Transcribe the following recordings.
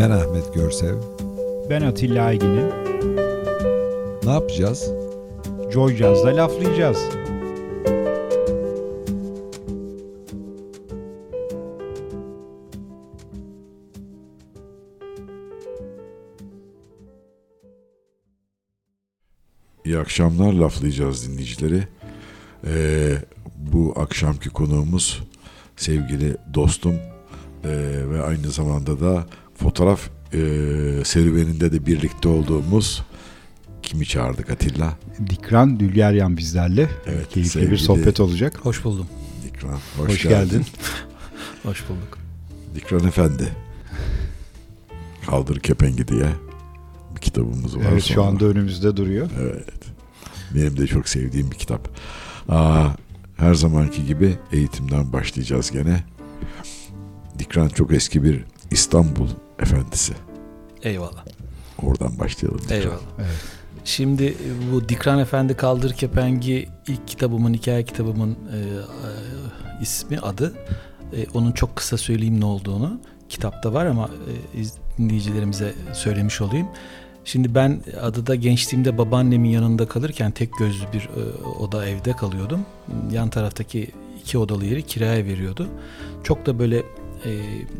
Ben Ahmet Görsev. Ben Atilla Aygin'im. Ne yapacağız? Joy Jazz'da laflayacağız. İyi akşamlar laflayacağız dinleyicileri. Ee, bu akşamki konuğumuz sevgili dostum ee, ve aynı zamanda da fotoğraf ee, serüveninde de birlikte olduğumuz kimi çağırdık Atilla? Dikran Dülgeryan bizlerle. Evet, Keyifli sevgili bir sohbet olacak. Hoş buldum. Dikran. Hoş, Hoş geldin. geldin. Hoş bulduk. Dikran Efendi. Kaldır Kepengi diye bir kitabımız var. Evet şu sonra. anda önümüzde duruyor. Evet. Benim de çok sevdiğim bir kitap. Aa, her zamanki gibi eğitimden başlayacağız gene. Dikran çok eski bir İstanbul efendisi. Eyvallah. Oradan başlayalım. Dikran. Eyvallah. Evet. Şimdi e, bu Dikran Efendi Kaldır Kepengi ilk kitabımın, hikaye kitabımın e, e, ismi, adı. E, onun çok kısa söyleyeyim ne olduğunu. Kitapta var ama e, iz- dinleyicilerimize söylemiş olayım. Şimdi ben adada gençliğimde babaannemin yanında kalırken tek gözlü bir e, oda evde kalıyordum. Yan taraftaki iki odalı yeri kiraya veriyordu. Çok da böyle e,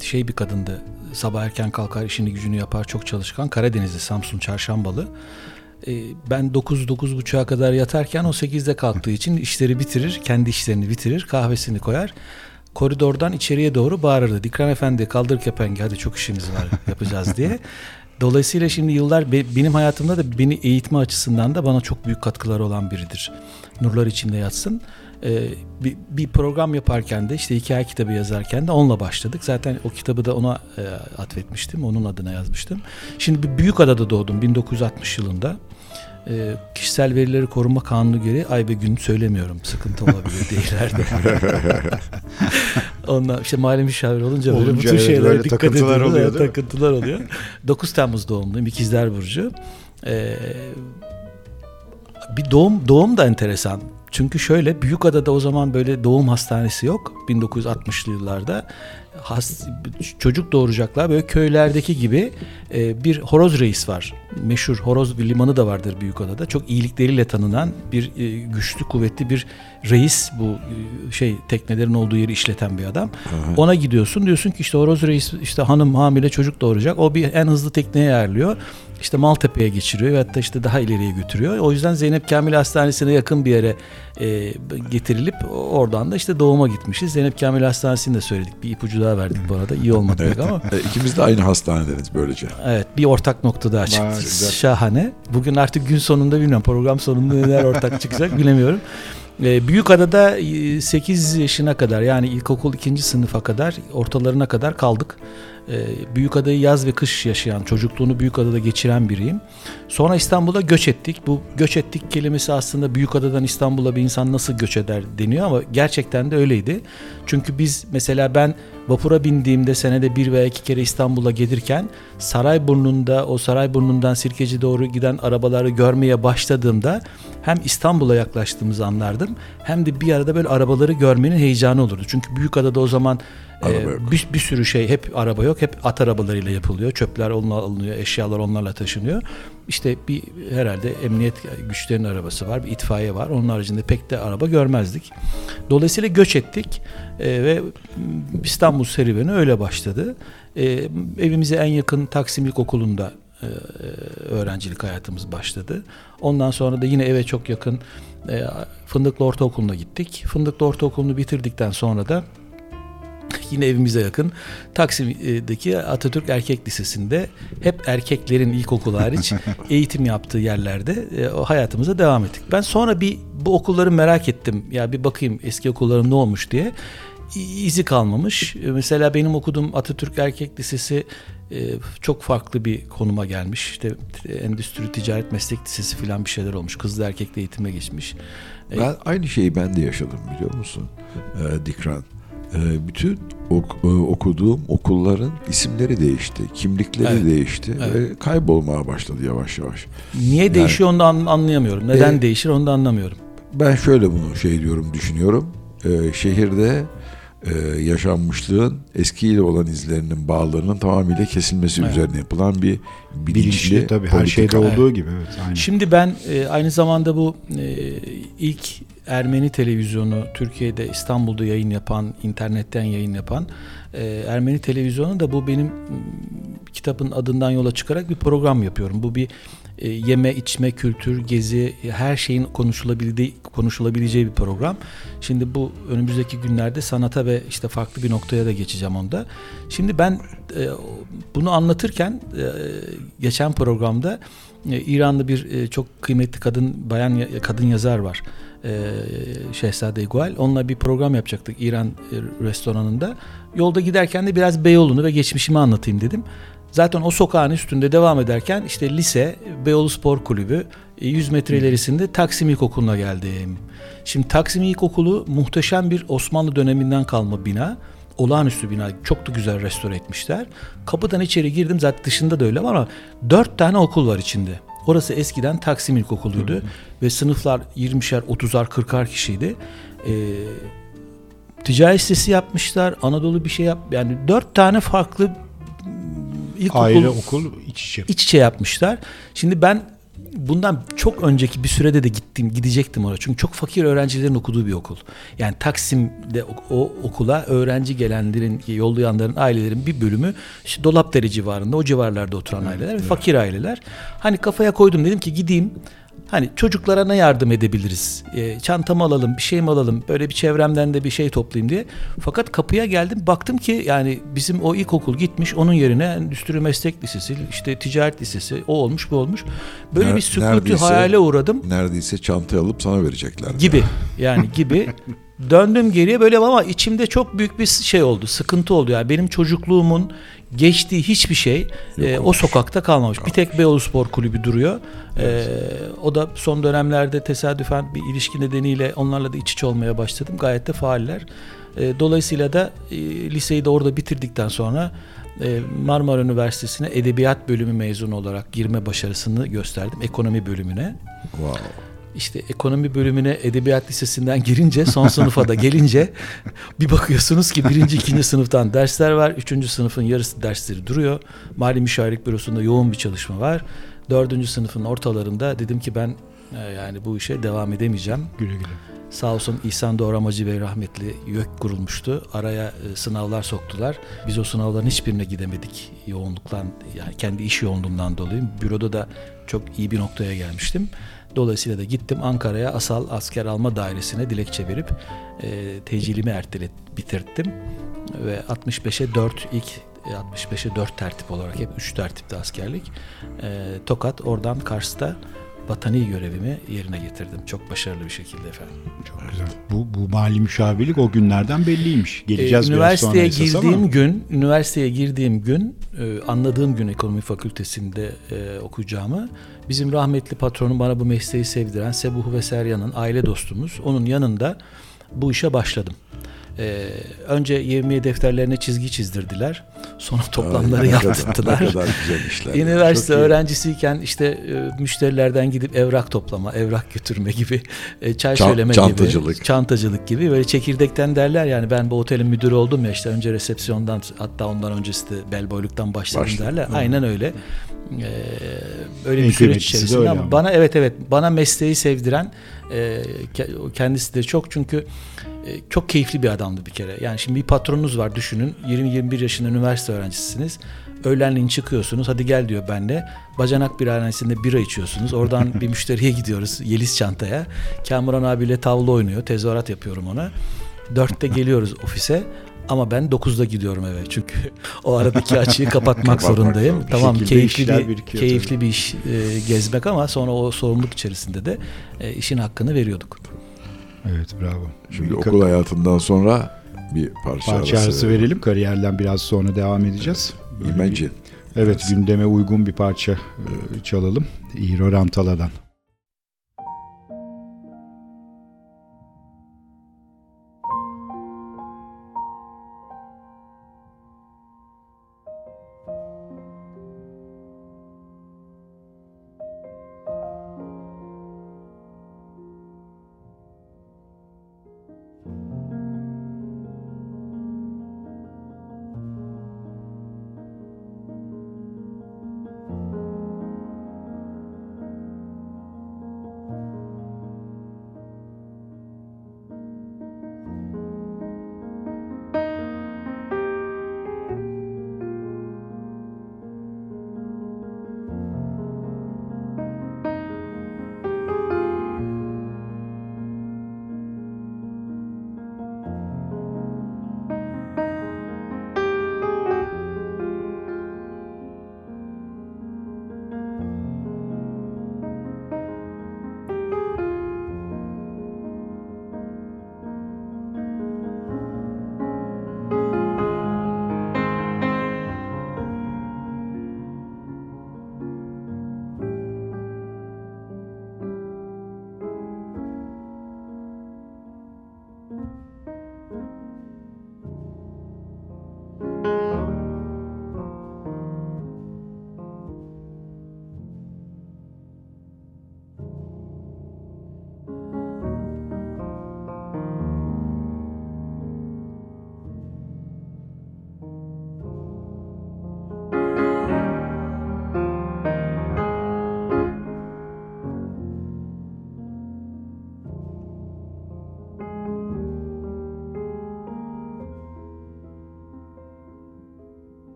şey bir kadındı. Sabah erken kalkar, işini gücünü yapar, çok çalışkan. Karadenizli, Samsun, Çarşambalı. E, ben 9-9.30'a kadar yatarken o 8'de kalktığı için işleri bitirir, kendi işlerini bitirir, kahvesini koyar. Koridordan içeriye doğru bağırırdı. Dikran Efendi kaldır kepengi hadi çok işimiz var yapacağız diye. Dolayısıyla şimdi yıllar be- benim hayatımda da beni eğitme açısından da bana çok büyük katkıları olan biridir. Nurlar içinde yatsın. Ee, bir, bir program yaparken de işte hikaye kitabı yazarken de onunla başladık. Zaten o kitabı da ona e, atfetmiştim. Onun adına yazmıştım. Şimdi bir büyük adada doğdum 1960 yılında. Ee, kişisel verileri koruma kanunu gereği ay ve gün söylemiyorum. Sıkıntı olabilir değillerde. Ondan işte mali müşavir olunca, böyle bu Olunca tür evet, şeylere böyle dikkat takıntılar ediyoruz. oluyor, takıntılar oluyor. 9 Temmuz doğumluyum. İkizler Burcu. Ee, bir doğum doğum da enteresan. Çünkü şöyle Büyükada'da o zaman böyle doğum hastanesi yok 1960'lı yıllarda. Has, çocuk doğuracaklar böyle köylerdeki gibi e, bir horoz reis var. Meşhur horoz bir limanı da vardır Büyükada'da. Çok iyilikleriyle tanınan bir e, güçlü kuvvetli bir reis bu e, şey teknelerin olduğu yeri işleten bir adam. Aha. Ona gidiyorsun diyorsun ki işte horoz reis işte hanım hamile çocuk doğuracak. O bir en hızlı tekneye ayarlıyor. İşte Maltepe'ye geçiriyor ve hatta işte daha ileriye götürüyor. O yüzden Zeynep Kamil Hastanesi'ne yakın bir yere e, getirilip oradan da işte doğuma gitmişiz. Zeynep Kamil Hastanesi'ni de söyledik. Bir ipucu daha verdik bu arada. İyi olmadı pek ama. E, ikimiz de aynı hastanedeniz böylece. Evet bir ortak nokta daha çıktı. Vay, güzel. Şahane. Bugün artık gün sonunda bilmiyorum program sonunda neler ortak çıkacak bilemiyorum. Ee, Büyükada'da e, 8 yaşına kadar yani ilkokul 2. sınıfa kadar ortalarına kadar kaldık. Ee, Büyükada'yı yaz ve kış yaşayan, çocukluğunu Büyükada'da geçiren biriyim. Sonra İstanbul'a göç ettik. Bu göç ettik kelimesi aslında Büyükada'dan İstanbul'a bir insan nasıl göç eder deniyor ama gerçekten de öyleydi. Çünkü biz mesela ben vapura bindiğimde senede bir veya iki kere İstanbul'a gelirken Sarayburnu'nda o Sarayburnu'ndan Sirkeci doğru giden arabaları görmeye başladığımda hem İstanbul'a yaklaştığımızı anlardım hem de bir arada böyle arabaları görmenin heyecanı olurdu. Çünkü Büyükada'da o zaman Araba yok. bir, bir sürü şey hep araba yok hep at arabalarıyla yapılıyor. Çöpler onunla alınıyor, eşyalar onlarla taşınıyor. İşte bir herhalde emniyet güçlerinin arabası var, bir itfaiye var. Onun haricinde pek de araba görmezdik. Dolayısıyla göç ettik e, ve İstanbul serüveni öyle başladı. E, evimize en yakın Taksim İlkokulu'nda e, öğrencilik hayatımız başladı. Ondan sonra da yine eve çok yakın e, Fındıklı Ortaokulu'na gittik. Fındıklı Ortaokulu'nu bitirdikten sonra da yine evimize yakın Taksim'deki Atatürk Erkek Lisesi'nde hep erkeklerin ilkokulu hariç eğitim yaptığı yerlerde e, o hayatımıza devam ettik. Ben sonra bir bu okulları merak ettim. Ya bir bakayım eski okullarım ne olmuş diye. İzi kalmamış. E, Mesela benim okuduğum Atatürk Erkek Lisesi e, çok farklı bir konuma gelmiş. İşte endüstri ticaret meslek lisesi falan bir şeyler olmuş. Kızlı erkekli eğitime geçmiş. Ben aynı şeyi ben de yaşadım biliyor musun Ee, Dikran? Ee, bütün ok- e, okuduğum okulların isimleri değişti, kimlikleri Evet. değişti Evet. ve kaybolmaya başladı yavaş yavaş. Niye değişiyor onu da an- anlayamıyorum. Neden E, değişir onu da anlamıyorum. Ben şöyle bunu şey diyorum düşünüyorum. Ee, şehirde e, yaşanmışlığın eskiyle olan izlerinin bağlarının tamamıyla kesilmesi Evet. üzerine yapılan bir bilinçli, Bilinçli tabii her politika. şeyde olduğu gibi. Evet, aynen. Şimdi ben e, aynı zamanda bu e, ilk Ermeni televizyonu Türkiye'de İstanbul'da yayın yapan, internetten yayın yapan e, Ermeni televizyonu da bu benim m, kitabın adından yola çıkarak bir program yapıyorum. Bu bir e, yeme, içme, kültür, gezi, her şeyin konuşulabildiği konuşulabileceği bir program. Şimdi bu önümüzdeki günlerde sanata ve işte farklı bir noktaya da geçeceğim onda. Şimdi ben e, bunu anlatırken e, geçen programda e, İranlı bir e, çok kıymetli kadın bayan ya- kadın yazar var. E, Şehzade İgual. Onunla bir program yapacaktık İran e, restoranında. Yolda giderken de biraz Beyoğlu'nu ve geçmişimi anlatayım dedim. Zaten o sokağın üstünde devam ederken işte lise, Beyoğlu Spor Kulübü, e, 100 metre ilerisinde Taksim İlkokulu'na geldim. Şimdi Taksim İlkokulu muhteşem bir Osmanlı döneminden kalma bina. Olağanüstü bina. Çok da güzel restore etmişler. Kapıdan içeri girdim. Zaten dışında da öyle ama dört tane okul var içinde. Orası eskiden Taksim İlkokulu'ydu. Ve sınıflar 20'şer, 30'ar, 40'ar kişiydi. Ee, ticaret sitesi yapmışlar. Anadolu bir şey yap. Yani dört tane farklı ilkokul Ayrı okul iç içe. iç içe yapmışlar. Şimdi ben bundan çok önceki bir sürede de gittim, gidecektim oraya. Çünkü çok fakir öğrencilerin okuduğu bir okul. Yani Taksim'de o, o okula öğrenci gelenlerin, yollayanların ailelerin bir bölümü işte Dolapdere civarında, o civarlarda oturan aileler ve fakir aileler. Hani kafaya koydum dedim ki gideyim Hani çocuklara ne yardım edebiliriz? E, çantamı alalım, bir şey mi alalım? Böyle bir çevremden de bir şey toplayayım diye. Fakat kapıya geldim, baktım ki yani bizim o ilkokul gitmiş, onun yerine Endüstri Meslek Lisesi, işte Ticaret Lisesi, o olmuş, bu olmuş. Böyle Ner- bir sükutu hayale uğradım Neredeyse çantayı alıp sana verecekler. gibi. Yani gibi. Döndüm geriye böyle ama içimde çok büyük bir şey oldu, sıkıntı oldu. Yani benim çocukluğumun geçtiği hiçbir şey e, o sokakta kalmamış. Bir tek Beyoğlu Spor Kulübü duruyor. E, o da son dönemlerde tesadüfen bir ilişki nedeniyle onlarla da iç içe olmaya başladım. Gayet de faaller. E, dolayısıyla da e, liseyi de orada bitirdikten sonra e, Marmara Üniversitesi'ne edebiyat bölümü mezunu olarak girme başarısını gösterdim. Ekonomi bölümüne. Wow. İşte ekonomi bölümüne edebiyat lisesinden girince son sınıfa da gelince bir bakıyorsunuz ki birinci ikinci sınıftan dersler var. Üçüncü sınıfın yarısı dersleri duruyor. Mali müşavirlik bürosunda yoğun bir çalışma var. Dördüncü sınıfın ortalarında dedim ki ben e, yani bu işe devam edemeyeceğim. Güle güle. Sağ olsun İhsan Doğramacı Bey rahmetli YÖK kurulmuştu. Araya e, sınavlar soktular. Biz o sınavların hiçbirine gidemedik. Yoğunluktan yani kendi iş yoğunluğumdan dolayı. Büroda da çok iyi bir noktaya gelmiştim. Dolayısıyla da gittim Ankara'ya Asal Asker Alma Dairesi'ne dilekçe verip e, tecilimi ertelet bitirttim. Ve 65'e 4 ilk e, 65'e 4 tertip olarak hep 3 tertipte askerlik. E, Tokat oradan Kars'ta vatani görevimi yerine getirdim. Çok başarılı bir şekilde efendim. Çok güzel. Bu, bu mali müşavirlik o günlerden belliymiş. Geleceğiz Ee, biraz sonra üniversiteye girdiğim ama. gün, üniversiteye girdiğim gün, e, anladığım gün ekonomi fakültesinde e, okuyacağımı, bizim rahmetli patronum bana bu mesleği sevdiren Sebuh ve Seryan'ın aile dostumuz, onun yanında bu işe başladım. E, önce yevmiye defterlerine çizgi çizdirdiler. Sonra toplamları Ay, ne kadar- yaptırttılar. Ne kadar güzel işler. ya. Üniversite iyi. öğrencisiyken işte e, müşterilerden gidip evrak toplama, evrak götürme gibi, e, çay Çan- söyleme çantacılık. gibi, çantacılık gibi böyle çekirdekten derler yani ben bu otelin müdürü oldum ya işte önce resepsiyondan hatta ondan öncesi de bel boyluktan başladım Başladı. derler. Aynen öyle. Ee, öyle En bir süreç içerisinde ama bana evet evet bana mesleği sevdiren e, kendisi de çok çünkü e, çok keyifli bir adamdı bir kere. Yani şimdi bir patronunuz var düşünün 20-21 yaşında üniversite öğrencisiniz. Öğlenleyin çıkıyorsunuz hadi gel diyor benle. Bacanak bir ailesinde bira içiyorsunuz. Oradan bir müşteriye gidiyoruz Yeliz Çanta'ya. Kamuran abiyle tavla oynuyor. Tezahürat yapıyorum ona. Dörtte geliyoruz ofise. Ama ben 9'da gidiyorum eve. Çünkü o aradaki açığı kapatmak Kapatmak zorundayım. zorunda. Bir tamam keyifli bir keyifli bir iş e, gezmek ama sonra o sorumluluk içerisinde de e, işin hakkını veriyorduk. Evet bravo. Şimdi Bir okul hayatından sonra bir parça, parça arası verelim. Kariyerden biraz sonra devam edeceğiz. Böyle bir-. Evet gündeme uygun bir parça e, çalalım. İro Rantala'dan.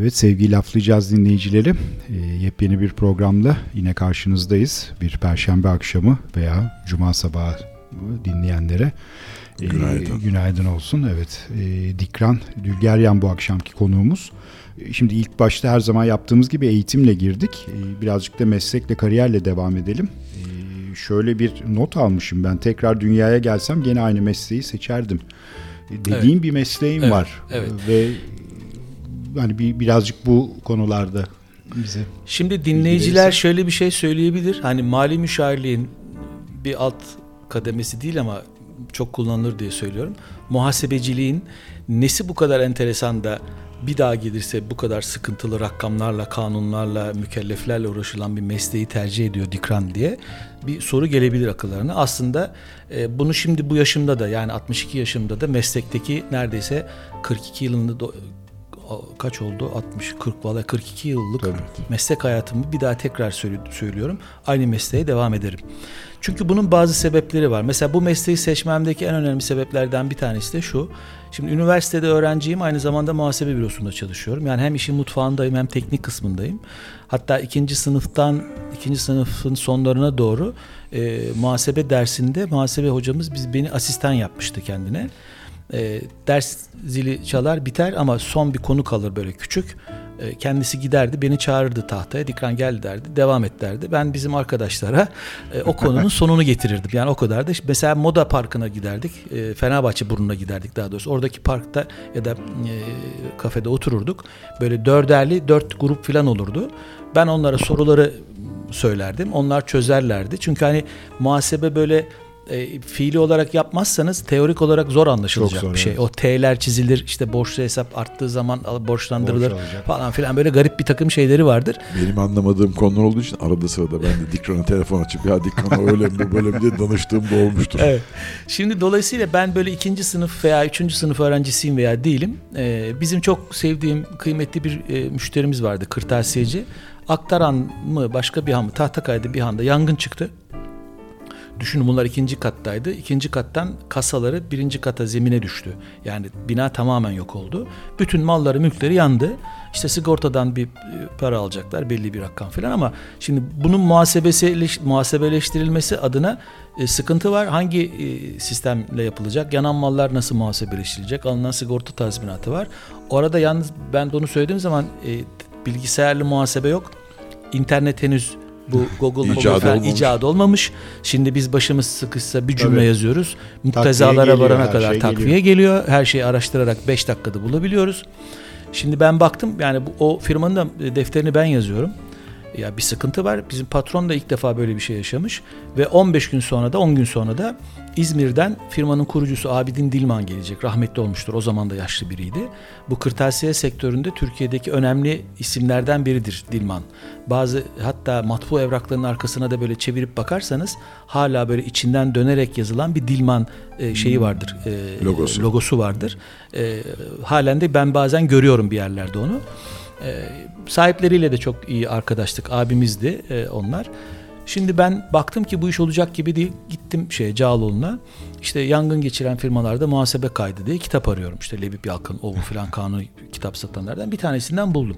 Evet sevgili laflayacağız dinleyicileri. E, yepyeni bir programla yine karşınızdayız. Bir perşembe akşamı veya cuma sabahı dinleyenlere. E, günaydın. Günaydın olsun. Evet. E, Dikran Dülgeryan bu akşamki konuğumuz. E, şimdi ilk başta her zaman yaptığımız gibi eğitimle girdik. E, birazcık da meslekle, kariyerle devam edelim. E, şöyle bir not almışım ben. Tekrar dünyaya gelsem gene aynı mesleği seçerdim. Dediğim evet. bir mesleğim evet. var. Evet. Ve hani bir birazcık bu konularda bize. Şimdi dinleyiciler şöyle bir şey söyleyebilir. Hani mali müşavirliğin bir alt kademesi değil ama çok kullanılır diye söylüyorum. Muhasebeciliğin nesi bu kadar enteresan da bir daha gelirse bu kadar sıkıntılı rakamlarla, kanunlarla, mükelleflerle uğraşılan bir mesleği tercih ediyor Dikran diye bir soru gelebilir akıllarına. Aslında e, bunu şimdi bu yaşımda da yani 62 yaşımda da meslekteki neredeyse 42 yılında kaç oldu? 60 40 valla 42 yıllık evet. meslek hayatımı bir daha tekrar söylüyorum. Aynı mesleğe devam ederim. Çünkü bunun bazı sebepleri var. Mesela bu mesleği seçmemdeki en önemli sebeplerden bir tanesi de şu. Şimdi üniversitede öğrenciyim, aynı zamanda muhasebe bürosunda çalışıyorum. Yani hem işin mutfağındayım hem teknik kısmındayım. Hatta ikinci sınıftan, ikinci sınıfın sonlarına doğru e, muhasebe dersinde muhasebe hocamız biz beni asistan yapmıştı kendine. E, ders zili çalar biter ama son bir konu kalır böyle küçük. E, kendisi giderdi beni çağırırdı tahtaya Dikran gel derdi devam et derdi. Ben bizim arkadaşlara e, o konunun sonunu getirirdim. Yani o kadar da mesela Moda Parkı'na giderdik. E, Fenerbahçe burnuna giderdik daha doğrusu. Oradaki parkta ya da e, kafede otururduk. Böyle dörderli dört grup falan olurdu. Ben onlara soruları söylerdim. Onlar çözerlerdi. Çünkü hani muhasebe böyle e, fiili olarak yapmazsanız teorik olarak zor anlaşılacak zor, bir şey. Evet. O T'ler çizilir, işte borçlu hesap arttığı zaman borçlandırılır Borç falan filan böyle garip bir takım şeyleri vardır. Benim anlamadığım konular olduğu için arada sırada ben de Dikran'a telefon açıp ya Dikran'a öyle mi böyle mi diye danıştığım da olmuştur. Evet. Şimdi dolayısıyla ben böyle ikinci sınıf veya üçüncü sınıf öğrencisiyim veya değilim. Ee, bizim çok sevdiğim kıymetli bir e, müşterimiz vardı kırtasiyeci. Aktaran mı başka bir han mı Tahtakaya'da bir handa yangın çıktı. Düşünün bunlar ikinci kattaydı. İkinci kattan kasaları birinci kata zemine düştü. Yani bina tamamen yok oldu. Bütün malları, mülkleri yandı. İşte sigortadan bir e, para alacaklar belli bir rakam falan ama şimdi bunun muhasebesi muhasebeleştirilmesi adına e, sıkıntı var. Hangi e, sistemle yapılacak? Yanan mallar nasıl muhasebeleştirilecek? Alınan sigorta tazminatı var. Orada yalnız ben de onu söylediğim zaman bilgisayarlı muhasebe yok. İnternet henüz bu Google icadı falan olmamış. icadı olmamış. Şimdi biz başımız sıkışsa bir cümle Tabii. yazıyoruz. Muktezalara varana kadar şey takviye geliyor. geliyor. Her şeyi araştırarak 5 dakikada bulabiliyoruz. Şimdi ben baktım yani bu, o firmanın da defterini ben yazıyorum. Ya bir sıkıntı var. Bizim patron da ilk defa böyle bir şey yaşamış ve 15 gün sonra da 10 gün sonra da İzmir'den firmanın kurucusu Abidin Dilman gelecek. Rahmetli olmuştur. O zaman da yaşlı biriydi. Bu kırtasiye sektöründe Türkiye'deki önemli isimlerden biridir Dilman. Bazı hatta matbu evraklarının arkasına da böyle çevirip bakarsanız hala böyle içinden dönerek yazılan bir Dilman e, şeyi vardır. E, logosu. logosu vardır. E, halen de ben bazen görüyorum bir yerlerde onu. E, sahipleriyle de çok iyi arkadaşlık. Abimizdi e, onlar. Şimdi ben baktım ki bu iş olacak gibi değil. Gittim şey Cağaloğlu'na. İşte yangın geçiren firmalarda muhasebe kaydı diye kitap arıyorum. İşte Lebip Yalkın, Ovu filan kanun kitap satanlardan bir tanesinden buldum.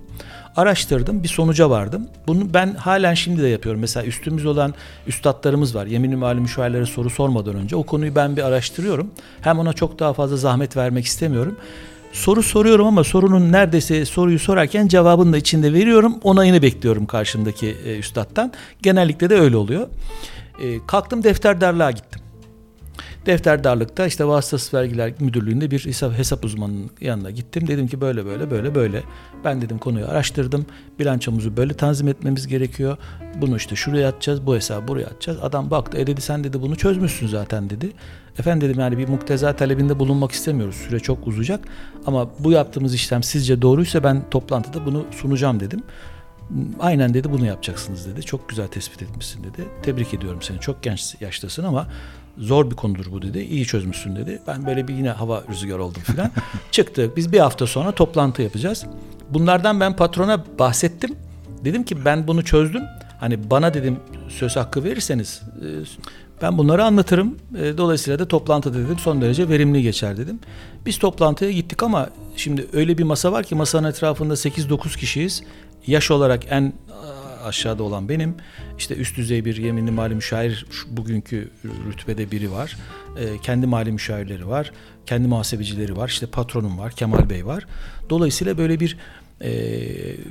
Araştırdım, bir sonuca vardım. Bunu ben halen şimdi de yapıyorum. Mesela üstümüz olan üstadlarımız var. Yemin-i malum müşavirlere soru sormadan önce o konuyu ben bir araştırıyorum. Hem ona çok daha fazla zahmet vermek istemiyorum soru soruyorum ama sorunun neredeyse soruyu sorarken cevabını da içinde veriyorum. Onayını bekliyorum karşımdaki e, üstadtan. Genellikle de öyle oluyor. E, kalktım defterdarlığa gittim. Defterdarlıkta işte vasıtasız vergiler müdürlüğünde bir hesap, hesap uzmanının yanına gittim. Dedim ki böyle böyle böyle böyle. Ben dedim konuyu araştırdım. Bilançomuzu böyle tanzim etmemiz gerekiyor. Bunu işte şuraya atacağız, bu hesabı buraya atacağız. Adam baktı, e dedi sen dedi bunu çözmüşsün zaten dedi. Efendim dedim yani bir mukteza talebinde bulunmak istemiyoruz. Süre çok uzayacak. Ama bu yaptığımız işlem sizce doğruysa ben toplantıda bunu sunacağım dedim. Aynen dedi bunu yapacaksınız dedi. Çok güzel tespit etmişsin dedi. Tebrik ediyorum seni. Çok genç yaştasın ama zor bir konudur bu dedi. İyi çözmüşsün dedi. Ben böyle bir yine hava rüzgar oldum filan. Çıktık. Biz bir hafta sonra toplantı yapacağız. Bunlardan ben patrona bahsettim. Dedim ki ben bunu çözdüm. Hani bana dedim söz hakkı verirseniz e, ben bunları anlatırım. E, dolayısıyla da toplantıda dedim son derece verimli geçer dedim. Biz toplantıya gittik ama şimdi öyle bir masa var ki masanın etrafında 8-9 kişiyiz. Yaş olarak en aşağıda olan benim. İşte üst düzey bir yeminli mali müşavir bugünkü rütbede biri var. E, kendi mali müşavirleri var. Kendi muhasebecileri var. İşte patronum var. Kemal Bey var. Dolayısıyla böyle bir e,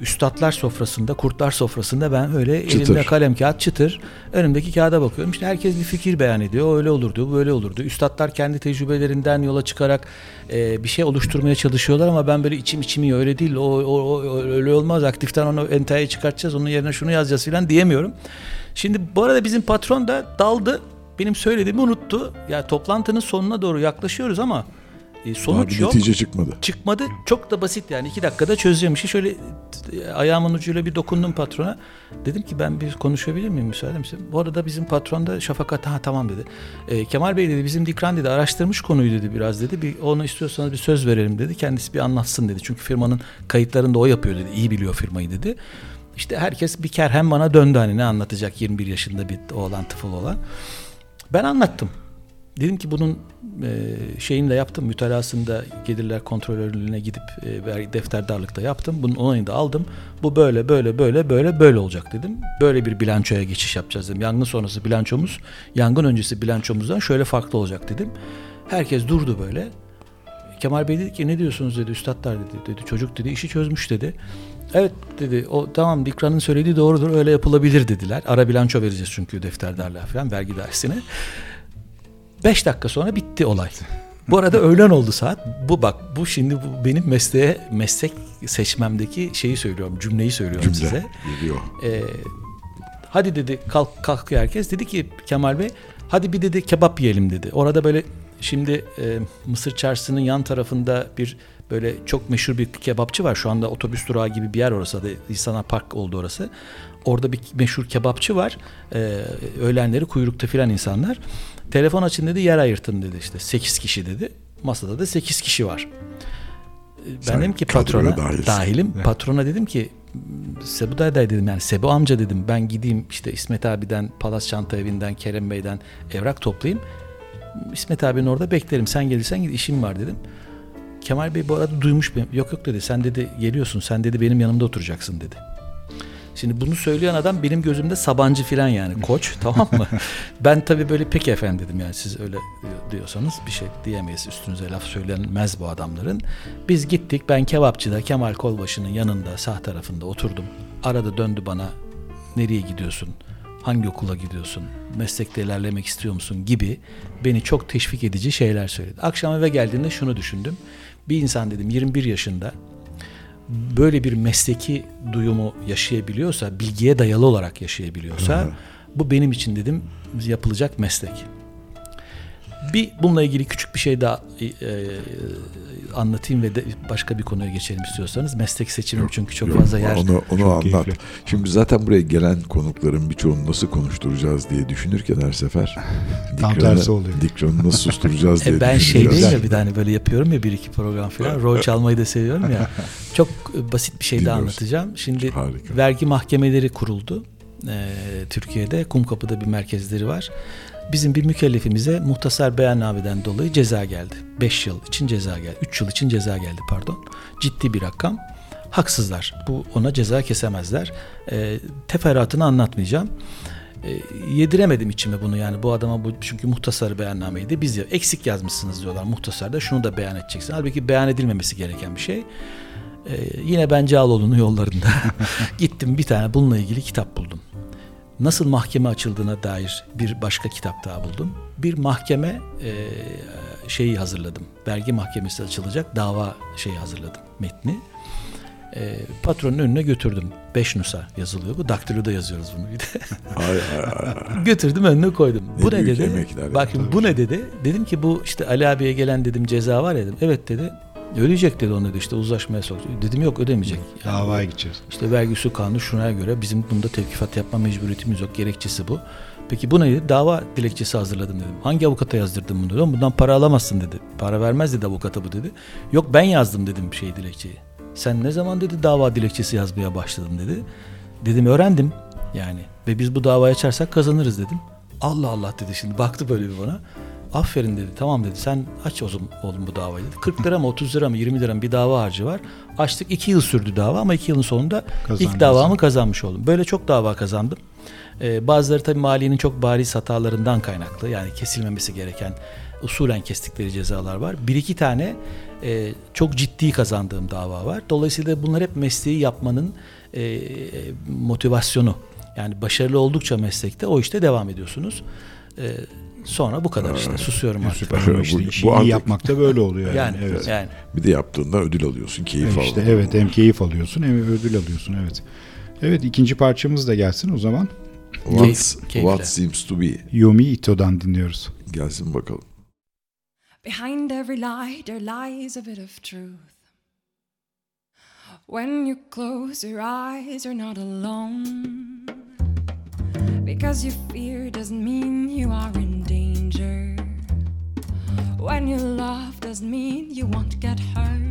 üstadlar sofrasında, kurtlar sofrasında ben öyle çıtır. elimde kalem kağıt çıtır önümdeki kağıda bakıyorum. İşte herkes bir fikir beyan ediyor. Öyle olurdu, böyle olurdu. Üstadlar kendi tecrübelerinden yola çıkarak e, bir şey oluşturmaya çalışıyorlar ama ben böyle içim içimi öyle değil. O, o, o öyle olmaz. Aktiften onu enteye çıkartacağız. Onun yerine şunu yazacağız falan diyemiyorum. Şimdi bu arada bizim patron da daldı. Benim söylediğimi unuttu. Ya toplantının sonuna doğru yaklaşıyoruz ama e, sonuç Daha yok. netice çıkmadı. Çıkmadı. Çok da basit yani. iki dakikada çözeceğim işi. Şöyle ayağımın ucuyla bir dokundum patrona. Dedim ki ben bir konuşabilir miyim müsaade misin? Bu arada bizim patron da Şafakat ha tamam dedi. E, Kemal Bey dedi bizim Dikran dedi araştırmış konuyu dedi biraz dedi. Bir onu istiyorsanız bir söz verelim dedi. Kendisi bir anlatsın dedi. Çünkü firmanın kayıtlarında o yapıyor dedi. İyi biliyor firmayı dedi. İşte herkes bir kere hem bana döndü hani ne anlatacak 21 yaşında bir oğlan tıfıl olan. Ben anlattım. Dedim ki bunun e, şeyini de yaptım. Mütalasında gelirler kontrolörlüğüne gidip e, defterdarlıkta yaptım. Bunun onayını da aldım. Bu böyle böyle böyle böyle böyle olacak dedim. Böyle bir bilançoya geçiş yapacağız dedim. Yangın sonrası bilançomuz, yangın öncesi bilançomuzdan şöyle farklı olacak dedim. Herkes durdu böyle. Kemal Bey dedi ki ne diyorsunuz dedi üstadlar dedi. dedi çocuk dedi işi çözmüş dedi. Evet dedi o tamam Dikran'ın söylediği doğrudur öyle yapılabilir dediler. Ara bilanço vereceğiz çünkü defterdarlığa falan vergi dairesine. Beş dakika sonra bitti olay. Bu arada öğlen oldu saat. Bu bak bu şimdi bu benim mesleğe meslek seçmemdeki şeyi söylüyorum. Cümleyi söylüyorum Cümle size. Geliyor. Ee, hadi dedi kalk kalkıyor herkes. Dedi ki Kemal Bey hadi bir dedi kebap yiyelim dedi. Orada böyle şimdi e, Mısır Çarşısı'nın yan tarafında bir böyle çok meşhur bir kebapçı var. Şu anda otobüs durağı gibi bir yer orası da İhsanlar Park oldu orası. Orada bir meşhur kebapçı var. Ee, öğlenleri kuyrukta filan insanlar. Telefon açın dedi yer ayırtın dedi işte 8 kişi dedi. Masada da 8 kişi var. Ben Sen dedim ki patrona dahilim. Evet. Patrona dedim ki Sebu Dayday dedim yani Sebu amca dedim ben gideyim işte İsmet abiden Palas Çanta Evi'nden Kerem Bey'den evrak toplayayım. İsmet abinin orada beklerim sen gelirsen git işim var dedim. Kemal Bey bu arada duymuş beni. Yok yok dedi sen dedi geliyorsun sen dedi benim yanımda oturacaksın dedi. Şimdi bunu söyleyen adam benim gözümde Sabancı filan yani koç tamam mı? ben tabii böyle pek efendim dedim yani siz öyle diyorsanız bir şey diyemeyiz üstünüze laf söylenmez bu adamların. Biz gittik ben kebapçıda Kemal Kolbaşı'nın yanında sağ tarafında oturdum. Arada döndü bana nereye gidiyorsun? Hangi okula gidiyorsun? Meslekte ilerlemek istiyor musun? gibi beni çok teşvik edici şeyler söyledi. Akşam eve geldiğinde şunu düşündüm. Bir insan dedim 21 yaşında böyle bir mesleki duyumu yaşayabiliyorsa, bilgiye dayalı olarak yaşayabiliyorsa bu benim için dedim yapılacak meslek. Bir bununla ilgili küçük bir şey daha e, e, anlatayım ve de başka bir konuya geçelim istiyorsanız. Meslek seçimim yok, çünkü çok yok, fazla yer. Onu, onu anlat. Keyifli. Şimdi zaten buraya gelen konukların birçoğunu nasıl konuşturacağız diye düşünürken her sefer tam tersi oluyor. Dikran'ı nasıl susturacağız diye e Ben şey değil ya bir tane böyle yapıyorum ya bir iki program falan. Rol çalmayı da seviyorum ya. Çok basit bir şey daha anlatacağım. Şimdi Harika. vergi mahkemeleri kuruldu. Ee, Türkiye'de Kumkapı'da bir merkezleri var. Bizim bir mükellefimize muhtasar beyannameden dolayı ceza geldi. 5 yıl için ceza geldi. 3 yıl için ceza geldi pardon. Ciddi bir rakam. Haksızlar. Bu ona ceza kesemezler. E, teferruatını anlatmayacağım. E, yediremedim içime bunu yani bu adama bu çünkü muhtasar beyannameydi. Biz ya eksik yazmışsınız diyorlar muhtasarda şunu da beyan edeceksin. Halbuki beyan edilmemesi gereken bir şey. Ee, yine ben Cağaloğlu'nun yollarında gittim bir tane bununla ilgili kitap buldum nasıl mahkeme açıldığına dair bir başka kitap daha buldum. Bir mahkeme e, şeyi hazırladım. Vergi mahkemesi açılacak dava şeyi hazırladım metni. E, patronun önüne götürdüm. Beş nusa yazılıyor bu. Daktiloda yazıyoruz bunu bir de. ay, ay, ay. Götürdüm önüne koydum. Ne bu ne dedi? Bak şimdi bu ne dedi? Dedim ki bu işte Ali abiye gelen dedim ceza var ya dedim. Evet dedi. Ödeyecek dedi onu dedi işte uzlaşmaya soktu. Dedim yok ödemeyecek. Yani Davaya gideceğiz. İşte vergi usul kanunu şuna göre bizim bunda tevkifat yapma mecburiyetimiz yok. Gerekçesi bu. Peki bu neydi? Dava dilekçesi hazırladım dedim. Hangi avukata yazdırdın bunu dedim. Bundan para alamazsın dedi. Para vermez dedi avukata bu dedi. Yok ben yazdım dedim şey dilekçeyi. Sen ne zaman dedi dava dilekçesi yazmaya başladın dedi. Dedim öğrendim. Yani ve biz bu davayı açarsak kazanırız dedim. Allah Allah dedi şimdi baktı böyle bir bana. Aferin dedi tamam dedi sen aç o zaman oğlum bu davayı dedi. 40 lira mı 30 lira mı 20 lira mı bir dava harcı var. Açtık 2 yıl sürdü dava ama 2 yılın sonunda Kazandınız. ilk davamı kazanmış oldum. Böyle çok dava kazandım. Ee, bazıları tabii maliyenin çok bariz hatalarından kaynaklı. Yani kesilmemesi gereken usulen kestikleri cezalar var. Bir iki tane e, çok ciddi kazandığım dava var. Dolayısıyla bunlar hep mesleği yapmanın e, motivasyonu. Yani başarılı oldukça meslekte o işte devam ediyorsunuz. E, sonra bu kadar işte susuyorum artık. Süper ama işte Bu- işi bu iyi artık- yapmak da böyle oluyor yani. Yani, evet. yani Bir de yaptığında ödül alıyorsun, keyif işte alıyorsun. evet hem keyif alıyorsun hem ödül alıyorsun evet. Evet ikinci parçamız da gelsin o zaman. What's, Keyif- keyifle. what seems to be. Yumi Ito'dan dinliyoruz. Gelsin bakalım. Behind every lie, there lies a bit of truth. When you close your eyes, you're not alone. Because you fear doesn't mean you are in danger. When you love doesn't mean you won't get hurt.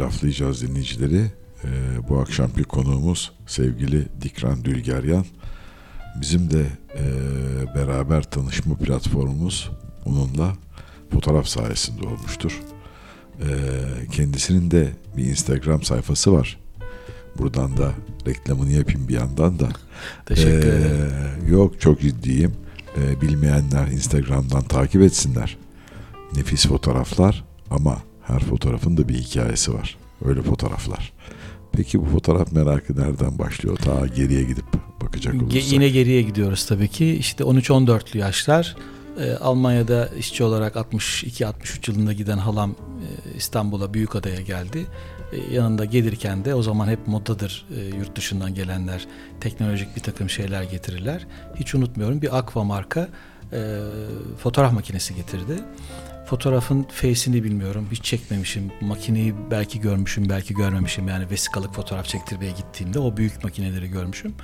Laflayacağız dinleyicileri. Ee, bu akşamki konuğumuz sevgili Dikran Dülgeryan. Bizim de e, beraber tanışma platformumuz onunla fotoğraf sayesinde olmuştur. Ee, kendisinin de bir Instagram sayfası var. Buradan da reklamını yapayım bir yandan da. Teşekkür Ee, ederim. Yok çok ciddiyim. Ee, bilmeyenler Instagram'dan takip etsinler. Nefis fotoğraflar ama her fotoğrafın da bir hikayesi var. Öyle fotoğraflar. Peki bu fotoğraf merakı nereden başlıyor? Ta geriye gidip bakacak Ge- olursak. yine geriye gidiyoruz tabii ki. İşte 13-14'lü yaşlar. Ee, Almanya'da işçi olarak 62-63 yılında giden halam e, İstanbul'a Büyükada'ya geldi. E, yanında gelirken de o zaman hep modadır e, yurt dışından gelenler teknolojik bir takım şeyler getirirler. Hiç unutmuyorum bir Aqua marka e, fotoğraf makinesi getirdi. Fotoğrafın face'ini bilmiyorum. Hiç çekmemişim. Makineyi belki görmüşüm, belki görmemişim. Yani vesikalık fotoğraf çektirmeye gittiğimde o büyük makineleri görmüşüm.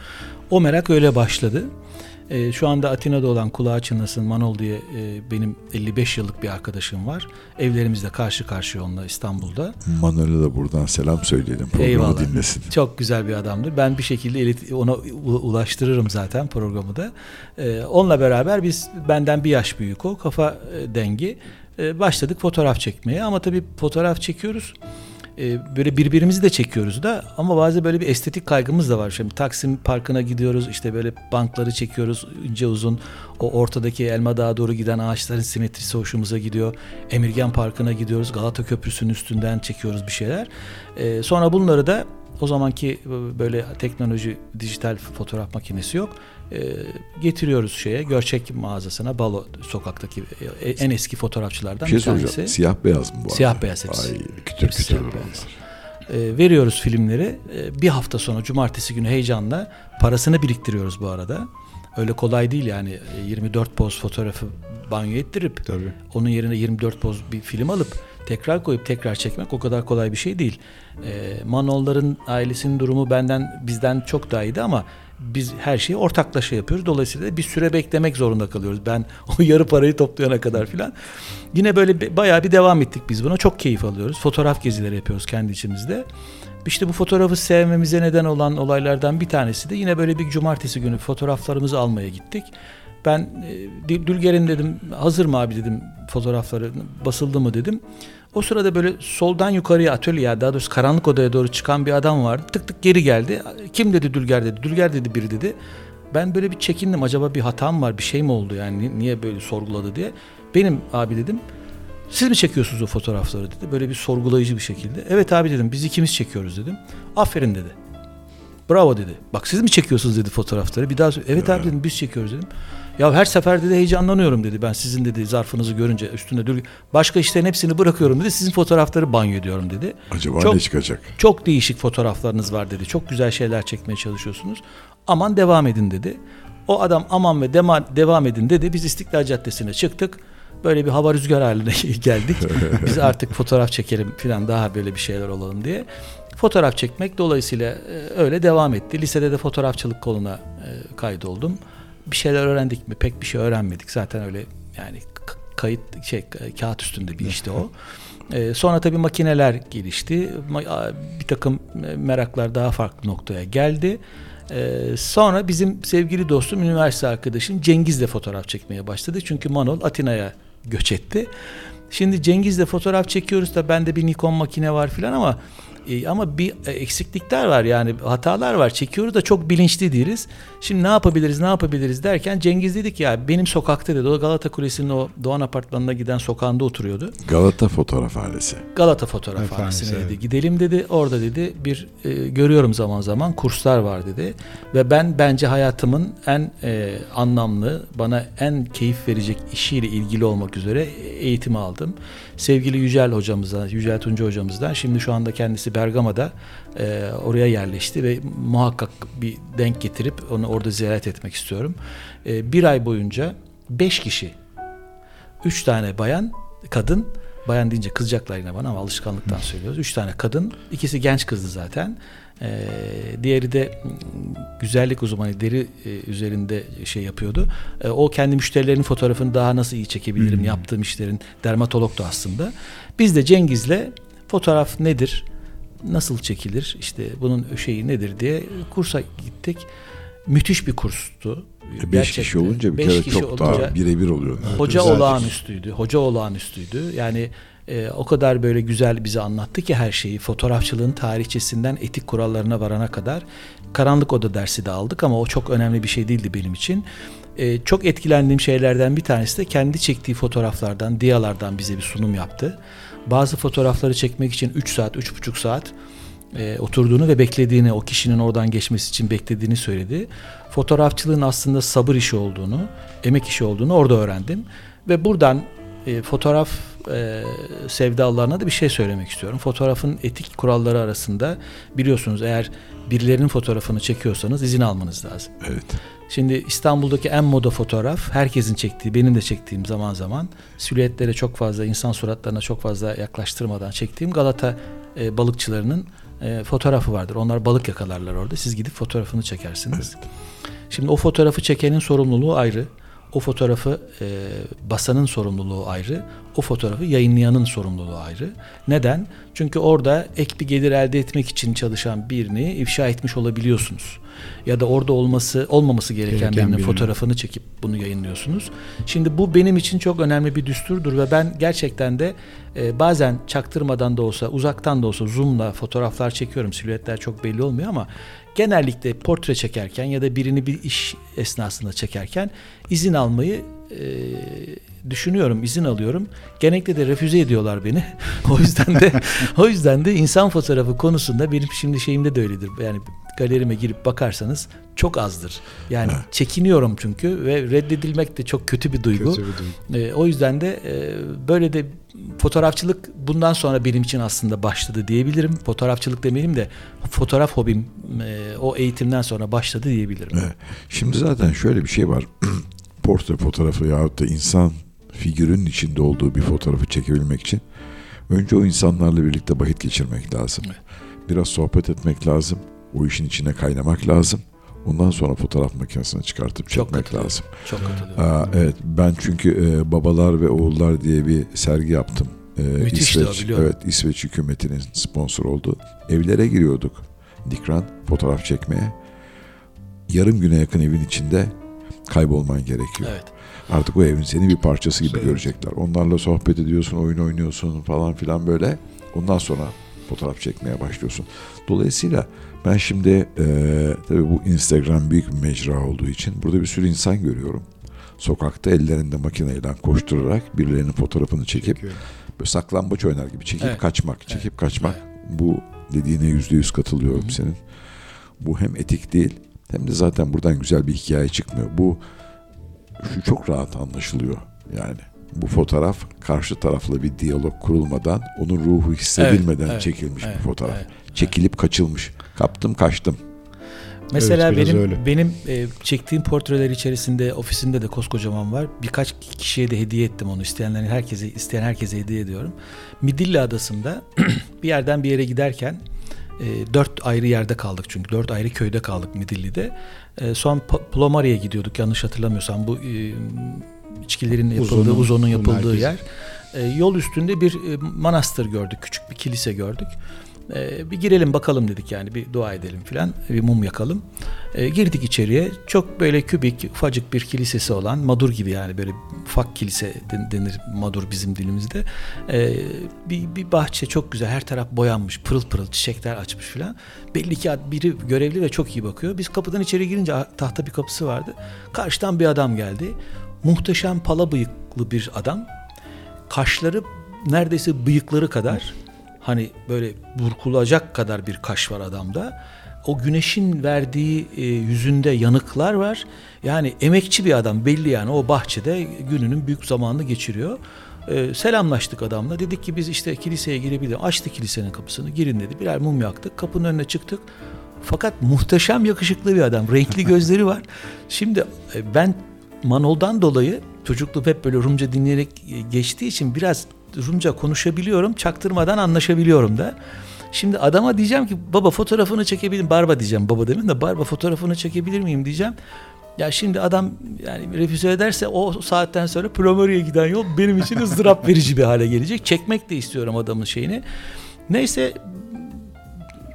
O merak öyle başladı. E, şu anda Atina'da olan kulağı çınlasın Manol diye e, benim 55 yıllık bir arkadaşım var. Evlerimizde karşı karşıya onunla İstanbul'da. Manuel'e de buradan selam söyleyelim. Programı Eyvallah. dinlesin. Çok güzel bir adamdır. Ben bir şekilde ona ulaştırırım zaten programı da. Ee, onunla beraber biz benden bir yaş büyük o kafa e, dengi e, başladık fotoğraf çekmeye ama tabii fotoğraf çekiyoruz. E, böyle birbirimizi de çekiyoruz da ama bazen böyle bir estetik kaygımız da var. Şimdi Taksim Parkı'na gidiyoruz işte böyle bankları çekiyoruz ince uzun. O ortadaki Elma Dağı doğru giden ağaçların simetrisi hoşumuza gidiyor. Emirgan Parkı'na gidiyoruz. Galata Köprüsü'nün üstünden çekiyoruz bir şeyler. E, sonra bunları da o zamanki böyle teknoloji, dijital fotoğraf makinesi yok. E, getiriyoruz şeye, Görçek mağazasına, Balo sokaktaki e, en eski fotoğrafçılardan Bir şey bir tanesi. soracağım. Siyah beyaz mı bu arada? Siyah beyaz hepsi. Ay, kütür Hepsi kütür. E, veriyoruz filmleri. E, bir hafta sonra cumartesi günü heyecanla parasını biriktiriyoruz bu arada. Öyle kolay değil yani E, 24 poz fotoğrafı banyo ettirip Tabii. onun yerine 24 poz bir film alıp tekrar koyup tekrar çekmek o kadar kolay bir şey değil. E, Manolların ailesinin durumu benden bizden çok daha iyiydi ama biz her şeyi ortaklaşa yapıyoruz. Dolayısıyla bir süre beklemek zorunda kalıyoruz. Ben o yarı parayı toplayana kadar filan. Yine böyle bayağı bir devam ettik biz buna. Çok keyif alıyoruz. Fotoğraf gezileri yapıyoruz kendi içimizde. İşte bu fotoğrafı sevmemize neden olan olaylardan bir tanesi de yine böyle bir cumartesi günü fotoğraflarımızı almaya gittik. Ben e, Dül- Dülger'in dedim hazır mı abi dedim fotoğrafları basıldı mı dedim. O sırada böyle soldan yukarıya atölye daha doğrusu karanlık odaya doğru çıkan bir adam vardı. Tık tık geri geldi. Kim dedi Dülger dedi. Dülger dedi biri dedi. Ben böyle bir çekindim acaba bir hatam var bir şey mi oldu yani Ni- niye böyle sorguladı diye. Benim abi dedim. Siz mi çekiyorsunuz o fotoğrafları dedi. Böyle bir sorgulayıcı bir şekilde. Evet abi dedim biz ikimiz çekiyoruz dedim. Aferin dedi. Bravo dedi. Bak siz mi çekiyorsunuz dedi fotoğrafları. Bir daha sor- evet abi dedim biz çekiyoruz dedim. Ya her sefer dedi heyecanlanıyorum dedi. Ben sizin dedi zarfınızı görünce üstünde dur. Başka işlerin hepsini bırakıyorum dedi. Sizin fotoğrafları banyo ediyorum dedi. Acaba Çok- ne çıkacak? Çok değişik fotoğraflarınız var dedi. Çok güzel şeyler çekmeye çalışıyorsunuz. Aman devam edin dedi. O adam aman ve dema, devam edin dedi. Biz İstiklal Caddesi'ne çıktık. Böyle bir hava rüzgar haline geldik. Biz artık fotoğraf çekelim falan daha böyle bir şeyler olalım diye. Fotoğraf çekmek dolayısıyla e, öyle devam etti. Lisede de fotoğrafçılık koluna e, kaydoldum. Bir şeyler öğrendik mi? Pek bir şey öğrenmedik. Zaten öyle yani kayıt şey ka- kağıt üstünde bir işti o. Ee, sonra tabii makineler gelişti. Bir takım e, meraklar daha farklı noktaya geldi. Ee, sonra bizim sevgili dostum, üniversite arkadaşım Cengiz'le fotoğraf çekmeye başladı. Çünkü Manol Atina'ya göç etti. Şimdi Cengiz'le fotoğraf çekiyoruz da bende bir Nikon makine var filan ama e, ama bir e, eksiklikler var yani hatalar var. Çekiyoruz da çok bilinçli değiliz. Şimdi ne yapabiliriz ne yapabiliriz derken Cengiz dedik ya benim sokakta dedi. O Galata Kulesi'nin o Doğan Apartmanı'na giden sokağında oturuyordu. Galata fotoğrafhanesi. Galata Fotoğraf Efendisi, Hanesi'ne dedi. evet. Gidelim dedi. Orada dedi bir e, görüyorum zaman zaman kurslar var dedi. Ve ben bence hayatımın en e, anlamlı, bana en keyif verecek işiyle ilgili olmak üzere eğitimi aldım. Sevgili Yücel hocamızdan, Yücel Tunca hocamızdan şimdi şu anda kendisi Bergama'da e, oraya yerleşti ve muhakkak bir denk getirip onu orada ziyaret etmek istiyorum. E, bir ay boyunca beş kişi Üç tane bayan, kadın. Bayan deyince kızacaklar yine bana ama alışkanlıktan söylüyoruz. Üç tane kadın. ikisi genç kızdı zaten. Ee, diğeri de mm, güzellik uzmanı deri e, üzerinde şey yapıyordu. Ee, o kendi müşterilerinin fotoğrafını daha nasıl iyi çekebilirim yaptığım işlerin dermatologdu aslında. Biz de Cengiz'le Fotoğraf nedir? Nasıl çekilir? İşte bunun şeyi nedir diye kursa gittik. Müthiş bir kurstu. 5 kişi Gerçekten. olunca bir Beş kere kişi çok olunca- daha birebir oluyor. Hoca güzel. olağanüstüydü. Hoca olağanüstüydü. Yani e, o kadar böyle güzel bize anlattı ki her şeyi. Fotoğrafçılığın tarihçesinden etik kurallarına varana kadar. Karanlık oda dersi de aldık ama o çok önemli bir şey değildi benim için. E, çok etkilendiğim şeylerden bir tanesi de kendi çektiği fotoğraflardan, diyalardan bize bir sunum yaptı. Bazı fotoğrafları çekmek için 3 saat, 3,5 saat e, oturduğunu ve beklediğini, o kişinin oradan geçmesi için beklediğini söyledi. Fotoğrafçılığın aslında sabır işi olduğunu, emek işi olduğunu orada öğrendim. Ve buradan e, fotoğraf e, sevdalarına da bir şey söylemek istiyorum. Fotoğrafın etik kuralları arasında biliyorsunuz eğer birilerinin fotoğrafını çekiyorsanız izin almanız lazım. Evet. Şimdi İstanbul'daki en moda fotoğraf herkesin çektiği, benim de çektiğim zaman zaman silüetlere çok fazla, insan suratlarına çok fazla yaklaştırmadan çektiğim Galata e, balıkçılarının e, fotoğrafı vardır. Onlar balık yakalarlar orada. Siz gidip fotoğrafını çekersiniz. Şimdi o fotoğrafı çekenin sorumluluğu ayrı. O fotoğrafı e, basanın sorumluluğu ayrı. O fotoğrafı yayınlayanın sorumluluğu ayrı. Neden? Çünkü orada ek bir gelir elde etmek için çalışan birini ifşa etmiş olabiliyorsunuz. Ya da orada olması olmaması gereken, Gereken birinin birini. fotoğrafını çekip bunu yayınlıyorsunuz. Şimdi bu benim için çok önemli bir düsturdur ve ben gerçekten de e, bazen çaktırmadan da olsa, uzaktan da olsa zoomla fotoğraflar çekiyorum. Silüetler çok belli olmuyor ama genellikle portre çekerken ya da birini bir iş esnasında çekerken izin almayı e, düşünüyorum, izin alıyorum. Genellikle de refüze ediyorlar beni. o yüzden de o yüzden de insan fotoğrafı konusunda benim şimdi şeyimde de öyledir. Yani galerime girip bakarsanız çok azdır. Yani çekiniyorum çünkü ve reddedilmek de çok kötü bir duygu. Kötü bir duygu. E, o yüzden de e, böyle de fotoğrafçılık bundan sonra benim için aslında başladı diyebilirim. Fotoğrafçılık demeliyim de fotoğraf hobim e, o eğitimden sonra başladı diyebilirim. Evet. Şimdi zaten şöyle bir şey var. Portre fotoğrafı yahut da insan figürün içinde olduğu bir fotoğrafı çekebilmek için önce o insanlarla birlikte vakit geçirmek lazım. Evet. Biraz sohbet etmek lazım. O işin içine kaynamak lazım. Ondan sonra fotoğraf makinesini çıkartıp Çok çekmek lazım. Çok katılıyorum. Aa, evet ben çünkü e, Babalar ve Oğullar diye bir sergi yaptım. E, Müthişti İsveç, biliyorum. evet İsveç hükümetinin sponsor olduğu. Evlere giriyorduk. Dikran fotoğraf çekmeye. Yarım güne yakın evin içinde kaybolman gerekiyor. Evet. Artık o evin senin bir parçası gibi Evet. görecekler. Onlarla sohbet ediyorsun, oyun oynuyorsun falan filan böyle. Ondan sonra fotoğraf çekmeye başlıyorsun. Dolayısıyla ben şimdi e, tabii bu Instagram büyük bir mecra olduğu için burada bir sürü insan görüyorum. Sokakta ellerinde makineyle koşturarak birilerinin fotoğrafını çekip Çekiyorum. böyle saklambaç oynar gibi çekip Evet. kaçmak, çekip kaçmak. Bu dediğine yüzde yüz katılıyorum senin. Bu hem etik değil hem de zaten buradan güzel bir hikaye çıkmıyor. Bu şu çok rahat anlaşılıyor yani. Bu fotoğraf karşı tarafla bir diyalog kurulmadan onun ruhu hissedilmeden Evet, evet, çekilmiş evet, bir fotoğraf. evet, Çekilip kaçılmış. Kaptım kaçtım. Mesela Evet, benim öyle. benim e, çektiğim portreler içerisinde ofisinde de koskocaman var. Birkaç kişiye de hediye ettim onu. İsteyenlerin herkese isteyen herkese hediye ediyorum. Midilli Adası'nda bir yerden bir yere giderken e, dört ayrı yerde kaldık çünkü dört ayrı köyde kaldık Midilli'de. E, son Plomari'ye gidiyorduk yanlış hatırlamıyorsam bu e, içkilerin yapıldığı, uzonun yapıldığı merkezi. yer. E, yol üstünde bir e, manastır gördük, küçük bir kilise gördük. E, bir girelim bakalım dedik yani bir dua edelim filan, bir mum yakalım. E, girdik içeriye. Çok böyle kübik, ufacık bir kilisesi olan, madur gibi yani böyle ufak kilise den- denir madur bizim dilimizde. E, bir, bir bahçe çok güzel, her taraf boyanmış, pırıl pırıl çiçekler açmış filan. Belli ki biri görevli ve çok iyi bakıyor. Biz kapıdan içeri girince ah, tahta bir kapısı vardı. Karşıdan bir adam geldi. Muhteşem pala bıyıklı bir adam. Kaşları neredeyse bıyıkları kadar hani böyle burkulacak kadar bir kaş var adamda. O güneşin verdiği e, yüzünde yanıklar var. Yani emekçi bir adam belli yani o bahçede gününün büyük zamanını geçiriyor. E, selamlaştık adamla. Dedik ki biz işte kiliseye girebilir. Açtı kilisenin kapısını. Girin dedi. Birer mum yaktık. Kapının önüne çıktık. Fakat muhteşem yakışıklı bir adam. Renkli gözleri var. Şimdi e, ben Manol'dan dolayı çocukluğum hep böyle Rumca dinleyerek e, geçtiği için biraz Rumca konuşabiliyorum. Çaktırmadan anlaşabiliyorum da. Şimdi adama diyeceğim ki baba fotoğrafını çekebilir Barba diyeceğim baba demin de Barba fotoğrafını çekebilir miyim diyeceğim. Ya şimdi adam yani refüze ederse o saatten sonra Plomari'ye giden yol benim için ızdırap verici bir hale gelecek. Çekmek de istiyorum adamın şeyini. Neyse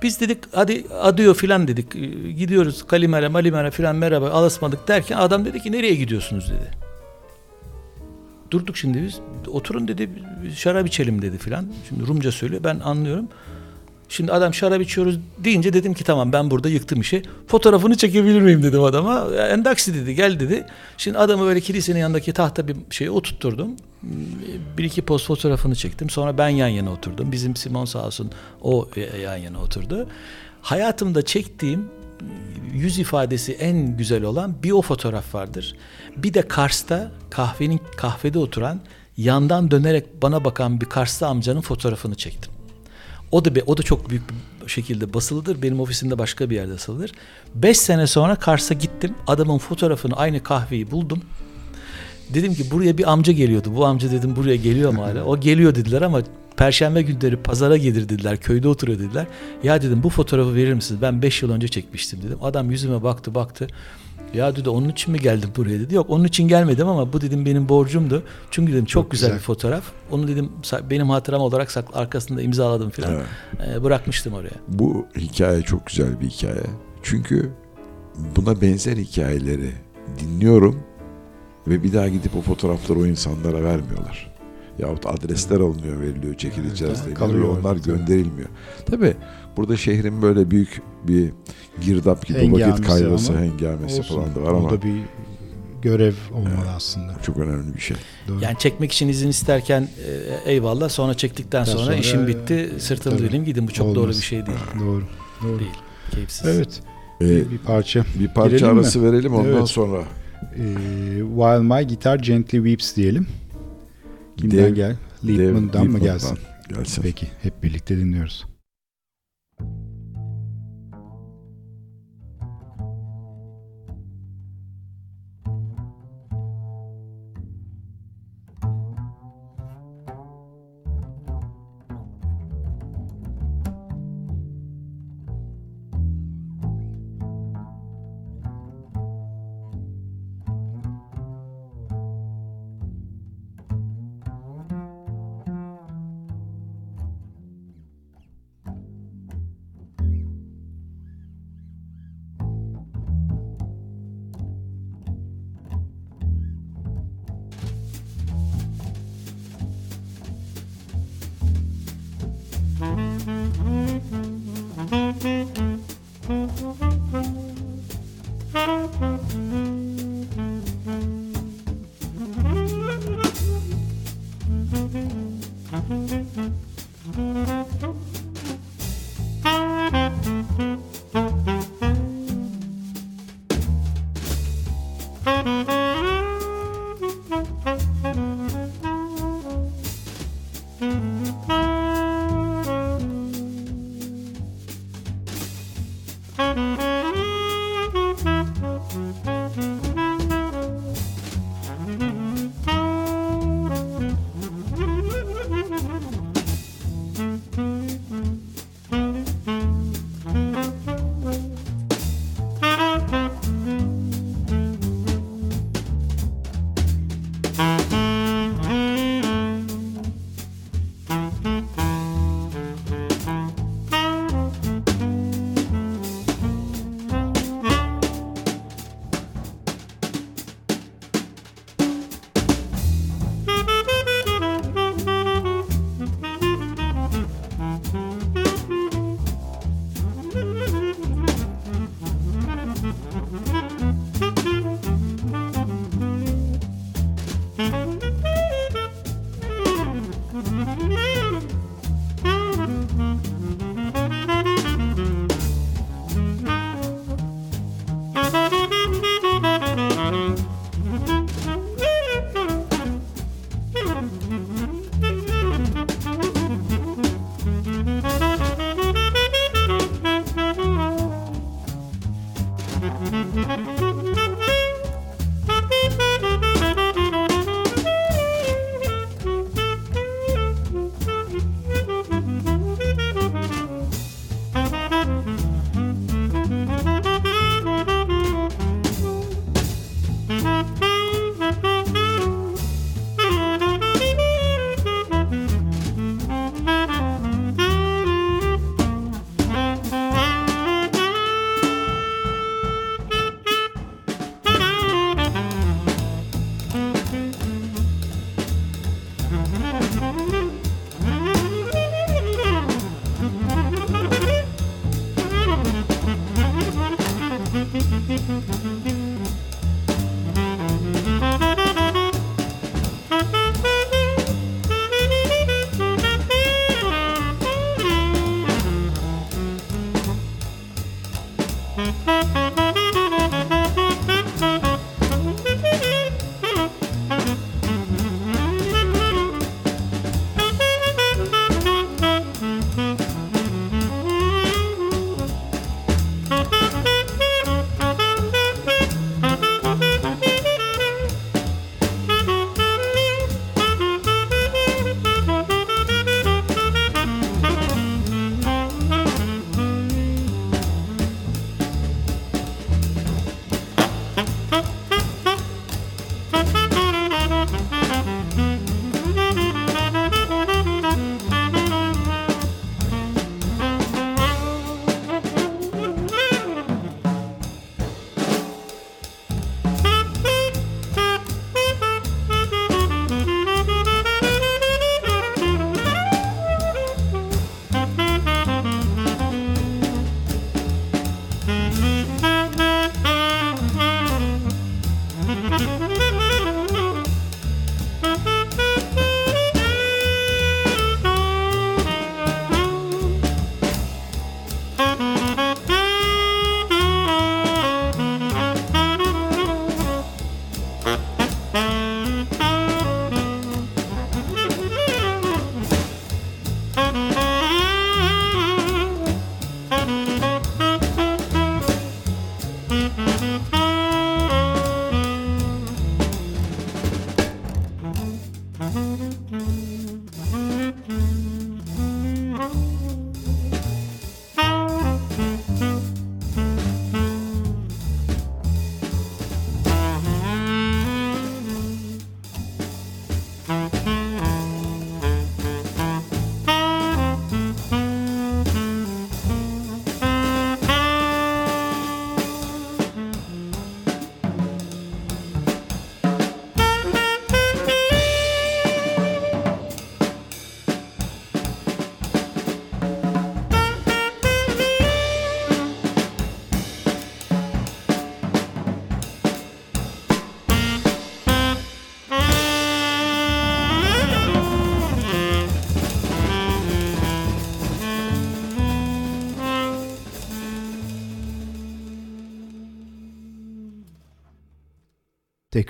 biz dedik hadi adıyor filan dedik. Gidiyoruz Kalimere Malimere filan merhaba alasmadık derken adam dedi ki nereye gidiyorsunuz dedi. Durduk şimdi biz oturun dedi şarap içelim dedi filan. Şimdi Rumca söylüyor ben anlıyorum. Şimdi adam şarap içiyoruz deyince dedim ki tamam ben burada yıktım işi. Fotoğrafını çekebilir miyim dedim adama. Endaksi dedi gel dedi. Şimdi adamı böyle kilisenin yanındaki tahta bir şeye oturtturdum. Bir iki poz fotoğrafını çektim. Sonra ben yan yana oturdum. Bizim Simon sağ olsun o yan yana oturdu. Hayatımda çektiğim yüz ifadesi en güzel olan bir o fotoğraf vardır. Bir de Kars'ta kahvenin kahvede oturan yandan dönerek bana bakan bir Karslı amcanın fotoğrafını çektim. O da o da çok büyük bir şekilde basılıdır. Benim ofisimde başka bir yerde asılıdır. Beş sene sonra Kars'a gittim. Adamın fotoğrafını aynı kahveyi buldum. Dedim ki buraya bir amca geliyordu. Bu amca dedim buraya geliyor mu hala? O geliyor dediler ama Perşembe günleri pazara gelir dediler. Köyde oturuyor dediler. Ya dedim bu fotoğrafı verir misiniz? Ben 5 yıl önce çekmiştim dedim. Adam yüzüme baktı baktı. Ya dedi onun için mi geldim buraya dedi. Yok onun için gelmedim ama bu dedim benim borcumdu. Çünkü dedim çok, çok güzel, güzel bir fotoğraf. Onu dedim benim hatıram olarak saklı, arkasında imzaladım filan. Evet. Ee, bırakmıştım oraya. Bu hikaye çok güzel bir hikaye. Çünkü buna benzer hikayeleri dinliyorum ve bir daha gidip o fotoğrafları o insanlara vermiyorlar. Yahut adresler alınıyor, veriliyor, çekileceğiz evet, Kalıyor Onlar gönderilmiyor. Tabii burada şehrin böyle büyük bir girdap gibi hengamesi vakit kaybısı, hengamesi olsun. falan da var ama. O da bir görev olmalı evet, aslında. Çok önemli bir şey. Doğru. Yani çekmek için izin isterken e, eyvallah sonra çektikten sonra, sonra işim bitti sırtımı döneyim gidin bu çok Olmaz. doğru bir şey değil. Doğru. Doğru. Değil. Keyifsiz. Evet. Ee, bir parça. Bir parça Girelim arası mi? verelim ondan evet. sonra. Ee, While My Guitar Gently Weeps diyelim. Kimden Dev, gel? Liebman'dan mı gelsin? Gelsin. Peki hep birlikte dinliyoruz. Música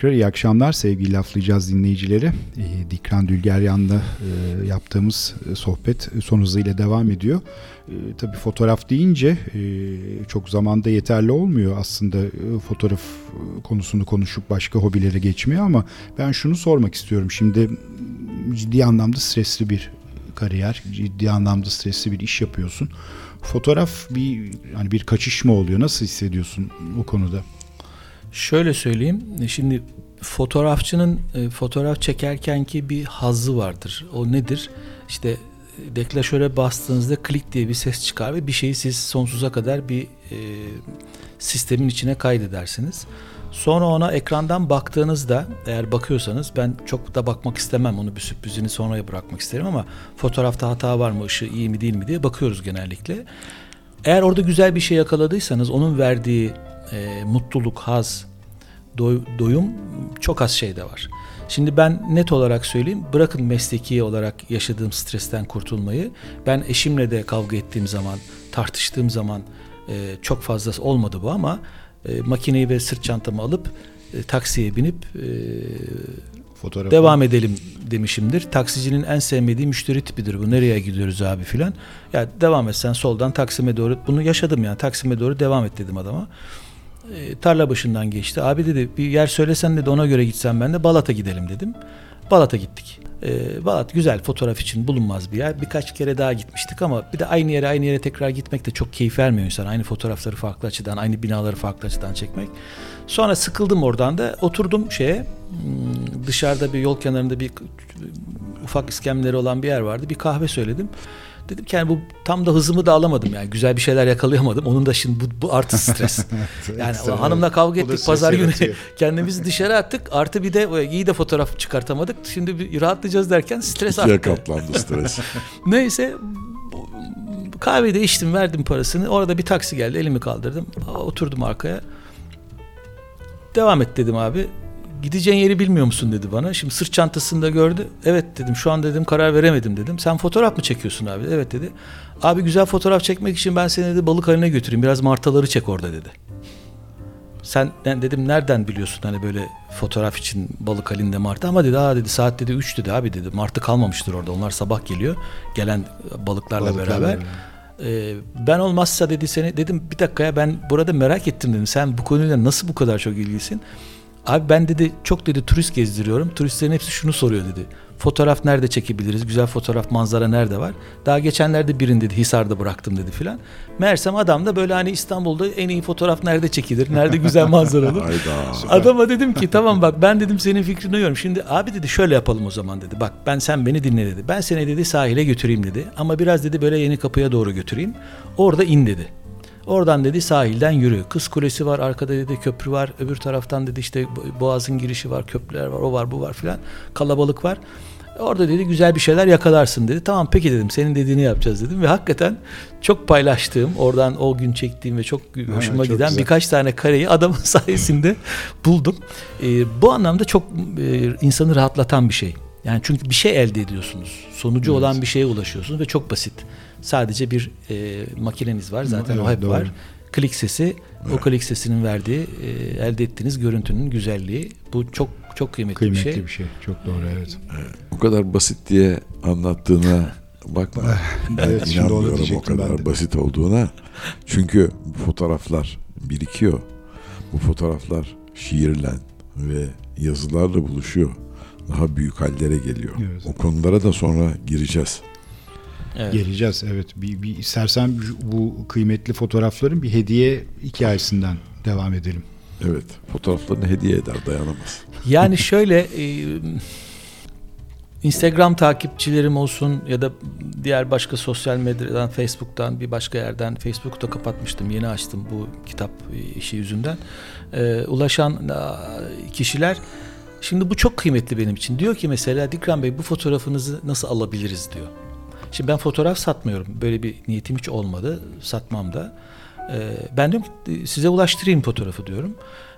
Tekrar iyi akşamlar sevgili laflayacağız dinleyicileri. E, Dikran Dülgeryan'la e, yaptığımız e, sohbet son hızıyla devam ediyor. E, tabii fotoğraf deyince e, çok zamanda yeterli olmuyor aslında e, fotoğraf konusunu konuşup başka hobilere geçmiyor ama ben şunu sormak istiyorum. Şimdi ciddi anlamda stresli bir kariyer, ciddi anlamda stresli bir iş yapıyorsun. Fotoğraf bir hani bir kaçış mı oluyor? Nasıl hissediyorsun bu konuda? Şöyle söyleyeyim. Şimdi fotoğrafçının e, fotoğraf çekerken ki bir hazzı vardır. O nedir? İşte e, deklaşöre bastığınızda klik diye bir ses çıkar ve bir şeyi siz sonsuza kadar bir e, sistemin içine kaydedersiniz. Sonra ona ekrandan baktığınızda eğer bakıyorsanız ben çok da bakmak istemem onu bir sürprizini sonraya bırakmak isterim ama fotoğrafta hata var mı ışığı iyi mi değil mi diye bakıyoruz genellikle. Eğer orada güzel bir şey yakaladıysanız onun verdiği e, mutluluk, haz, doy, doyum çok az şeyde var. Şimdi ben net olarak söyleyeyim, bırakın mesleki olarak yaşadığım stresten kurtulmayı. Ben eşimle de kavga ettiğim zaman, tartıştığım zaman e, çok fazla olmadı bu ama e, makineyi ve sırt çantamı alıp e, taksiye binip e, Fotoğrafı. devam edelim demişimdir. Taksicinin en sevmediği müşteri tipidir bu. Nereye gidiyoruz abi filan. Ya devam et sen soldan Taksim'e doğru. Bunu yaşadım yani. Taksim'e doğru devam et dedim adama e, tarla başından geçti. Abi dedi bir yer söylesen dedi ona göre gitsem ben de Balat'a gidelim dedim. Balat'a gittik. E, Balat güzel fotoğraf için bulunmaz bir yer. Birkaç kere daha gitmiştik ama bir de aynı yere aynı yere tekrar gitmek de çok keyif vermiyor insan. Aynı fotoğrafları farklı açıdan, aynı binaları farklı açıdan çekmek. Sonra sıkıldım oradan da oturdum şeye hmm, dışarıda bir yol kenarında bir ufak iskemleri olan bir yer vardı. Bir kahve söyledim. Dedim ki yani bu tam da hızımı da alamadım yani güzel bir şeyler yakalayamadım. Onun da şimdi bu, bu artı stres. yani o hanımla kavga ettik pazar günü kendimizi dışarı attık. Artı bir de iyi de fotoğraf çıkartamadık. Şimdi bir rahatlayacağız derken stres arttı. İkiye katlandı stres. Neyse kahveyi de içtim verdim parasını. Orada bir taksi geldi elimi kaldırdım. Oturdum arkaya. Devam et dedim abi. Gideceğin yeri bilmiyor musun dedi bana. Şimdi sırt çantasında gördü. Evet dedim şu an dedim karar veremedim dedim. Sen fotoğraf mı çekiyorsun abi? Evet dedi. Abi güzel fotoğraf çekmek için ben seni dedi balık haline götüreyim. Biraz martaları çek orada dedi. Sen ben dedim nereden biliyorsun hani böyle fotoğraf için balık halinde martı ama dedi aa dedi saat dedi 3 dedi abi dedi martı kalmamıştır orada onlar sabah geliyor gelen balıklarla, Balıklarla beraber. beraber. Ee, ben olmazsa dedi seni dedim bir dakika ya ben burada merak ettim dedim sen bu konuyla nasıl bu kadar çok ilgilisin? Abi ben dedi çok dedi turist gezdiriyorum. Turistlerin hepsi şunu soruyor dedi. Fotoğraf nerede çekebiliriz? Güzel fotoğraf manzara nerede var? Daha geçenlerde birini dedi Hisar'da bıraktım dedi filan. Meğersem adam da böyle hani İstanbul'da en iyi fotoğraf nerede çekilir? Nerede güzel manzara olur? Adama dedim ki tamam bak ben dedim senin fikrini uyuyorum. Şimdi abi dedi şöyle yapalım o zaman dedi. Bak ben sen beni dinle dedi. Ben seni dedi sahile götüreyim dedi. Ama biraz dedi böyle yeni kapıya doğru götüreyim. Orada in dedi. Oradan dedi sahilden yürü. Kız Kulesi var, arkada dedi köprü var. Öbür taraftan dedi işte boğazın girişi var, köprüler var, o var, bu var filan. Kalabalık var. Orada dedi güzel bir şeyler yakalarsın dedi. Tamam peki dedim senin dediğini yapacağız dedim. Ve hakikaten çok paylaştığım, oradan o gün çektiğim ve çok hoşuma çok giden güzel. birkaç tane kareyi adamın sayesinde buldum. Ee, bu anlamda çok e, insanı rahatlatan bir şey. Yani çünkü bir şey elde ediyorsunuz. Sonucu olan bir şeye ulaşıyorsunuz ve çok basit. Sadece bir e, makineniz var. Zaten o Evet, hep doğru. var. Klik sesi, o klik sesinin verdiği e, elde ettiğiniz görüntünün güzelliği. Bu çok çok kıymetli, Kıymetli bir şey. bir şey. Çok doğru evet. O kadar basit diye anlattığına bakma. Ben Evet, inanmıyorum o kadar basit olduğuna. Çünkü bu fotoğraflar birikiyor. Bu fotoğraflar şiirle ve yazılarla buluşuyor. Daha büyük hallere geliyor. Evet. O konulara da sonra gireceğiz. Evet. Geleceğiz evet. Bir, bir istersen bu kıymetli fotoğrafların bir hediye hikayesinden devam edelim. Evet, fotoğraflarını hediye eder, dayanamaz. Yani şöyle e, Instagram takipçilerim olsun ya da diğer başka sosyal medyadan Facebook'tan bir başka yerden Facebook'ta kapatmıştım yeni açtım bu kitap işi yüzünden E, ulaşan kişiler şimdi bu çok kıymetli benim için diyor ki mesela Dikran Bey bu fotoğrafınızı nasıl alabiliriz diyor. Şimdi ben fotoğraf satmıyorum böyle bir niyetim hiç olmadı satmam da E, ben diyorum ki size ulaştırayım fotoğrafı diyorum.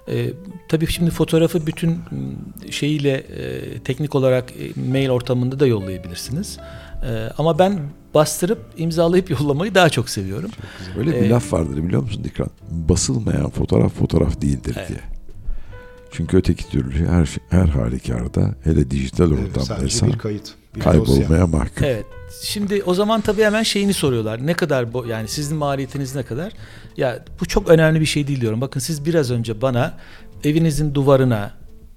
E, tabii şimdi fotoğrafı bütün m, şeyiyle e, teknik olarak e, mail ortamında da yollayabilirsiniz. E, ama ben bastırıp imzalayıp yollamayı daha çok seviyorum. Öyle bir Ee, laf vardır biliyor musun Dikran? Basılmayan fotoğraf fotoğraf değildir Evet. diye. Çünkü öteki türlü her her halükarda hele dijital Evet, ortamdaysa sadece bir kayıt. Bir dosya. kaybolmaya mahkum. Evet. Şimdi o zaman tabii hemen şeyini soruyorlar. Ne kadar bu yani sizin maliyetiniz ne kadar? Ya bu çok önemli bir şey değil diyorum. Bakın siz biraz önce bana evinizin duvarına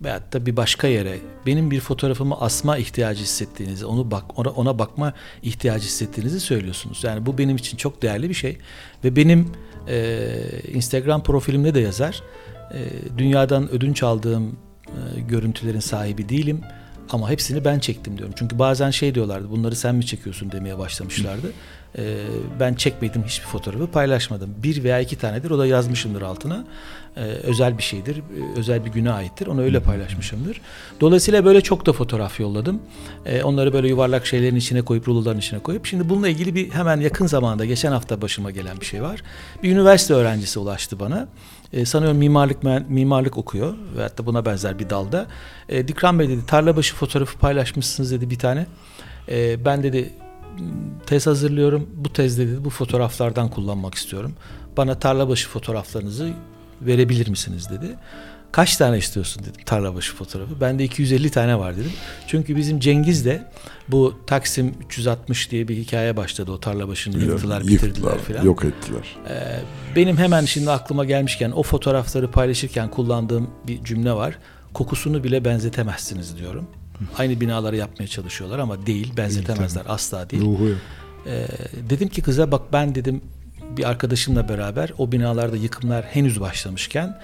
veyahut da bir başka yere benim bir fotoğrafımı asma ihtiyacı hissettiğinizi, onu bak ona, ona bakma ihtiyacı hissettiğinizi söylüyorsunuz. Yani bu benim için çok değerli bir şey ve benim e, Instagram profilimde de yazar. E, dünyadan ödünç aldığım e, görüntülerin sahibi değilim. Ama hepsini ben çektim diyorum. Çünkü bazen şey diyorlardı bunları sen mi çekiyorsun demeye başlamışlardı. Ee, ben çekmedim hiçbir fotoğrafı paylaşmadım. Bir veya iki tanedir o da yazmışımdır altına. Ee, özel bir şeydir, e, özel bir güne aittir. Onu öyle paylaşmışımdır. Dolayısıyla böyle çok da fotoğraf yolladım. Ee, onları böyle yuvarlak şeylerin içine koyup ruloların içine koyup. Şimdi bununla ilgili bir hemen yakın zamanda geçen hafta başıma gelen bir şey var. Bir üniversite öğrencisi ulaştı bana. E, sanıyorum mimarlık mimarlık okuyor ve hatta buna benzer bir dalda. E, Dikran Bey dedi tarlabaşı fotoğrafı paylaşmışsınız dedi bir tane. E, ben dedi "m, tez hazırlıyorum. Bu tezde dedi bu fotoğraflardan kullanmak istiyorum. Bana tarlabaşı fotoğraflarınızı verebilir misiniz dedi. Kaç tane istiyorsun dedim tarlabaşı fotoğrafı. Bende 250 tane var dedim. Çünkü bizim Cengiz de bu Taksim 360 diye bir hikaye başladı. O tarlabaşını yıktılar, bitirdiler filan. yok ettiler. Ee, benim hemen şimdi aklıma gelmişken o fotoğrafları paylaşırken kullandığım bir cümle var. Kokusunu bile benzetemezsiniz diyorum. Aynı binaları yapmaya çalışıyorlar ama değil, benzetemezler asla değil. Ruhu yok. Ee, dedim ki kıza bak ben dedim bir arkadaşımla beraber o binalarda yıkımlar henüz başlamışken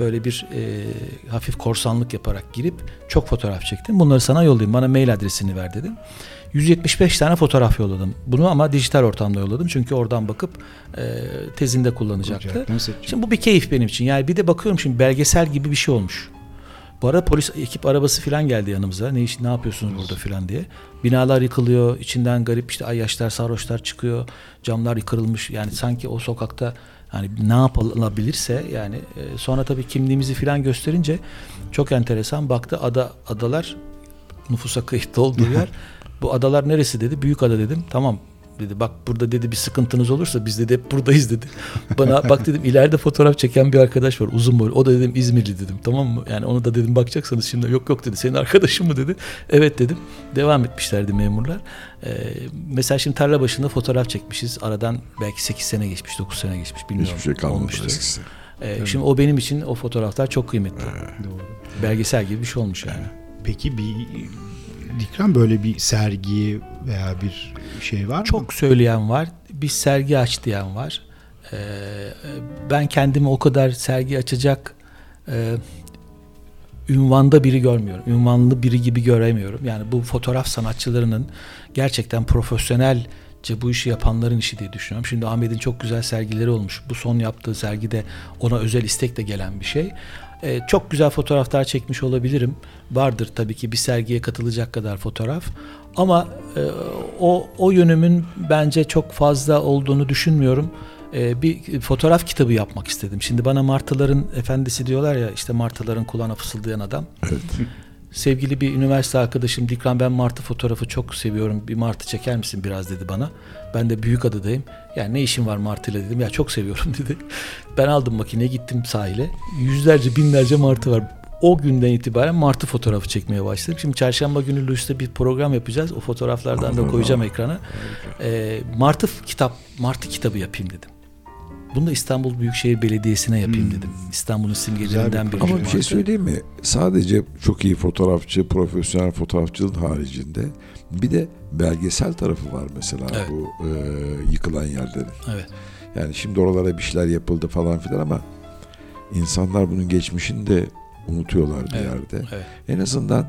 böyle bir e, hafif korsanlık yaparak girip çok fotoğraf çektim. Bunları sana yollayayım. Bana mail adresini ver dedim. 175 tane fotoğraf yolladım. Bunu ama dijital ortamda yolladım. Çünkü oradan bakıp e, tezinde kullanacaktı. Şimdi bu bir keyif benim için. Yani bir de bakıyorum şimdi belgesel gibi bir şey olmuş. Bu arada polis ekip arabası falan geldi yanımıza. Ne iş ne yapıyorsunuz burada falan diye. Binalar yıkılıyor. içinden garip işte ayyaşlar, sarhoşlar çıkıyor. Camlar kırılmış. Yani sanki o sokakta hani ne yapılabilirse yani e, sonra tabii kimliğimizi falan gösterince çok enteresan baktı ada adalar nüfusa kayıtlı olduğu yer. Bu adalar neresi dedi. Büyük ada dedim. Tamam dedi. Bak burada dedi bir sıkıntınız olursa biz dedi hep buradayız dedi. Bana bak dedim ileride fotoğraf çeken bir arkadaş var uzun boylu. O da dedim İzmirli dedim tamam mı? Yani onu da dedim bakacaksanız şimdi yok yok dedi. Senin arkadaşın mı dedi. Evet dedim. Devam etmişlerdi memurlar. Ee, mesela şimdi tarla başında fotoğraf çekmişiz. Aradan belki 8 sene geçmiş 9 sene geçmiş bilmiyorum. Hiçbir şey kalmadı Olmuştur. eskisi. Ee, şimdi o benim için o fotoğraflar çok kıymetli. Belgesel gibi bir şey olmuş yani. Peki bir Dikran böyle bir sergi veya bir şey var mı? Çok söyleyen var. Bir sergi aç diyen var. Ee, ben kendimi o kadar sergi açacak e, ünvanda biri görmüyorum. Ünvanlı biri gibi göremiyorum. Yani bu fotoğraf sanatçılarının gerçekten profesyonelce bu işi yapanların işi diye düşünüyorum. Şimdi Ahmet'in çok güzel sergileri olmuş. Bu son yaptığı sergide ona özel istekle gelen bir şey. Ee, çok güzel fotoğraflar çekmiş olabilirim. Vardır tabii ki bir sergiye katılacak kadar fotoğraf. Ama e, o o yönümün bence çok fazla olduğunu düşünmüyorum. E, bir fotoğraf kitabı yapmak istedim. Şimdi bana martıların efendisi diyorlar ya işte martıların kulağına fısıldayan adam. Evet. Sevgili bir üniversite arkadaşım Dikran ben martı fotoğrafı çok seviyorum. Bir martı çeker misin biraz dedi bana. Ben de büyük adadayım. Yani ne işin var martıyla dedim. Ya çok seviyorum dedi. Ben aldım makineyi gittim sahile. Yüzlerce binlerce martı var. O günden itibaren martı fotoğrafı çekmeye başladım. Şimdi çarşamba günü Luis'te bir program yapacağız. O fotoğraflardan da koyacağım ekrana. Ee, martı kitap, martı kitabı yapayım dedim. Bunu da İstanbul Büyükşehir Belediyesi'ne yapayım dedim. İstanbul'un simgelerinden biri. Ama bir şey söyleyeyim mi? Sadece çok iyi fotoğrafçı, profesyonel fotoğrafçının haricinde bir de belgesel tarafı var mesela Evet. bu e, yıkılan yerlerin. Evet. Yani şimdi oralara bir şeyler yapıldı falan filan ama insanlar bunun geçmişini de unutuyorlar bir Evet, yerde. evet. En azından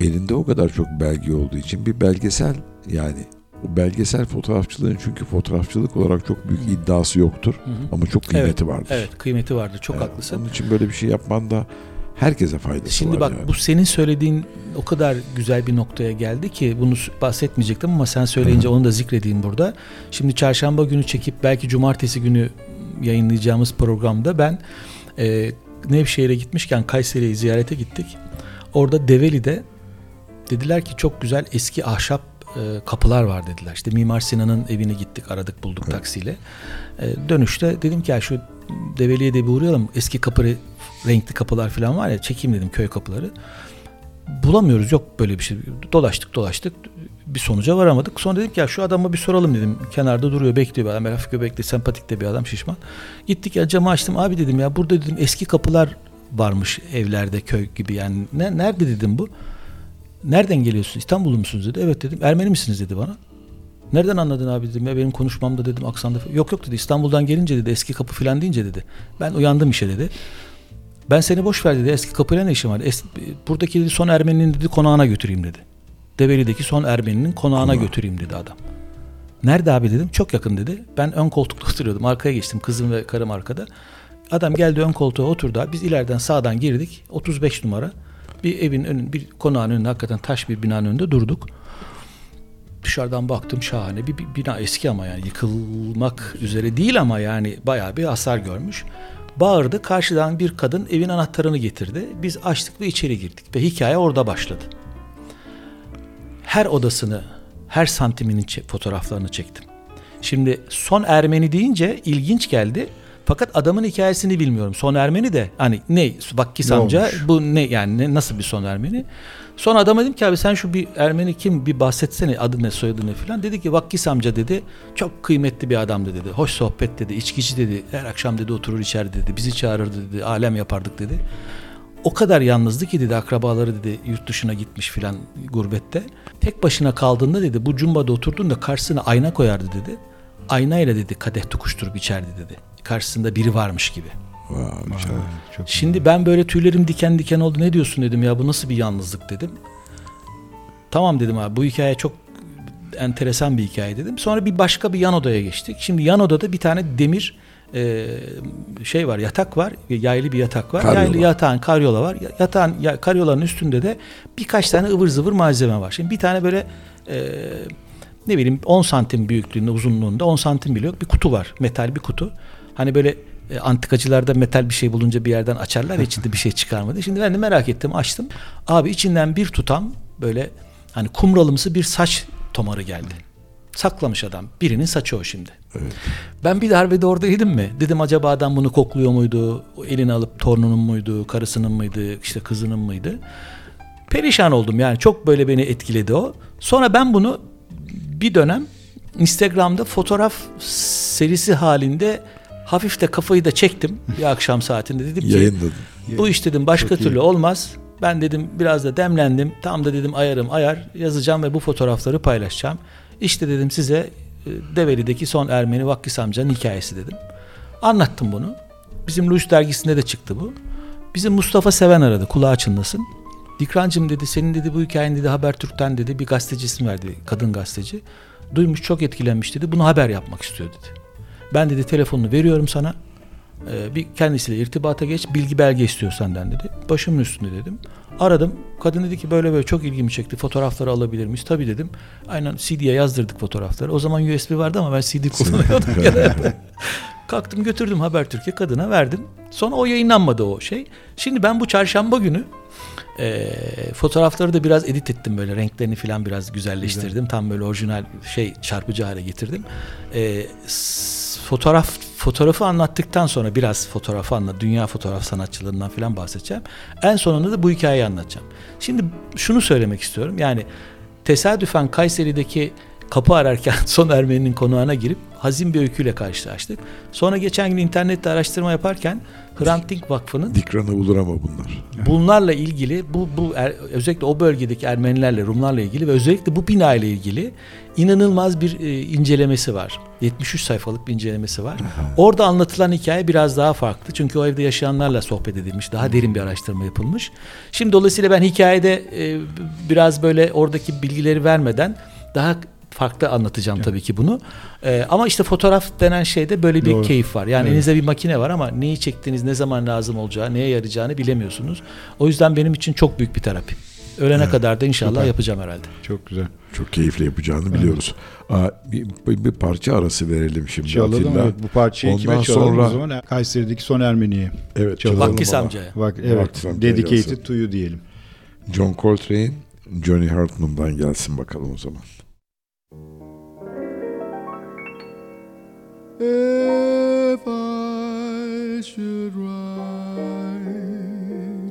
elinde o kadar çok belge olduğu için bir belgesel yani o belgesel fotoğrafçılığın çünkü fotoğrafçılık olarak çok büyük iddiası yoktur Hı hı. ama çok kıymeti vardır. Evet kıymeti vardır. Çok Evet, haklısın. Onun için böyle bir şey yapman da herkese faydası Şimdi var bak yani. bu senin söylediğin o kadar güzel bir noktaya geldi ki bunu bahsetmeyecektim ama sen söyleyince onu da zikredeyim burada. Şimdi çarşamba günü çekip belki cumartesi günü yayınlayacağımız programda ben e, Nevşehir'e gitmişken Kayseri'yi ziyarete gittik. Orada Develi'de dediler ki çok güzel eski ahşap e, kapılar var dediler. İşte Mimar Sinan'ın evine gittik aradık bulduk taksiyle. E, dönüşte dedim ki ya şu Develi'ye de bir uğrayalım. Eski kapı re- renkli kapılar falan var ya çekeyim dedim köy kapıları. Bulamıyoruz yok böyle bir şey. Dolaştık dolaştık bir sonuca varamadık. Sonra dedik ya şu adama bir soralım dedim. Kenarda duruyor bekliyor bir adam. Hafif göbekli sempatik de bir adam şişman. Gittik ya camı açtım abi dedim ya burada dedim eski kapılar varmış evlerde köy gibi yani. Ne, nerede dedim bu? Nereden geliyorsun? İstanbullu musunuz dedi. Evet dedim. Ermeni misiniz dedi bana. Nereden anladın abi dedim ya benim konuşmamda dedim aksanda. Yok yok dedi İstanbul'dan gelince dedi eski kapı filan deyince dedi. Ben uyandım işe dedi. Ben seni boş ver dedi eski kapıyla ne işim var? Es- buradaki dedi, son Ermeninin dedi konağına götüreyim dedi. Develi'deki son Ermeninin konağına götüreyim dedi adam. Nerede abi dedim. Çok yakın dedi. Ben ön koltukta oturuyordum. Arkaya geçtim. Kızım ve karım arkada. Adam geldi ön koltuğa oturdu. abi. Biz ileriden sağdan girdik. 35 numara. Bir evin önün, bir konağın önünde hakikaten taş bir binanın önünde durduk. Dışarıdan baktım şahane bir, bina eski ama yani yıkılmak üzere değil ama yani bayağı bir hasar görmüş. Bağırdı karşıdan bir kadın evin anahtarını getirdi. Biz açtık ve içeri girdik ve hikaye orada başladı. Her odasını, her santiminin fotoğraflarını çektim. Şimdi son Ermeni deyince ilginç geldi. Fakat adamın hikayesini bilmiyorum. Son Ermeni de hani ne Vakkis Ne amca olmuş? bu ne yani ne, nasıl bir son Ermeni? Sonra adama dedim ki abi sen şu bir Ermeni kim bir bahsetsene adı ne soyadı ne filan. Dedi ki Vakkis amca dedi çok kıymetli bir adamdı dedi. Hoş sohbet dedi içkici dedi her akşam dedi oturur içerdi dedi. Bizi çağırırdı dedi alem yapardık dedi. O kadar yalnızdı ki dedi akrabaları dedi yurt dışına gitmiş filan gurbette. Tek başına kaldığında dedi bu cumbada oturduğunda karşısına ayna koyardı dedi. Aynayla dedi kadeh tokuşturup içerdi dedi. Karşısında biri varmış gibi. Vay. Çok Şimdi ben böyle tüylerim diken diken oldu. Ne diyorsun dedim ya bu nasıl bir yalnızlık dedim. Tamam dedim abi bu hikaye çok enteresan bir hikaye dedim. Sonra bir başka bir yan odaya geçtik. Şimdi yan odada bir tane demir e, şey var yatak var yaylı bir yatak var. Karyola. Yaylı yatağın karyola var. Ya- Yatağın ya, karyolanın üstünde de birkaç tane ıvır zıvır malzeme var. Şimdi bir tane böyle e, ne bileyim 10 santim büyüklüğünde uzunluğunda 10 santim bile yok bir kutu var. Metal bir kutu. Hani böyle e, antikacılarda metal bir şey bulunca bir yerden açarlar ya içinde bir şey çıkarmadı. Şimdi ben de merak ettim açtım. Abi içinden bir tutam böyle hani kumralımsı bir saç tomarı geldi. Saklamış adam. Birinin saçı o şimdi. Ben bir darbede oradaydım mı? Dedim acaba adam bunu kokluyor muydu? O Elini alıp torununun muydu? Karısının mıydı? işte kızının mıydı? Perişan oldum yani. Çok böyle beni etkiledi o. Sonra ben bunu bir dönem Instagram'da fotoğraf serisi halinde hafif de kafayı da çektim bir akşam saatinde. Dedim ki Yayınladın. bu iş dedim başka Çok iyi. türlü olmaz. Ben dedim biraz da demlendim. Tam da dedim ayarım ayar yazacağım ve bu fotoğrafları paylaşacağım. İşte dedim size e, Develi'deki son Ermeni Vakkis amcanın hikayesi dedim. Anlattım bunu. Bizim Luş dergisinde de çıktı bu. Bizim Mustafa Seven aradı kulağı çınlasın. Dikrancım dedi senin dedi bu hikayen dedi Habertürk'ten dedi bir gazeteci isim verdi kadın gazeteci. Duymuş çok etkilenmiş dedi bunu haber yapmak istiyor dedi. Ben dedi telefonunu veriyorum sana. Ee, bir kendisiyle irtibata geç bilgi belge istiyor senden dedi. Başımın üstünde dedim. Aradım. Kadın dedi ki böyle böyle çok ilgimi çekti. Fotoğrafları alabilir miyiz? Tabii dedim. Aynen CD'ye yazdırdık fotoğrafları. O zaman USB vardı ama ben CD kullanıyordum genelde. Kalktım götürdüm Habertürk'e kadına verdim. Sonra o yayınlanmadı o şey. Şimdi ben bu çarşamba günü e, fotoğrafları da biraz edit ettim böyle renklerini falan biraz güzelleştirdim. Tam böyle orijinal şey çarpıcı hale getirdim. E, fotoğraf fotoğrafı anlattıktan sonra biraz fotoğrafı anlat, dünya fotoğraf sanatçılarından falan bahsedeceğim. En sonunda da bu hikayeyi anlatacağım. Şimdi şunu söylemek istiyorum. Yani tesadüfen Kayseri'deki kapı ararken son Ermeni'nin konağına girip hazin bir öyküyle karşılaştık. Sonra geçen gün internette araştırma yaparken Hrant Dink Vakfı'nın Dikranı bulur ama bunlar. bunlarla ilgili bu bu er- özellikle o bölgedeki Ermenilerle Rumlarla ilgili ve özellikle bu bina ile ilgili inanılmaz bir e, incelemesi var. 73 sayfalık bir incelemesi var. Orada anlatılan hikaye biraz daha farklı. Çünkü o evde yaşayanlarla sohbet edilmiş. Daha derin bir araştırma yapılmış. Şimdi dolayısıyla ben hikayede e, biraz böyle oradaki bilgileri vermeden daha farklı anlatacağım tabii ki bunu. E, ama işte fotoğraf denen şeyde böyle bir Doğru. keyif var. Yani Evet. elinizde bir makine var ama neyi çektiğiniz, ne zaman lazım olacağı, neye yarayacağını bilemiyorsunuz. O yüzden benim için çok büyük bir terapi. Ölene kadar da inşallah Süper. yapacağım herhalde. Çok güzel. Çok keyifle yapacağını biliyoruz. Aa, bir, bir, bir parça arası verelim şimdi Çalalım Atilla. evet, bu parçayı Ondan kime çalalım sonra- o zaman? Kayseri'deki son Ermeni'ye. Evet, Çalalım. Vakkis amcaya. Bak evet. Vakkis amcaya Dedicated gelsin. to you diyelim. John Coltrane, Johnny Hartman'dan gelsin bakalım o zaman. If I should write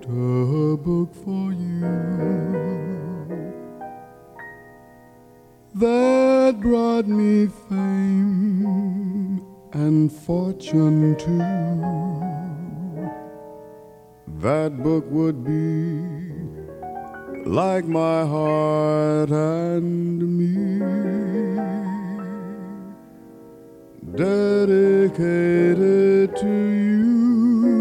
a book for you that brought me fame and fortune too, that book would be like my heart and me dedicated to you.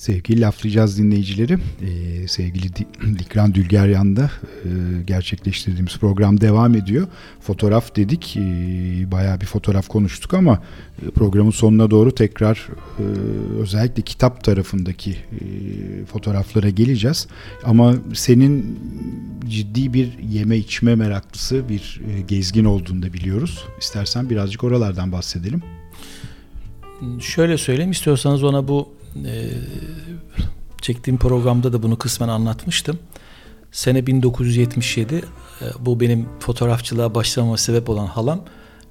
Sevgili laflayacağız dinleyicileri. Ee, sevgili Di- Dikran Dülgeryan'da e, gerçekleştirdiğimiz program devam ediyor. Fotoğraf dedik. E, bayağı bir fotoğraf konuştuk ama e, programın sonuna doğru tekrar e, özellikle kitap tarafındaki e, fotoğraflara geleceğiz. Ama senin ciddi bir yeme içme meraklısı bir e, gezgin olduğunu da biliyoruz. İstersen birazcık oralardan bahsedelim. Şöyle söyleyeyim istiyorsanız ona bu e, çektiğim programda da bunu kısmen anlatmıştım. Sene 1977 e, bu benim fotoğrafçılığa başlamama sebep olan halam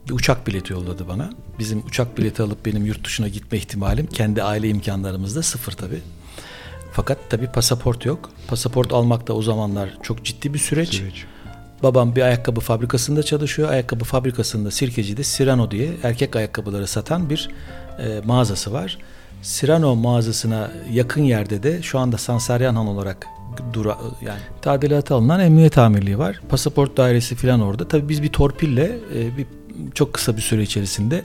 bir uçak bileti yolladı bana. Bizim uçak bileti alıp benim yurt dışına gitme ihtimalim kendi aile imkanlarımızda sıfır tabi. Fakat tabi pasaport yok. Pasaport almak da o zamanlar çok ciddi bir süreç. Süreç. Babam bir ayakkabı fabrikasında çalışıyor. Ayakkabı fabrikasında Sirkeci'de Sirano diye erkek ayakkabıları satan bir e, mağazası var. Sirano mağazasına yakın yerde de şu anda Sansaryanhan olarak dura yani tadilatı alınan emniyet amirliği var. Pasaport dairesi falan orada. Tabii biz bir torpille e, bir çok kısa bir süre içerisinde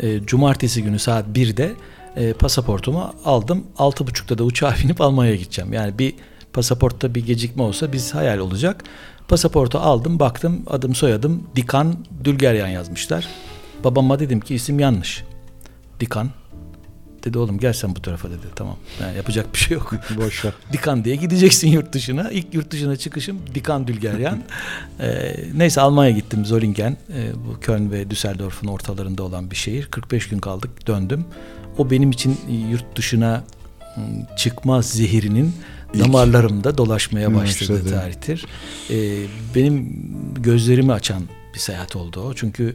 e, cumartesi günü saat 1'de e, pasaportumu aldım. 6.30'da da uçağa binip Almanya'ya gideceğim. Yani bir pasaportta bir gecikme olsa biz hayal olacak. Pasaportu aldım baktım adım soyadım Dikan Dülgeryan yazmışlar. Babama dedim ki isim yanlış. Dikan. Dedi oğlum gel sen bu tarafa dedi. Tamam. Yani yapacak bir şey yok. Boş ver. Dikan diye gideceksin yurt dışına. İlk yurt dışına çıkışım Dikan Dülgeryan. Ee, neyse Almanya'ya gittim Zollingen. Ee, bu Köln ve Düsseldorf'un ortalarında olan bir şehir. 45 gün kaldık döndüm. O benim için yurt dışına çıkma zehirinin İlk. damarlarımda dolaşmaya Başladı. başladığı tarihtir. Ee, benim gözlerimi açan bir seyahat oldu o. Çünkü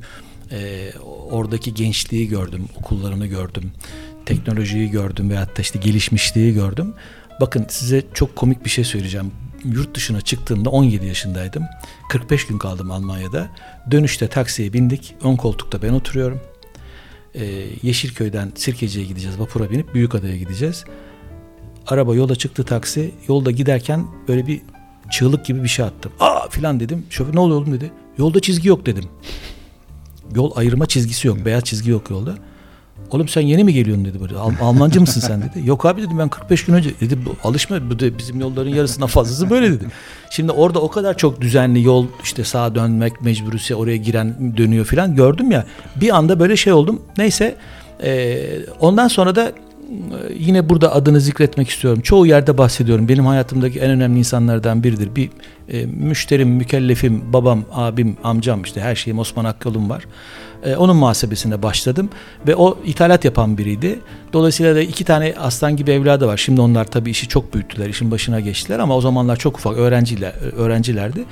e, oradaki gençliği gördüm, okullarını gördüm, teknolojiyi gördüm veyahut da işte gelişmişliği gördüm. Bakın size çok komik bir şey söyleyeceğim. Yurt dışına çıktığımda 17 yaşındaydım. 45 gün kaldım Almanya'da. Dönüşte taksiye bindik. Ön koltukta ben oturuyorum. Ee, Yeşilköy'den Sirkeci'ye gideceğiz. Vapura binip Büyükada'ya gideceğiz. Araba yola çıktı taksi. Yolda giderken böyle bir çığlık gibi bir şey attım. Aa filan dedim. Şoför ne oluyor oğlum dedi. Yolda çizgi yok dedim. Yol ayırma çizgisi yok. Beyaz çizgi yok yolda. Oğlum sen yeni mi geliyorsun dedi böyle. Al- Almancı mısın sen dedi. Yok abi dedim ben 45 gün önce. Dedi alışma bu da bizim yolların yarısından fazlası böyle dedi. Şimdi orada o kadar çok düzenli yol işte sağa dönmek mecburisi oraya giren dönüyor filan gördüm ya. Bir anda böyle şey oldum. Neyse e, ondan sonra da e, yine burada adını zikretmek istiyorum. Çoğu yerde bahsediyorum. Benim hayatımdaki en önemli insanlardan biridir. Bir e, müşterim, mükellefim, babam, abim, amcam işte her şeyim Osman Akkal'ım var. E, onun muhasebesine başladım ve o ithalat yapan biriydi. Dolayısıyla da iki tane aslan gibi evladı var. Şimdi onlar tabii işi çok büyüttüler, işin başına geçtiler ama o zamanlar çok ufak öğrenciler öğrencilerdi.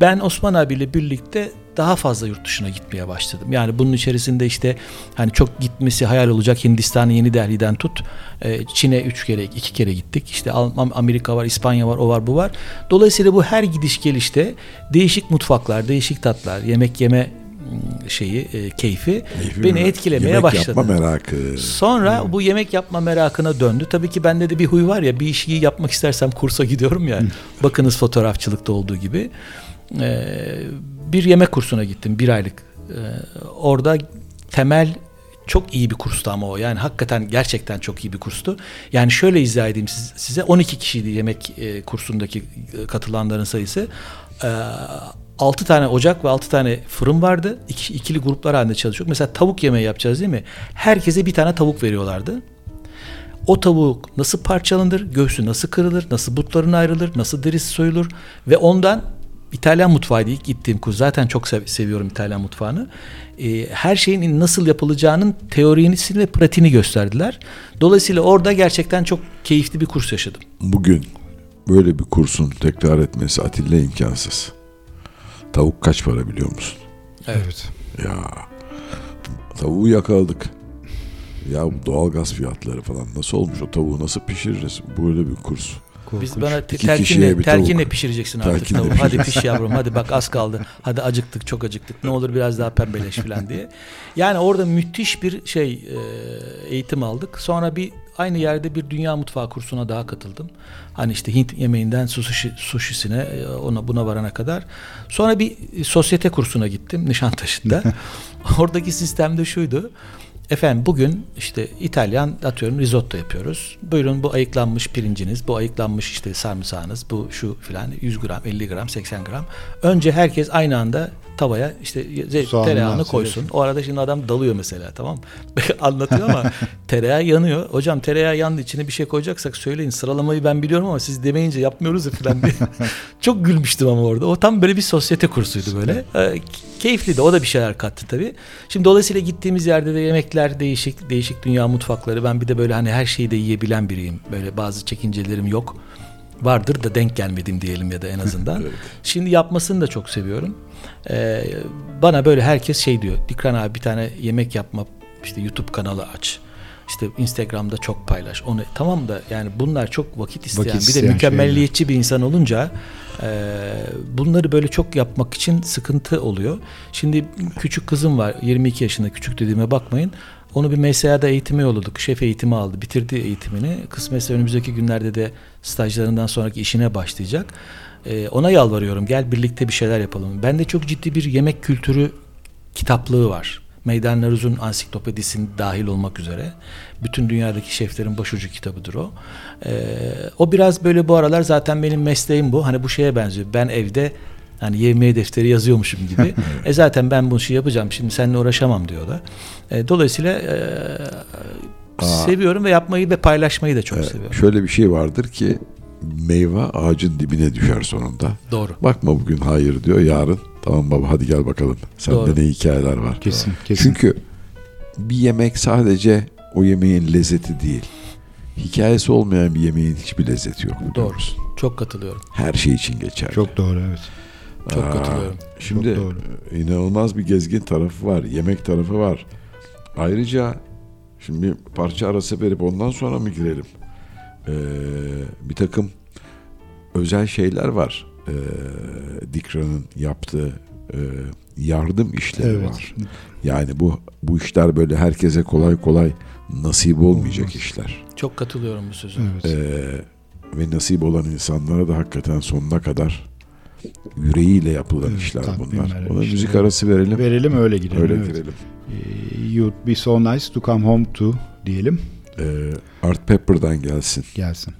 Ben Osman abiyle birlikte daha fazla yurt dışına gitmeye başladım. Yani bunun içerisinde işte hani çok gitmesi hayal olacak Hindistan'ı Yeni Delhi'den tut. e, Çin'e üç kere, iki kere gittik. İşte Amerika var, İspanya var, o var, bu var. Dolayısıyla bu her gidiş gelişte değişik mutfaklar, değişik tatlar, yemek yeme şeyi, e, keyfi Keyfi beni mi? etkilemeye Yemek başladı. yapma merakı. Sonra bu yemek yapma merakına döndü. Tabii ki bende de bir huy var ya bir işi yapmak istersem kursa gidiyorum ya. Bakınız fotoğrafçılıkta olduğu gibi. Ee, bir yemek kursuna gittim bir aylık. Ee, orada temel çok iyi bir kurstu ama o. Yani hakikaten gerçekten çok iyi bir kurstu. Yani şöyle izah edeyim siz- size. 12 kişiydi yemek e, kursundaki e, katılanların sayısı. Ee, 6 tane ocak ve 6 tane fırın vardı. İki, ikili gruplar halinde çalışıyor. Mesela tavuk yemeği yapacağız değil mi? Herkese bir tane tavuk veriyorlardı. O tavuk nasıl parçalanır, göğsü nasıl kırılır, nasıl butlarına ayrılır, nasıl derisi soyulur ve ondan İtalyan mutfağıydı ilk gittiğim kurs. Zaten çok sev- seviyorum İtalyan mutfağını. Ee, her şeyin nasıl yapılacağının teorisini ve pratiğini gösterdiler. Dolayısıyla orada gerçekten çok keyifli bir kurs yaşadım. Bugün böyle bir kursun tekrar etmesi Atilla imkansız. Tavuk kaç para biliyor musun? Evet. Ya tavuğu yakaladık. Ya bu doğalgaz fiyatları falan nasıl olmuş o tavuğu nasıl pişiririz? Böyle bir kurs. Biz bana te- İki kişiye telkinle, bir telkinle tavuk. pişireceksin artık Telkinle tavuğu. Hadi piş yavrum hadi bak az kaldı. Hadi acıktık çok acıktık. Ne olur biraz daha pembeleş falan diye. Yani orada müthiş bir şey e, eğitim aldık. Sonra bir aynı yerde bir dünya mutfağı kursuna daha katıldım. Hani işte Hint yemeğinden sushi, sushisine e, ona buna varana kadar. Sonra bir sosyete kursuna gittim Nişantaşı'nda. Oradaki sistem de şuydu. Efendim bugün işte İtalyan atıyorum risotto yapıyoruz. Buyurun bu ayıklanmış pirinciniz, bu ayıklanmış işte sarımsağınız, bu şu filan 100 gram, 50 gram, 80 gram. Önce herkes aynı anda tavaya işte Soğanını tereyağını koysun. O arada şimdi adam dalıyor mesela tamam? Anlatıyor ama tereyağı yanıyor. Hocam tereyağı yandı içine bir şey koyacaksak söyleyin. Sıralamayı ben biliyorum ama siz demeyince yapmıyoruz ya filan diye. Çok gülmüştüm ama orada. O tam böyle bir sosyete kursuydu böyle. Ee, keyifliydi. O da bir şeyler kattı tabii. Şimdi dolayısıyla gittiğimiz yerde de yemekler değişik, değişik dünya mutfakları. Ben bir de böyle hani her şeyi de yiyebilen biriyim. Böyle bazı çekincelerim yok. Vardır da denk gelmedim diyelim ya da en azından. Şimdi yapmasını da çok seviyorum. Ee, bana böyle herkes şey diyor. Dikran abi bir tane yemek yapma işte YouTube kanalı aç. İşte Instagram'da çok paylaş. Onu tamam da yani bunlar çok vakit isteyen Vakit bir de isteyen mükemmelliyetçi bir insan olunca e, bunları böyle çok yapmak için sıkıntı oluyor. Şimdi küçük kızım var 22 yaşında küçük dediğime bakmayın. Onu bir MSA'da eğitime yolladık. Şef eğitimi aldı. Bitirdi eğitimini. Kısmetse önümüzdeki günlerde de stajlarından sonraki işine başlayacak. Ee, ona yalvarıyorum. Gel birlikte bir şeyler yapalım. Bende çok ciddi bir yemek kültürü kitaplığı var. Meydan Naruz'un ansiklopedisinin dahil olmak üzere. Bütün dünyadaki şeflerin başucu kitabıdır o. Ee, o biraz böyle bu aralar zaten benim mesleğim bu. Hani bu şeye benziyor. Ben evde hani yemeğe defteri yazıyormuşum gibi. e zaten ben bu işi yapacağım. Şimdi seninle uğraşamam diyor da. E, dolayısıyla e, Aa. seviyorum ve yapmayı ve paylaşmayı da çok Ee, seviyorum. şöyle bir şey vardır ki meyve ağacın dibine düşer sonunda. Doğru. Bakma bugün hayır diyor yarın tamam baba hadi gel bakalım. Sende Doğru. ne hikayeler var. Kesin, kesin. Çünkü bir yemek sadece o yemeğin lezzeti değil. Hikayesi olmayan bir yemeğin hiçbir lezzeti yok. Doğru. Çok katılıyorum. Her şey için geçerli. Çok doğru evet. Çok Aa, katılıyorum. Şimdi Çok doğru. inanılmaz bir gezgin tarafı var. Yemek tarafı var. Ayrıca şimdi bir parça arası verip ondan sonra mı girelim? Ee, bir takım özel şeyler var. Ee, Dikra'nın yaptığı e, yardım işleri Evet. var. Yani bu bu işler böyle herkese kolay kolay nasip olmayacak Olmaz. işler. Çok katılıyorum bu sözü. Evet. Ee, ve nasip olan insanlara da hakikaten sonuna kadar yüreğiyle yapılan Evet, işler bunlar. Ona işler. müzik arası verelim. Verelim öyle girelim. Öyle evet. girelim. Ee, You'd be so nice to come home to diyelim. Ee, Art Pepper'dan gelsin. Gelsin.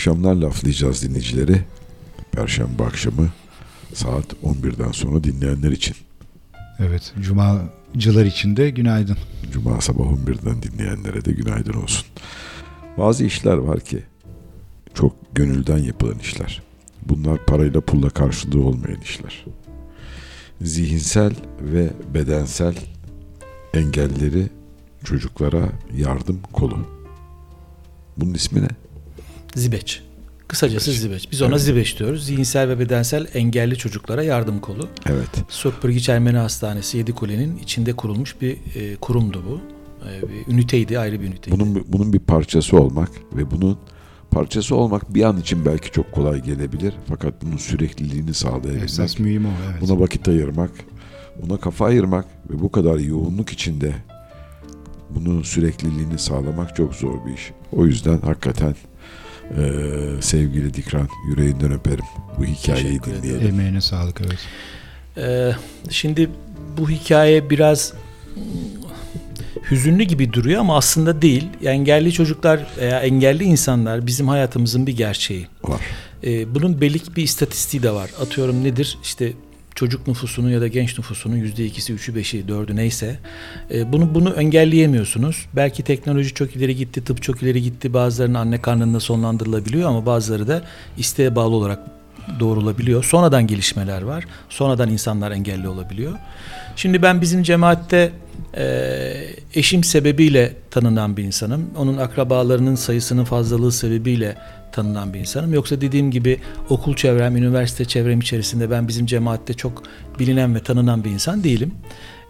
Akşamlar laflayacağız dinleyicileri. Perşembe akşamı saat 11'den sonra dinleyenler için. Evet, cumacılar için de günaydın. Cuma sabah 11'den dinleyenlere de günaydın olsun. Bazı işler var ki çok gönülden yapılan işler. Bunlar parayla pulla karşılığı olmayan işler. Zihinsel ve bedensel engelleri çocuklara yardım kolu. Bunun ismi ne? Zibeç. Kısacası Zibeç. Zibeç. Biz ona Evet. Zibeç diyoruz. Zihinsel ve bedensel engelli çocuklara yardım kolu. Evet. Sotpırgiç Ermeni Hastanesi Yedikule'nin içinde kurulmuş bir e, kurumdu bu. E, bir üniteydi, ayrı bir üniteydi. Bunun bunun bir parçası olmak ve bunun parçası olmak bir an için belki çok kolay gelebilir. Fakat bunun sürekliliğini sağlayabilmek, Esas mühim o. Evet. buna vakit ayırmak, buna kafa ayırmak ve bu kadar yoğunluk içinde bunun sürekliliğini sağlamak çok zor bir iş. O yüzden hakikaten eee, sevgili Dikran yüreğinden öperim. Bu hikayeyi dinleyelim. Emeğine sağlık evet. Ee, şimdi bu hikaye biraz hüzünlü gibi duruyor ama aslında değil. Engelli çocuklar veya engelli insanlar bizim hayatımızın bir gerçeği. Var. Ee, bunun belli bir istatistiği de var. Atıyorum nedir? İşte çocuk nüfusunun ya da genç nüfusunun yüzde ikisi, üçü, beşi, dördü neyse. Ee, bunu bunu engelleyemiyorsunuz. Belki teknoloji çok ileri gitti, tıp çok ileri gitti. Bazılarının anne karnında sonlandırılabiliyor ama bazıları da isteğe bağlı olarak doğrulabiliyor. Sonradan gelişmeler var. Sonradan insanlar engelli olabiliyor. Şimdi ben bizim cemaatte e, eşim sebebiyle tanınan bir insanım. Onun akrabalarının sayısının fazlalığı sebebiyle tanınan bir insanım. Yoksa dediğim gibi okul çevrem, üniversite çevrem içerisinde ben bizim cemaatte çok bilinen ve tanınan bir insan değilim.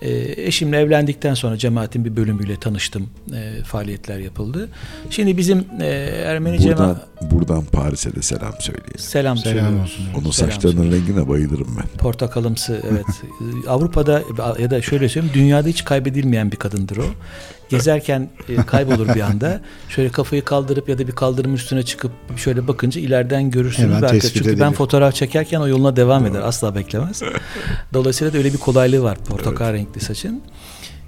E, eşimle evlendikten sonra cemaatin bir bölümüyle tanıştım. E, faaliyetler yapıldı. Şimdi bizim e, Ermeni Buradan, cemaat... buradan Paris'e de selam söyleyelim. Selam, Selam olsun. Onun Selam saçlarının rengine bayılırım ben. Portakalımsı evet. Avrupa'da ya da şöyle söyleyeyim dünyada hiç kaybedilmeyen bir kadındır o. Gezerken e, kaybolur bir anda. Şöyle kafayı kaldırıp ya da bir kaldırımın üstüne çıkıp şöyle bakınca ileriden görürsünüz. Hemen belki. Çünkü ben edilir. fotoğraf çekerken o yoluna devam eder. Asla beklemez. Dolayısıyla da öyle bir kolaylığı var portakal renkli saçın.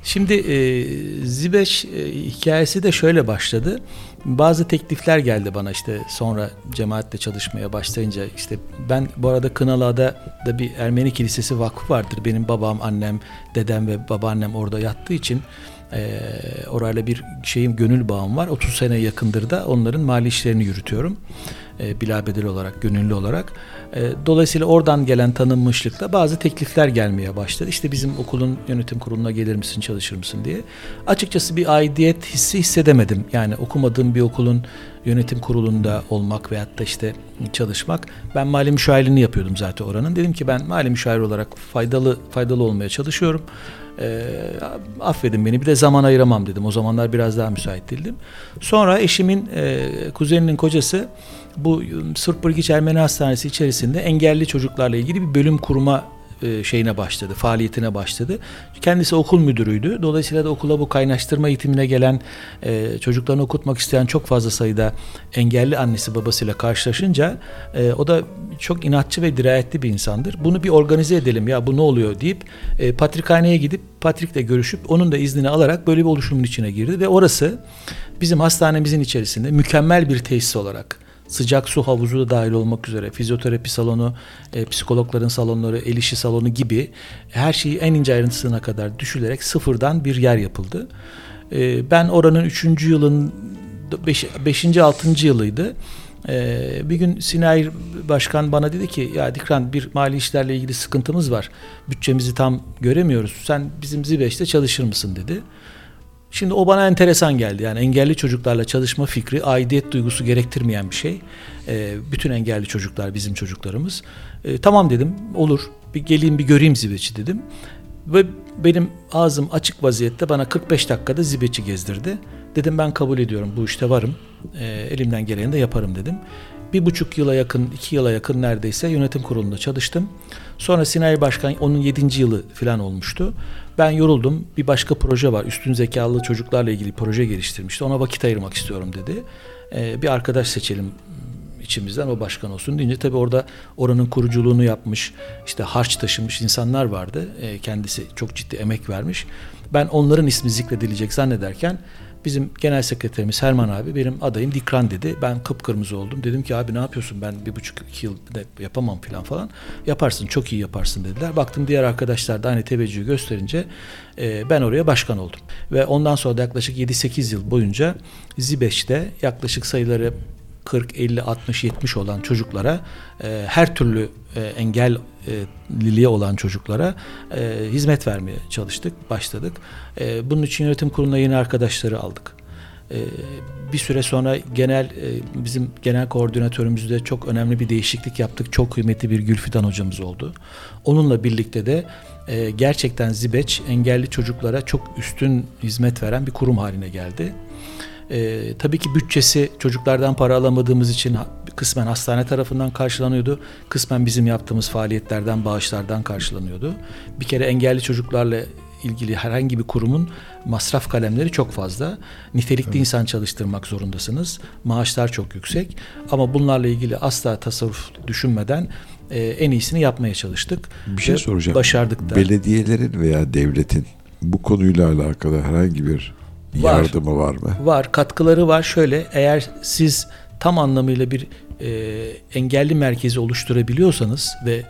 Şimdi e, Zibeş e, hikayesi de şöyle başladı. Bazı teklifler geldi bana işte sonra cemaatle çalışmaya başlayınca işte ben bu arada Kınalı'da da bir Ermeni Kilisesi Vakfı vardır. Benim babam, annem, dedem ve babaannem orada yattığı için e, orayla bir şeyim gönül bağım var. 30 sene yakındır da onların mali işlerini yürütüyorum. E, bilabedel olarak, gönüllü olarak. E, dolayısıyla oradan gelen tanınmışlıkla bazı teklifler gelmeye başladı. İşte bizim okulun yönetim kuruluna gelir misin, çalışır mısın diye. Açıkçası bir aidiyet hissi hissedemedim. Yani okumadığım bir okulun yönetim kurulunda olmak veyahut da işte çalışmak. Ben mali müşavirliğini yapıyordum zaten oranın. Dedim ki ben mali müşavir olarak faydalı faydalı olmaya çalışıyorum. E, affedin beni bir de zaman ayıramam dedim. O zamanlar biraz daha müsait değildim. Sonra eşimin e, kuzeninin kocası bu Sırp Bırgiç Ermeni Hastanesi içerisinde engelli çocuklarla ilgili bir bölüm kurma şeyine başladı, faaliyetine başladı. Kendisi okul müdürüydü. Dolayısıyla da okula bu kaynaştırma eğitimine gelen e, çocuklarını okutmak isteyen çok fazla sayıda engelli annesi babasıyla karşılaşınca e, o da çok inatçı ve dirayetli bir insandır. Bunu bir organize edelim ya bu ne oluyor deyip e, Patrikhane'ye gidip Patrik'le görüşüp onun da iznini alarak böyle bir oluşumun içine girdi ve orası bizim hastanemizin içerisinde mükemmel bir tesis olarak sıcak su havuzu da dahil olmak üzere fizyoterapi salonu, e, psikologların salonları, el işi salonu gibi her şeyi en ince ayrıntısına kadar düşülerek sıfırdan bir yer yapıldı. E, ben oranın 3. yılın 5. 6. yılıydı. E, bir gün Sinay Başkan bana dedi ki ya Dikran bir mali işlerle ilgili sıkıntımız var. Bütçemizi tam göremiyoruz. Sen bizim Zibeş'te çalışır mısın dedi. Şimdi o bana enteresan geldi. Yani engelli çocuklarla çalışma fikri aidiyet duygusu gerektirmeyen bir şey. E, bütün engelli çocuklar bizim çocuklarımız. E, tamam dedim olur bir geleyim bir göreyim Zibeç'i dedim. Ve benim ağzım açık vaziyette bana 45 dakikada Zibeç'i gezdirdi. Dedim ben kabul ediyorum bu işte varım. E, elimden geleni de yaparım dedim. Bir buçuk yıla yakın, iki yıla yakın neredeyse yönetim kurulunda çalıştım. Sonra Sinay Başkan onun yedinci yılı falan olmuştu. Ben yoruldum. Bir başka proje var. Üstün zekalı çocuklarla ilgili proje geliştirmişti. Ona vakit ayırmak istiyorum dedi. Ee, bir arkadaş seçelim içimizden o başkan olsun deyince tabii orada oranın kuruculuğunu yapmış işte harç taşımış insanlar vardı. Ee, kendisi çok ciddi emek vermiş. Ben onların ismi zikredilecek zannederken Bizim genel sekreterimiz Herman abi benim adayım Dikran dedi. Ben kıpkırmızı oldum. Dedim ki abi ne yapıyorsun ben bir buçuk iki yıl de yapamam falan falan. Yaparsın çok iyi yaparsın dediler. Baktım diğer arkadaşlar da aynı teveccühü gösterince e, ben oraya başkan oldum. Ve ondan sonra da yaklaşık 7-8 yıl boyunca Zibeş'te yaklaşık sayıları 40, 50, 60, 70 olan çocuklara e, her türlü e, engelliliğe olan çocuklara e, hizmet vermeye çalıştık, başladık. E, bunun için yönetim kuruluna yeni arkadaşları aldık. E, bir süre sonra genel e, bizim genel koordinatörümüzde çok önemli bir değişiklik yaptık. Çok kıymetli bir Gülfidan hocamız oldu. Onunla birlikte de e, gerçekten Zibeç engelli çocuklara çok üstün hizmet veren bir kurum haline geldi. Ee, tabii ki bütçesi çocuklardan para alamadığımız için kısmen hastane tarafından karşılanıyordu. Kısmen bizim yaptığımız faaliyetlerden, bağışlardan karşılanıyordu. Bir kere engelli çocuklarla ilgili herhangi bir kurumun masraf kalemleri çok fazla. Nitelikli insan çalıştırmak zorundasınız. Maaşlar çok yüksek. Ama bunlarla ilgili asla tasarruf düşünmeden e, en iyisini yapmaya çalıştık. Bir şey Ve soracağım. Başardık da. Belediyelerin veya devletin bu konuyla alakalı herhangi bir Var. yardımı var mı? Var, katkıları var. Şöyle, eğer siz tam anlamıyla bir e, engelli merkezi oluşturabiliyorsanız ve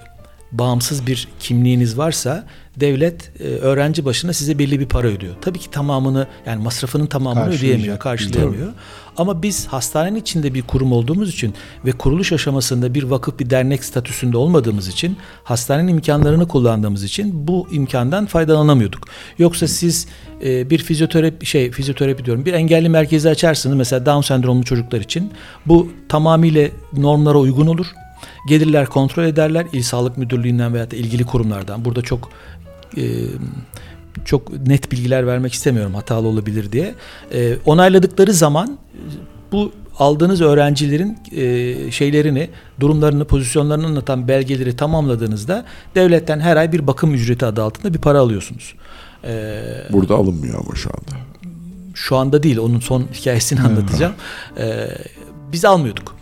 bağımsız bir kimliğiniz varsa devlet e, öğrenci başına size belli bir para ödüyor. Tabii ki tamamını yani masrafının tamamını ödeyemiyor, karşılayamıyor. Ama biz hastanenin içinde bir kurum olduğumuz için ve kuruluş aşamasında bir vakıf bir dernek statüsünde olmadığımız için hastanenin imkanlarını kullandığımız için bu imkandan faydalanamıyorduk. Yoksa siz e, bir fizyoterapi şey fizyoterapi diyorum bir engelli merkezi açarsınız mesela Down sendromlu çocuklar için bu tamamıyla normlara uygun olur. Gelirler kontrol ederler İl Sağlık Müdürlüğü'nden veya da ilgili kurumlardan. Burada çok e, çok net bilgiler vermek istemiyorum hatalı olabilir diye. E, onayladıkları zaman e, bu aldığınız öğrencilerin e, şeylerini, durumlarını, pozisyonlarını anlatan belgeleri tamamladığınızda devletten her ay bir bakım ücreti adı altında bir para alıyorsunuz. E, Burada alınmıyor ama şu anda. şu anda değil onun son hikayesini anlatacağım. Ee, biz almıyorduk.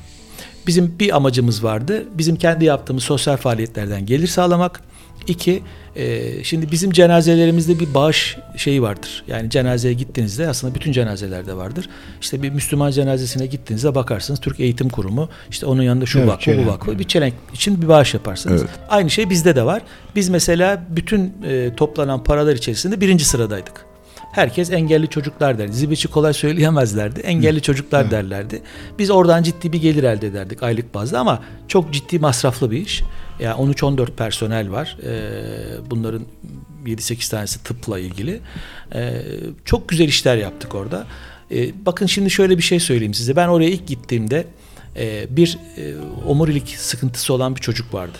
Bizim bir amacımız vardı. Bizim kendi yaptığımız sosyal faaliyetlerden gelir sağlamak. İki, e, şimdi bizim cenazelerimizde bir bağış şeyi vardır. Yani cenazeye gittiğinizde aslında bütün cenazelerde vardır. İşte bir Müslüman cenazesine gittiğinizde bakarsınız Türk Eğitim Kurumu işte onun yanında şu Evet, vakfı bu çelenk. vakfı bir çelenk için bir bağış yaparsınız. Evet. Aynı şey bizde de var. Biz mesela bütün e, toplanan paralar içerisinde birinci sıradaydık. Herkes engelli çocuklar derdi. Zibeçi kolay söyleyemezlerdi. Engelli çocuklar derlerdi. Biz oradan ciddi bir gelir elde ederdik aylık bazda ama çok ciddi masraflı bir iş. Yani 13-14 personel var. Ee, bunların 7-8 tanesi tıpla ilgili. Ee, çok güzel işler yaptık orada. Ee, bakın şimdi şöyle bir şey söyleyeyim size. Ben oraya ilk gittiğimde e, bir e, omurilik sıkıntısı olan bir çocuk vardı.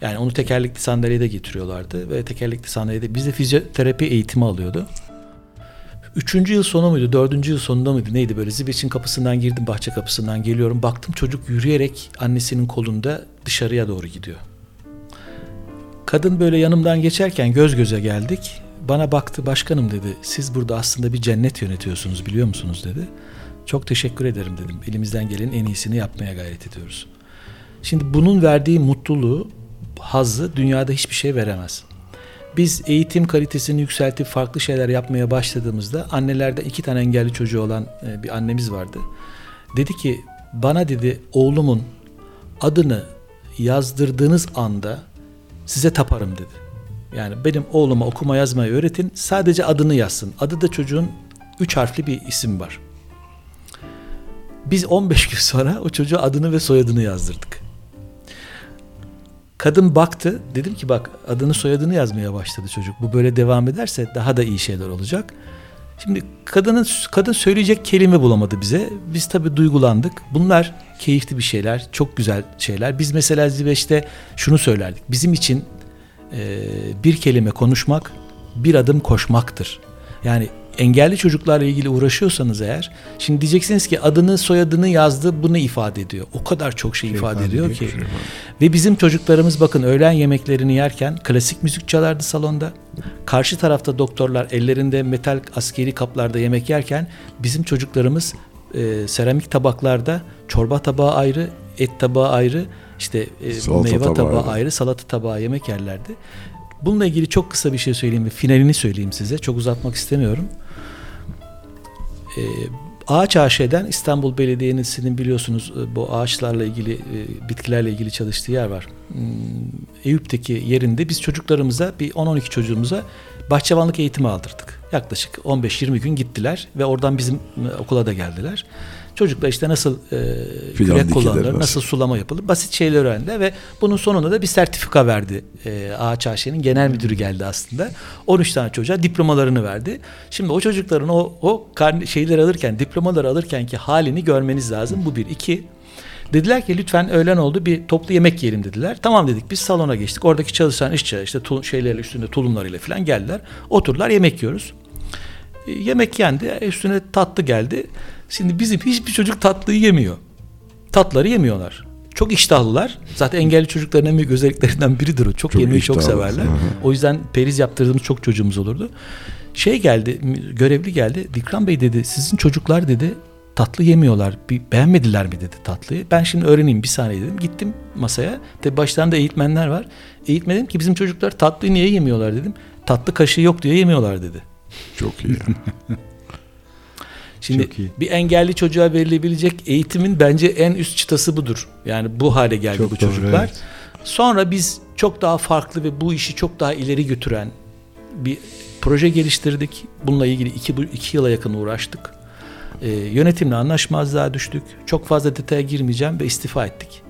Yani onu tekerlekli sandalyede getiriyorlardı ve tekerlekli sandalyede bizde fizyoterapi eğitimi alıyordu. Üçüncü yıl sonu muydu, dördüncü yıl sonunda mıydı neydi böyle Zibeç'in kapısından girdim, bahçe kapısından geliyorum. Baktım çocuk yürüyerek annesinin kolunda dışarıya doğru gidiyor. Kadın böyle yanımdan geçerken göz göze geldik. Bana baktı başkanım dedi. Siz burada aslında bir cennet yönetiyorsunuz biliyor musunuz dedi. Çok teşekkür ederim dedim. Elimizden gelenin en iyisini yapmaya gayret ediyoruz. Şimdi bunun verdiği mutluluğu, hazzı dünyada hiçbir şey veremez. Biz eğitim kalitesini yükseltip farklı şeyler yapmaya başladığımızda annelerde iki tane engelli çocuğu olan e, bir annemiz vardı. Dedi ki bana dedi oğlumun adını yazdırdığınız anda size taparım dedi. Yani benim oğluma okuma yazmayı öğretin sadece adını yazsın. Adı da çocuğun üç harfli bir isim var. Biz 15 gün sonra o çocuğa adını ve soyadını yazdırdık. Kadın baktı. Dedim ki bak adını soyadını yazmaya başladı çocuk. Bu böyle devam ederse daha da iyi şeyler olacak. Şimdi kadının kadın söyleyecek kelime bulamadı bize. Biz tabii duygulandık. Bunlar keyifli bir şeyler, çok güzel şeyler. Biz mesela Ziveç'te şunu söylerdik. Bizim için e, bir kelime konuşmak, bir adım koşmaktır. Yani engelli çocuklarla ilgili uğraşıyorsanız eğer, şimdi diyeceksiniz ki adını soyadını yazdı, bunu ifade ediyor. O kadar çok şey, ifade, ifade ediyor ki. Ve bizim çocuklarımız bakın öğlen yemeklerini yerken klasik müzik çalardı salonda. Karşı tarafta doktorlar ellerinde metal askeri kaplarda yemek yerken bizim çocuklarımız e, seramik tabaklarda çorba tabağı ayrı, et tabağı ayrı, işte e, Salata meyve tabağı tabağı ayrı. ayrı, salata tabağı yemek yerlerdi. Bununla ilgili çok kısa bir şey söyleyeyim ve finalini söyleyeyim size. Çok uzatmak istemiyorum. E, Ağaç AŞ'den İstanbul Belediyesi'nin biliyorsunuz e, bu ağaçlarla ilgili, e, bitkilerle ilgili çalıştığı yer var. Hmm, Eyüp'teki yerinde biz çocuklarımıza bir 10-12 çocuğumuza bahçıvanlık eğitimi aldırdık. Yaklaşık 15-20 gün gittiler ve oradan bizim e, okula da geldiler. Çocuklar işte nasıl e, Fidan kürek kullanılır, nasıl? nasıl sulama yapılır, basit şeyler öğrendi ve bunun sonunda da bir sertifika verdi. E, Ağaç AŞ'nin genel müdürü geldi aslında. 13 tane çocuğa diplomalarını verdi. Şimdi o çocukların o, o şeyleri alırken, diplomaları alırken ki halini görmeniz lazım. Bu bir. iki Dediler ki lütfen öğlen oldu bir toplu yemek yiyelim dediler. Tamam dedik biz salona geçtik. Oradaki çalışan işçiler işte tul, şeylerle üstünde tulumlarıyla falan geldiler. Oturdular yemek yiyoruz. E, yemek yendi üstüne tatlı geldi. Şimdi bizim hiçbir çocuk tatlıyı yemiyor. Tatları yemiyorlar. Çok iştahlılar. Zaten engelli çocukların en büyük özelliklerinden biridir o. Çok, Çok yemeği çok iştahlı. severler. Hı hı. O yüzden periz yaptırdığımız çok çocuğumuz olurdu. Şey geldi, görevli geldi. Dikran Bey dedi, sizin çocuklar dedi tatlı yemiyorlar. Bir beğenmediler mi dedi tatlıyı. Ben şimdi öğreneyim bir saniye dedim. Gittim masaya. Tabi başlarında eğitmenler var. Eğitmen dedim ki bizim çocuklar tatlıyı niye yemiyorlar dedim. Tatlı kaşığı yok diye yemiyorlar dedi. Çok iyi. Şimdi iyi. bir engelli çocuğa verilebilecek eğitimin bence en üst çıtası budur. Yani bu hale geldi Çok bu doğru, çocuklar. evet. Sonra biz çok daha farklı ve bu işi çok daha ileri götüren bir proje geliştirdik. Bununla ilgili iki, iki yıla yakın uğraştık. Ee, yönetimle anlaşmazlığa düştük. Çok fazla detaya girmeyeceğim ve istifa ettik.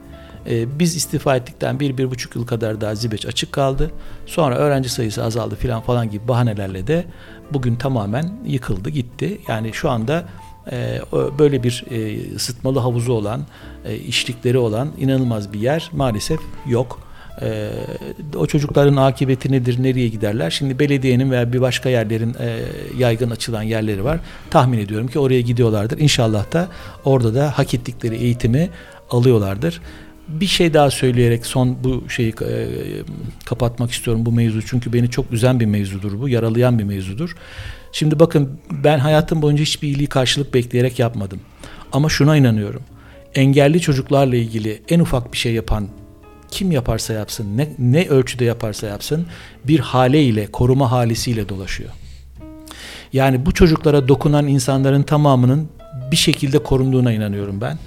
Ee, biz istifa ettikten bir, bir buçuk yıl kadar daha Zibeç açık kaldı. Sonra öğrenci sayısı azaldı filan falan gibi bahanelerle de bugün tamamen yıkıldı gitti. Yani şu anda e, böyle bir e, ısıtmalı havuzu olan, e, içlikleri olan inanılmaz bir yer maalesef yok. O çocukların akıbeti nedir, nereye giderler? Şimdi belediyenin veya bir başka yerlerin yaygın açılan yerleri var. Tahmin ediyorum ki oraya gidiyorlardır. İnşallah da orada da hak ettikleri eğitimi alıyorlardır. Bir şey daha söyleyerek son bu şeyi e, kapatmak istiyorum bu mevzu. Çünkü beni çok üzen bir mevzudur bu, yaralayan bir mevzudur. Şimdi bakın ben hayatım boyunca hiçbir iyiliği karşılık bekleyerek yapmadım. Ama şuna inanıyorum. Engelli çocuklarla ilgili en ufak bir şey yapan kim yaparsa yapsın, ne, ne ölçüde yaparsa yapsın bir haleyle, koruma halisiyle dolaşıyor. Yani bu çocuklara dokunan insanların tamamının bir şekilde korunduğuna inanıyorum ben.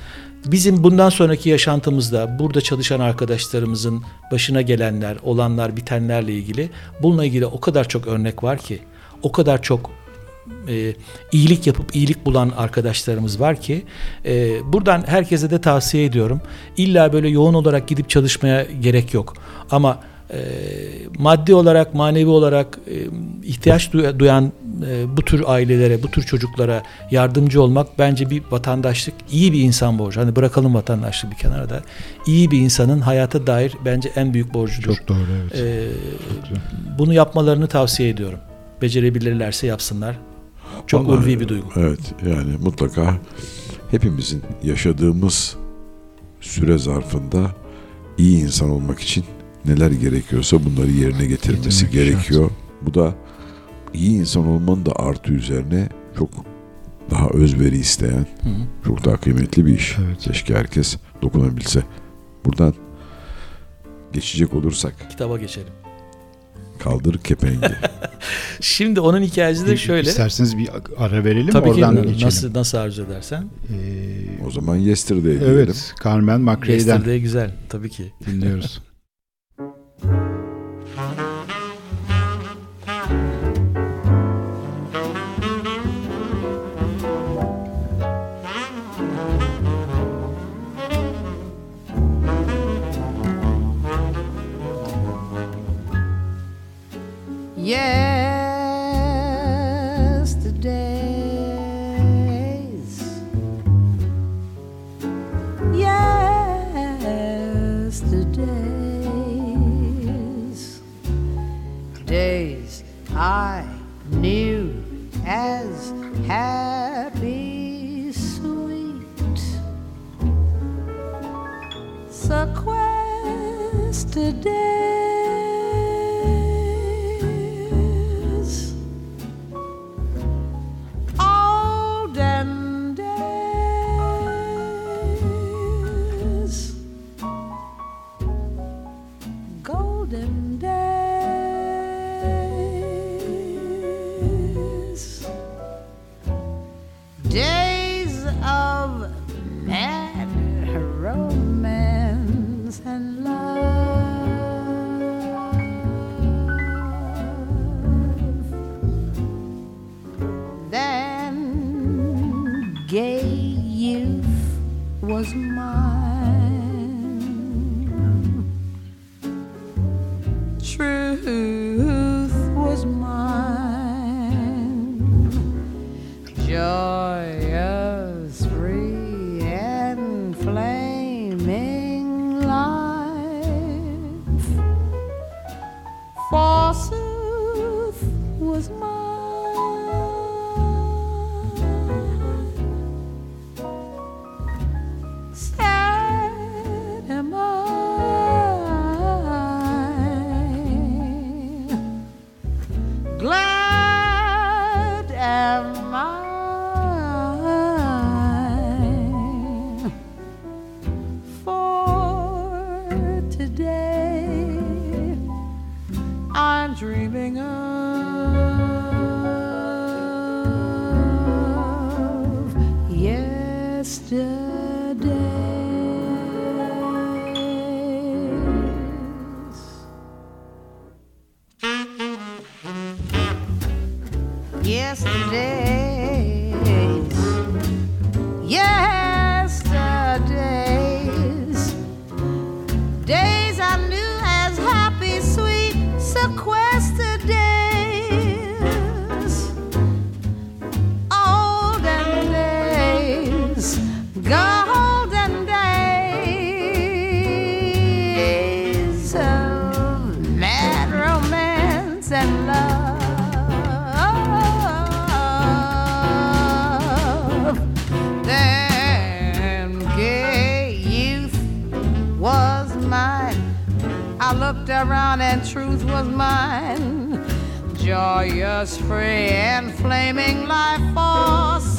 Bizim bundan sonraki yaşantımızda burada çalışan arkadaşlarımızın başına gelenler, olanlar, bitenlerle ilgili bununla ilgili o kadar çok örnek var ki, o kadar çok e, iyilik yapıp iyilik bulan arkadaşlarımız var ki e, buradan herkese de tavsiye ediyorum. İlla böyle yoğun olarak gidip çalışmaya gerek yok. Ama e, maddi olarak, manevi olarak e, ihtiyaç duy- duyan e, bu tür ailelere, bu tür çocuklara yardımcı olmak bence bir vatandaşlık, iyi bir insan borcu. Hani bırakalım vatandaşlığı bir kenara da. İyi bir insanın hayata dair bence en büyük borcudur. Çok doğru evet. Ee, bunu yapmalarını tavsiye ediyorum. Becerebilirlerse yapsınlar. Çok Vallahi, ulvi bir duygu. Evet yani mutlaka hepimizin yaşadığımız süre zarfında iyi insan olmak için neler gerekiyorsa bunları yerine getirmesi Getirmek gerekiyor. Bu da iyi insan olmanın da artı üzerine çok daha özveri isteyen, Hı hı. çok daha kıymetli bir iş. Evet. Keşke herkes dokunabilse. Buradan geçecek olursak Kitaba geçelim. kaldır kepengi. Şimdi onun hikayesi de şöyle. İsterseniz bir ara verelim Tabii oradan ki geçelim. nasıl nasıl arzu edersen. Ee, o zaman Yesterday diyelim. evet Carmen McRae'den Yesterday güzel tabii ki. dinliyoruz. Yeah. Truth was mine. Joyous, free, and flaming life forsooth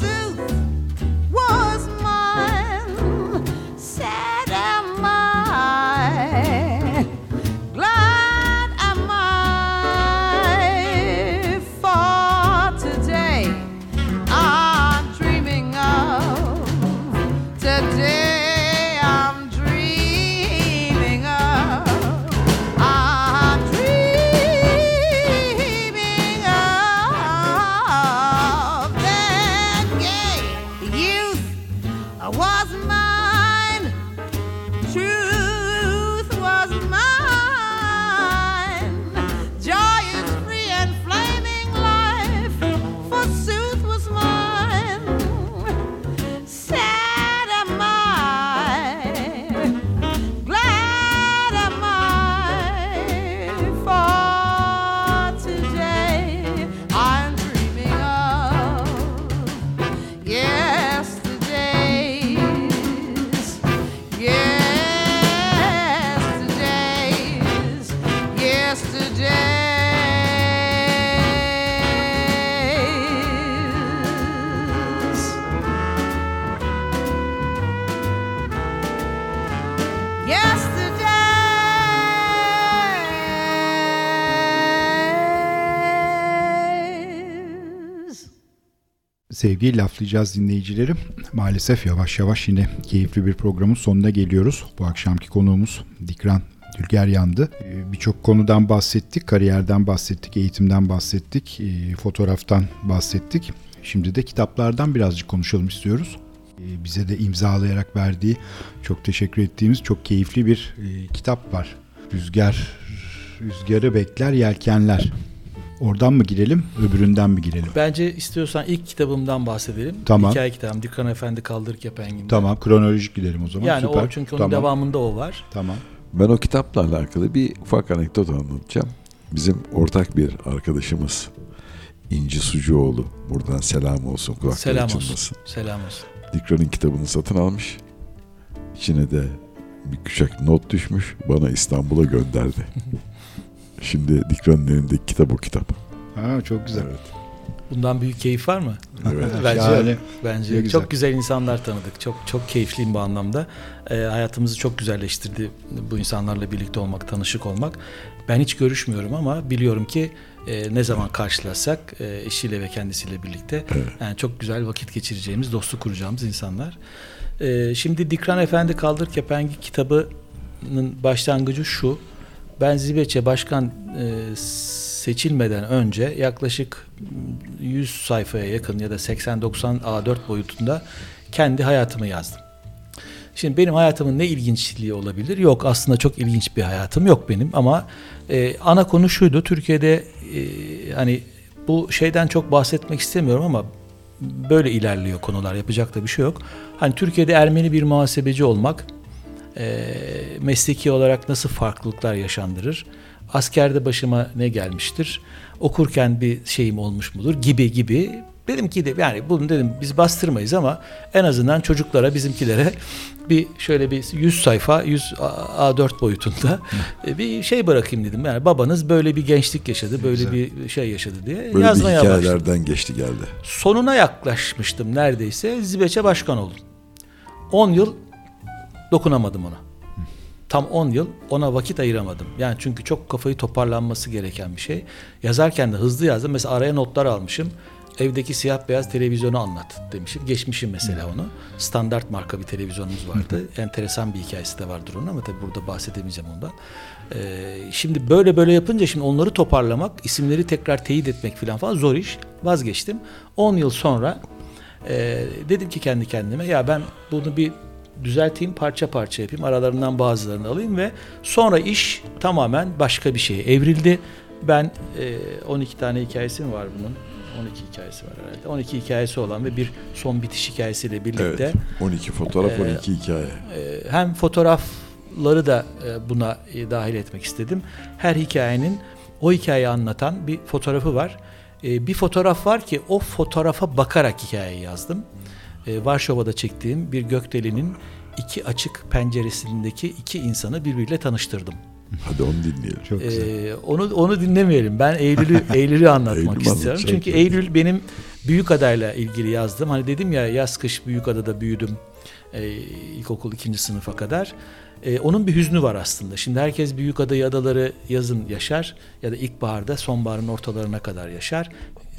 Sevgili laflayacağız dinleyicilerim. Maalesef yavaş yavaş yine keyifli bir programın sonuna geliyoruz. Bu akşamki konuğumuz Dikran Dülger yandı. Ee, Birçok konudan bahsettik, kariyerden bahsettik, eğitimden bahsettik, e, fotoğraftan bahsettik. Şimdi de kitaplardan birazcık konuşalım istiyoruz. Ee, Bize de imzalayarak verdiği, çok teşekkür ettiğimiz çok keyifli bir e, kitap var. Rüzgar, Rüzgarı Bekler Yelkenler. Oradan mı girelim, öbüründen mi girelim? Bence istiyorsan ilk kitabımdan bahsedelim. Tamam. Hikaye kitabım Dikran Efendi Kaldır Kepengi'nde. Tamam, kronolojik gidelim o zaman. Yani Süper. o çünkü onun Tamam. devamında o var. Tamam. Ben o kitapla alakalı bir ufak anekdot anlatacağım. Bizim ortak bir arkadaşımız İnci Sucuoğlu. Buradan selam olsun kulakları Selam olsun. çınlasın. Selam olsun. Dikran'ın kitabını satın almış. İçine de bir küçük not düşmüş. Bana İstanbul'a gönderdi. Şimdi Dikran'ın elindeki kitap o kitap. Ha, çok güzel. Evet. Bundan büyük keyif var mı? Evet. Bence yok. Bence güzel. çok güzel insanlar tanıdık. Çok çok keyifliyim bu anlamda. Ee, hayatımızı çok güzelleştirdi bu insanlarla birlikte olmak, tanışık olmak. Ben hiç görüşmüyorum ama biliyorum ki e, ne zaman karşılaşsak e, eşiyle ve kendisiyle birlikte yani çok güzel vakit geçireceğimiz, dostluk kuracağımız insanlar. Ee, şimdi Dikran Efendi Kaldır Kepengi kitabının başlangıcı şu. Ben Zibeçe Başkan e, seçilmeden önce yaklaşık 100 sayfaya yakın ya da 80-90 A4 boyutunda kendi hayatımı yazdım. Şimdi benim hayatımın ne ilginçliği olabilir? Yok aslında çok ilginç bir hayatım yok benim ama e, ana konu şuydu. Türkiye'de e, hani bu şeyden çok bahsetmek istemiyorum ama böyle ilerliyor konular yapacak da bir şey yok. Hani Türkiye'de Ermeni bir muhasebeci olmak e, mesleki olarak nasıl farklılıklar yaşandırır? Askerde başıma ne gelmiştir? Okurken bir şeyim olmuş mudur? Gibi gibi. Dedim ki de yani bunu dedim biz bastırmayız ama en azından çocuklara bizimkilere bir şöyle bir 100 sayfa 100 A- A4 boyutunda e, bir şey bırakayım dedim. Yani babanız böyle bir gençlik yaşadı, böyle bir şey yaşadı diye Böyle bir yazmaya başladım hikayelerden geçti geldi. sonuna yaklaşmıştım neredeyse. Zibeç'e başkan oldum. 10 yıl dokunamadım ona. Tam 10 yıl ona vakit ayıramadım. Yani çünkü çok kafayı toparlanması gereken bir şey. Yazarken de hızlı yazdım. Mesela araya notlar almışım. Evdeki siyah beyaz televizyonu anlat demişim. Geçmişim mesela onu. Standart marka bir televizyonumuz vardı. Enteresan bir hikayesi de vardır onun ama tabii burada bahsedemeyeceğim ondan. Ee, şimdi böyle böyle yapınca şimdi onları toparlamak, isimleri tekrar teyit etmek falan falan zor iş. Vazgeçtim. 10 yıl sonra e, dedim ki kendi kendime ya ben bunu bir düzelteyim parça parça yapayım aralarından bazılarını alayım ve sonra iş tamamen başka bir şeye evrildi. Ben e, 12 tane hikayesi mi var bunun? 12 hikayesi var herhalde. 12 hikayesi olan ve bir son bitiş hikayesiyle birlikte Evet. 12 fotoğraf, Ee, 12 hikaye. e, hem fotoğrafları da e, buna e, dahil etmek istedim. Her hikayenin o hikayeyi anlatan bir fotoğrafı var. E, Bir fotoğraf var ki o fotoğrafa bakarak hikayeyi yazdım. E, Varşova'da çektiğim bir gökdelenin iki açık penceresindeki iki insanı birbiriyle tanıştırdım. Hadi onu dinleyelim. Çok güzel. Ee, onu onu dinlemeyelim. Ben Eylül'ü Eylül'ü anlatmak Eylül'ü istiyorum. anlatacak Çünkü. Eylül benim büyük adayla ilgili yazdım. Hani dedim ya yaz kış büyük adada büyüdüm. Ee, ilkokul ikinci sınıfa kadar. Ee, onun bir hüznü var aslında. Şimdi herkes büyük adayı adaları yazın yaşar ya da ilkbaharda sonbaharın ortalarına kadar yaşar.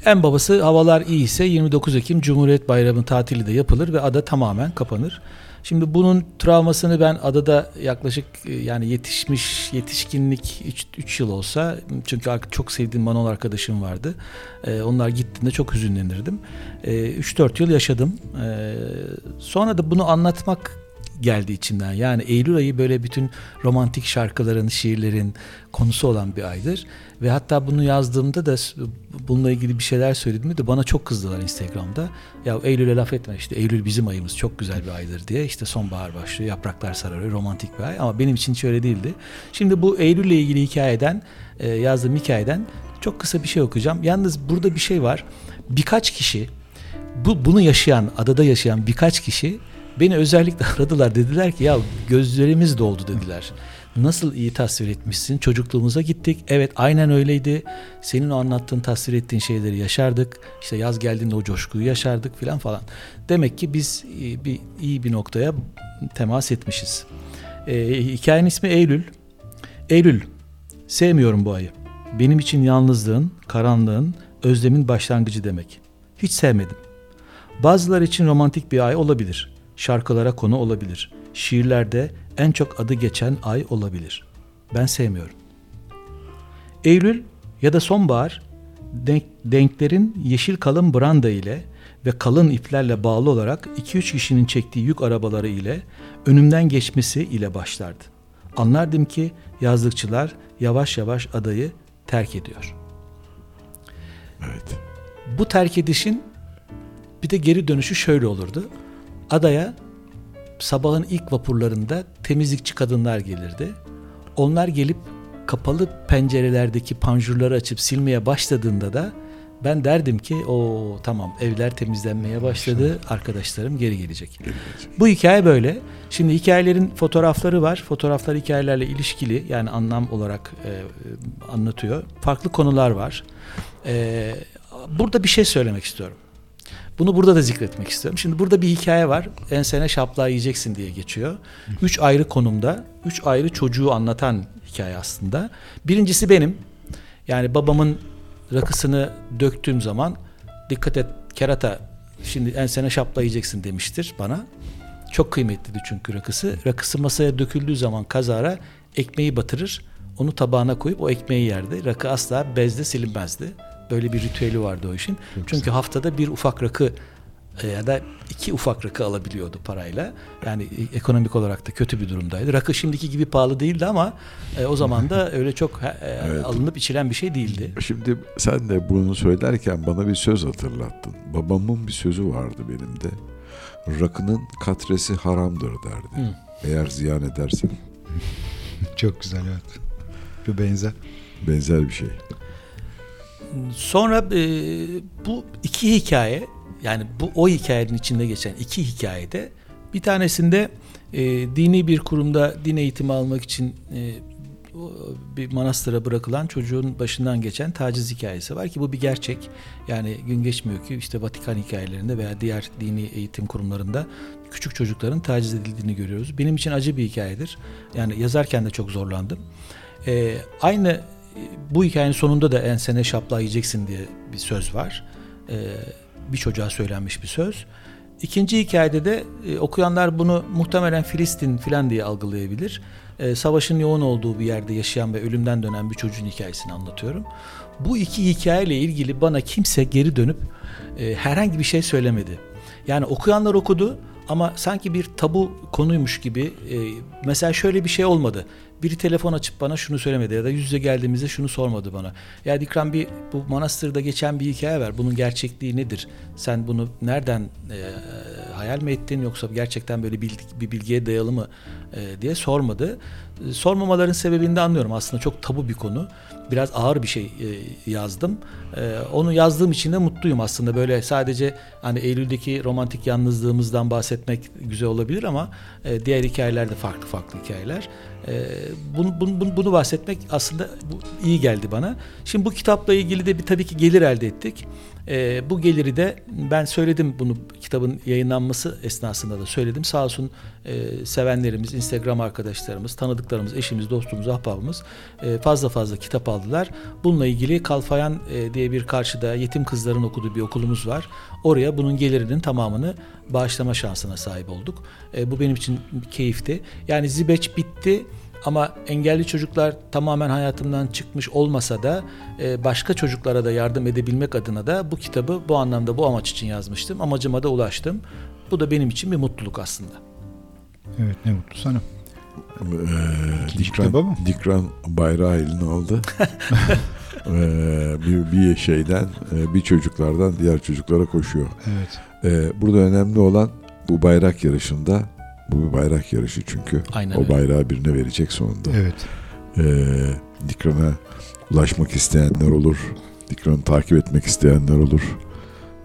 En babası havalar iyiyse 29 Ekim Cumhuriyet Bayramı tatili de yapılır ve ada tamamen kapanır. Şimdi bunun travmasını ben adada yaklaşık e, yani yetişmiş yetişkinlik 3 yıl olsa çünkü çok sevdiğim Manol arkadaşım vardı. Ee, onlar gittiğinde çok hüzünlenirdim. Ee, 3-4 yıl yaşadım. Sonra da bunu anlatmak geldi içimden. Yani Eylül ayı böyle bütün romantik şarkıların, şiirlerin konusu olan bir aydır. Ve hatta bunu yazdığımda da bununla ilgili bir şeyler söylediğimde de bana çok kızdılar Instagram'da. Ya Eylül'e laf etme işte Eylül bizim ayımız çok güzel bir aydır diye. İşte sonbahar başlıyor, yapraklar sararıyor, romantik bir ay. Ama benim için hiç öyle değildi. Şimdi bu Eylül'le ilgili hikayeden, e, yazdığım hikayeden çok kısa bir şey okuyacağım. Yalnız burada bir şey var. Birkaç kişi bu bunu yaşayan, adada yaşayan birkaç kişi beni özellikle aradılar. Dediler ki ya gözlerimiz doldu dediler. Nasıl iyi tasvir etmişsin. Çocukluğumuza gittik. Evet aynen öyleydi. Senin o anlattığın tasvir ettiğin şeyleri yaşardık. İşte yaz geldiğinde o coşkuyu yaşardık filan falan. Demek ki biz e, bir iyi bir noktaya temas etmişiz. E, hikayenin ismi Eylül. Eylül. Sevmiyorum bu ayı. Benim için yalnızlığın, karanlığın, özlemin başlangıcı demek. Hiç sevmedim. Bazıları için romantik bir ay olabilir. Şarkılara konu olabilir. Şiirlerde en çok adı geçen ay olabilir. Ben sevmiyorum. Eylül ya da sonbahar denk, denklerin yeşil kalın branda ile ve kalın iplerle bağlı olarak 2-3 kişinin çektiği yük arabaları ile önümden geçmesi ile başlardı. Anlardım ki yazlıkçılar yavaş yavaş adayı terk ediyor. Evet. Bu terk edişin bir de geri dönüşü şöyle olurdu. Adaya sabahın ilk vapurlarında temizlikçi kadınlar gelirdi. Onlar gelip kapalı pencerelerdeki panjurları açıp silmeye başladığında da ben derdim ki o tamam evler temizlenmeye başladı arkadaşlarım geri gelecek. Bu hikaye böyle. Şimdi hikayelerin fotoğrafları var. Fotoğraflar hikayelerle ilişkili yani anlam olarak e, anlatıyor. Farklı konular var. E, burada bir şey söylemek istiyorum. Bunu burada da zikretmek istiyorum. Şimdi burada bir hikaye var. Ensene şaplağı yiyeceksin diye geçiyor. Üç ayrı konumda, üç ayrı çocuğu anlatan hikaye aslında. Birincisi benim. Yani babamın rakısını döktüğüm zaman dikkat et kerata şimdi ensene şapla yiyeceksin demiştir bana. Çok kıymetliydi çünkü rakısı. Rakısı masaya döküldüğü zaman kazara ekmeği batırır. Onu tabağına koyup o ekmeği yerdi. Rakı asla bezde silinmezdi. Böyle bir ritüeli vardı o işin. Çünkü haftada bir ufak rakı e, ya da iki ufak rakı alabiliyordu parayla. Yani e, ekonomik olarak da kötü bir durumdaydı. Rakı şimdiki gibi pahalı değildi ama e, o zaman da öyle çok e, Evet. alınıp içilen bir şey değildi. Şimdi sen de bunu söylerken bana bir söz hatırlattın. Babamın bir sözü vardı benim de. Rakının katresi haramdır derdi. Hı. Eğer ziyan edersen. Çok güzel evet. Bir benzer. Benzer bir şey. Sonra e, bu iki hikaye yani bu o hikayenin içinde geçen iki hikayede bir tanesinde e, dini bir kurumda din eğitimi almak için e, bir manastıra bırakılan çocuğun başından geçen taciz hikayesi var ki bu bir gerçek. Yani gün geçmiyor ki işte Vatikan hikayelerinde veya diğer dini eğitim kurumlarında küçük çocukların taciz edildiğini görüyoruz. Benim için acı bir hikayedir. Yani yazarken de çok zorlandım. E, aynı bu hikayenin sonunda da ensene şapla yiyeceksin diye bir söz var. E, bir çocuğa söylenmiş bir söz. İkinci hikayede de e, okuyanlar bunu muhtemelen Filistin filan diye algılayabilir. E, savaşın yoğun olduğu bir yerde yaşayan ve ölümden dönen bir çocuğun hikayesini anlatıyorum. Bu iki hikayeyle ilgili bana kimse geri dönüp e, herhangi bir şey söylemedi. Yani okuyanlar okudu ama sanki bir tabu konuymuş gibi e, mesela şöyle bir şey olmadı. Biri telefon açıp bana şunu söylemedi ya da yüz yüze geldiğimizde şunu sormadı bana. Ya Dikran bir bu manastırda geçen bir hikaye var. Bunun gerçekliği nedir? Sen bunu nereden e, hayal mi ettin yoksa gerçekten böyle bilgi, bir bilgiye dayalı mı e, diye sormadı. Sormamaların sebebini de anlıyorum. Aslında çok tabu bir konu. Biraz ağır bir şey e, yazdım. E, onu yazdığım için de mutluyum aslında. Böyle sadece hani Eylül'deki romantik yalnızlığımızdan bahsetmek güzel olabilir ama e, diğer hikayeler de farklı farklı hikayeler. Bunu, bunu, bunu- bahsetmek aslında iyi geldi bana. Şimdi bu kitapla ilgili de bir tabii ki gelir elde ettik. E, bu geliri de ben söyledim bunu kitabın yayınlanması esnasında da söyledim. Sağ olsun e, sevenlerimiz, Instagram arkadaşlarımız, tanıdıklarımız, eşimiz, dostumuz, ahbabımız e, fazla fazla kitap aldılar. Bununla ilgili Kalfayan e, diye bir karşıda yetim kızların okuduğu bir okulumuz var. Oraya bunun gelirinin tamamını bağışlama şansına sahip olduk. E, bu benim için keyifti. Yani Zibeç bitti. Ama engelli çocuklar tamamen hayatımdan çıkmış olmasa da e, başka çocuklara da yardım edebilmek adına da bu kitabı bu anlamda bu amaç için yazmıştım. Amacıma da ulaştım. Bu da benim için bir mutluluk aslında. Evet ne mutlu sana. Ee, mı? Dikran bayrağı eline aldı. Ee, bir, bir şeyden, e, bir çocuklardan diğer çocuklara koşuyor. Evet. Ee, burada önemli olan bu bayrak yarışında, bu bir bayrak yarışı çünkü. Aynen o öyle. bayrağı birine verecek sonunda. Evet. Ee, Dikran'a ulaşmak isteyenler olur. Dikran'ı takip etmek isteyenler olur.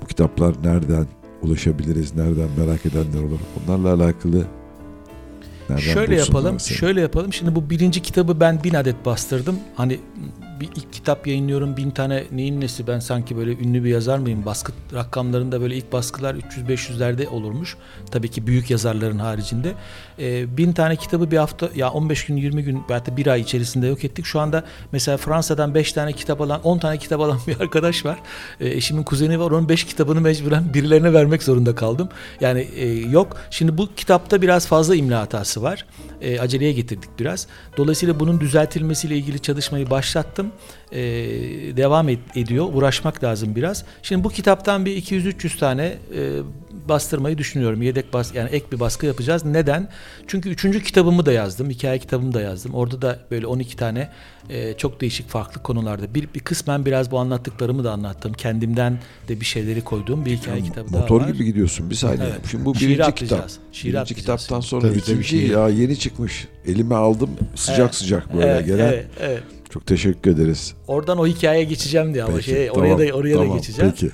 Bu kitaplar nereden ulaşabiliriz, nereden merak edenler olur. Bunlarla alakalı nereden Şöyle yapalım, seni? şöyle yapalım. Şimdi bu birinci kitabı ben bin adet bastırdım. Hani bir ilk kitap yayınlıyorum bin tane neyin nesi ben sanki böyle ünlü bir yazar mıyım? Baskı rakamlarında böyle ilk baskılar 300-500'lerde olurmuş. Tabii ki büyük yazarların haricinde. Ee, bin tane kitabı bir hafta ya 15 gün 20 gün hatta bir ay içerisinde yok ettik. Şu anda mesela Fransa'dan 5 tane kitap alan 10 tane kitap alan bir arkadaş var. Ee, eşimin kuzeni var onun 5 kitabını mecburen birilerine vermek zorunda kaldım. Yani e, yok. Şimdi bu kitapta biraz fazla imla hatası var. E, aceleye getirdik biraz. Dolayısıyla bunun düzeltilmesiyle ilgili çalışmayı başlattım. E, devam et- ediyor. Uğraşmak lazım biraz. Şimdi bu kitaptan bir 200-300 tane e, bastırmayı düşünüyorum. Yedek bas yani ek bir baskı yapacağız. Neden? Çünkü üçüncü kitabımı da yazdım. Hikaye kitabımı da yazdım. Orada da böyle 12 tane e, çok değişik farklı konularda. Bir, bir kısmen biraz bu anlattıklarımı da anlattım. Kendimden de bir şeyleri koyduğum bir hikaye kitabı daha Motor var. gibi gidiyorsun bir saniye. Evet. Şimdi bu birinci atlayacağız. kitap. Şiiri birinci atlayacağız. kitaptan sonra Tabii, tabii, ikinci şiir. ya yeni çıkmış. Elime aldım sıcak Evet. sıcak böyle Evet, gelen. evet, evet. Çok teşekkür ederiz. Oradan o hikayeye geçeceğim diye ama Peki, şey oraya tamam, da oraya tamam, da geçeceğim. Peki.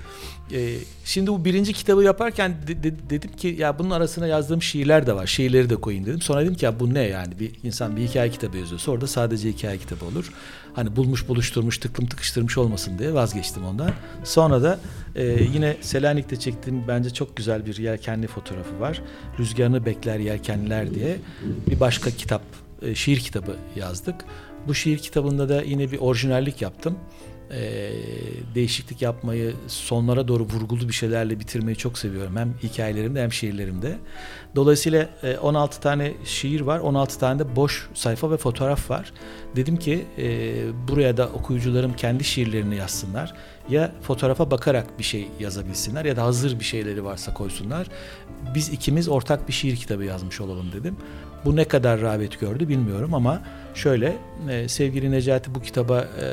Ee, şimdi bu birinci kitabı yaparken de- de- dedim ki ya bunun arasına yazdığım şiirler de var. Şiirleri de koyayım dedim. Sonra dedim ki ya bu ne yani bir insan bir hikaye kitabı yazıyorsa orada sadece hikaye kitabı olur. Hani bulmuş buluşturmuş tıklım tıkıştırmış olmasın diye vazgeçtim ondan. Sonra da e, yine Selanik'te çektiğim bence çok güzel bir yelkenli fotoğrafı var. Rüzgarını bekler yelkenliler diye bir başka kitap e, şiir kitabı yazdık. Bu şiir kitabında da yine bir orijinallik yaptım. Ee, değişiklik yapmayı sonlara doğru vurgulu bir şeylerle bitirmeyi çok seviyorum. Hem hikayelerimde hem şiirlerimde. Dolayısıyla e, 16 tane şiir var. 16 tane de boş sayfa ve fotoğraf var. Dedim ki e, buraya da okuyucularım kendi şiirlerini yazsınlar. Ya fotoğrafa bakarak bir şey yazabilsinler ya da hazır bir şeyleri varsa koysunlar. Biz ikimiz ortak bir şiir kitabı yazmış olalım dedim. Bu ne kadar rağbet gördü bilmiyorum ama şöyle e, sevgili Necati bu kitaba e,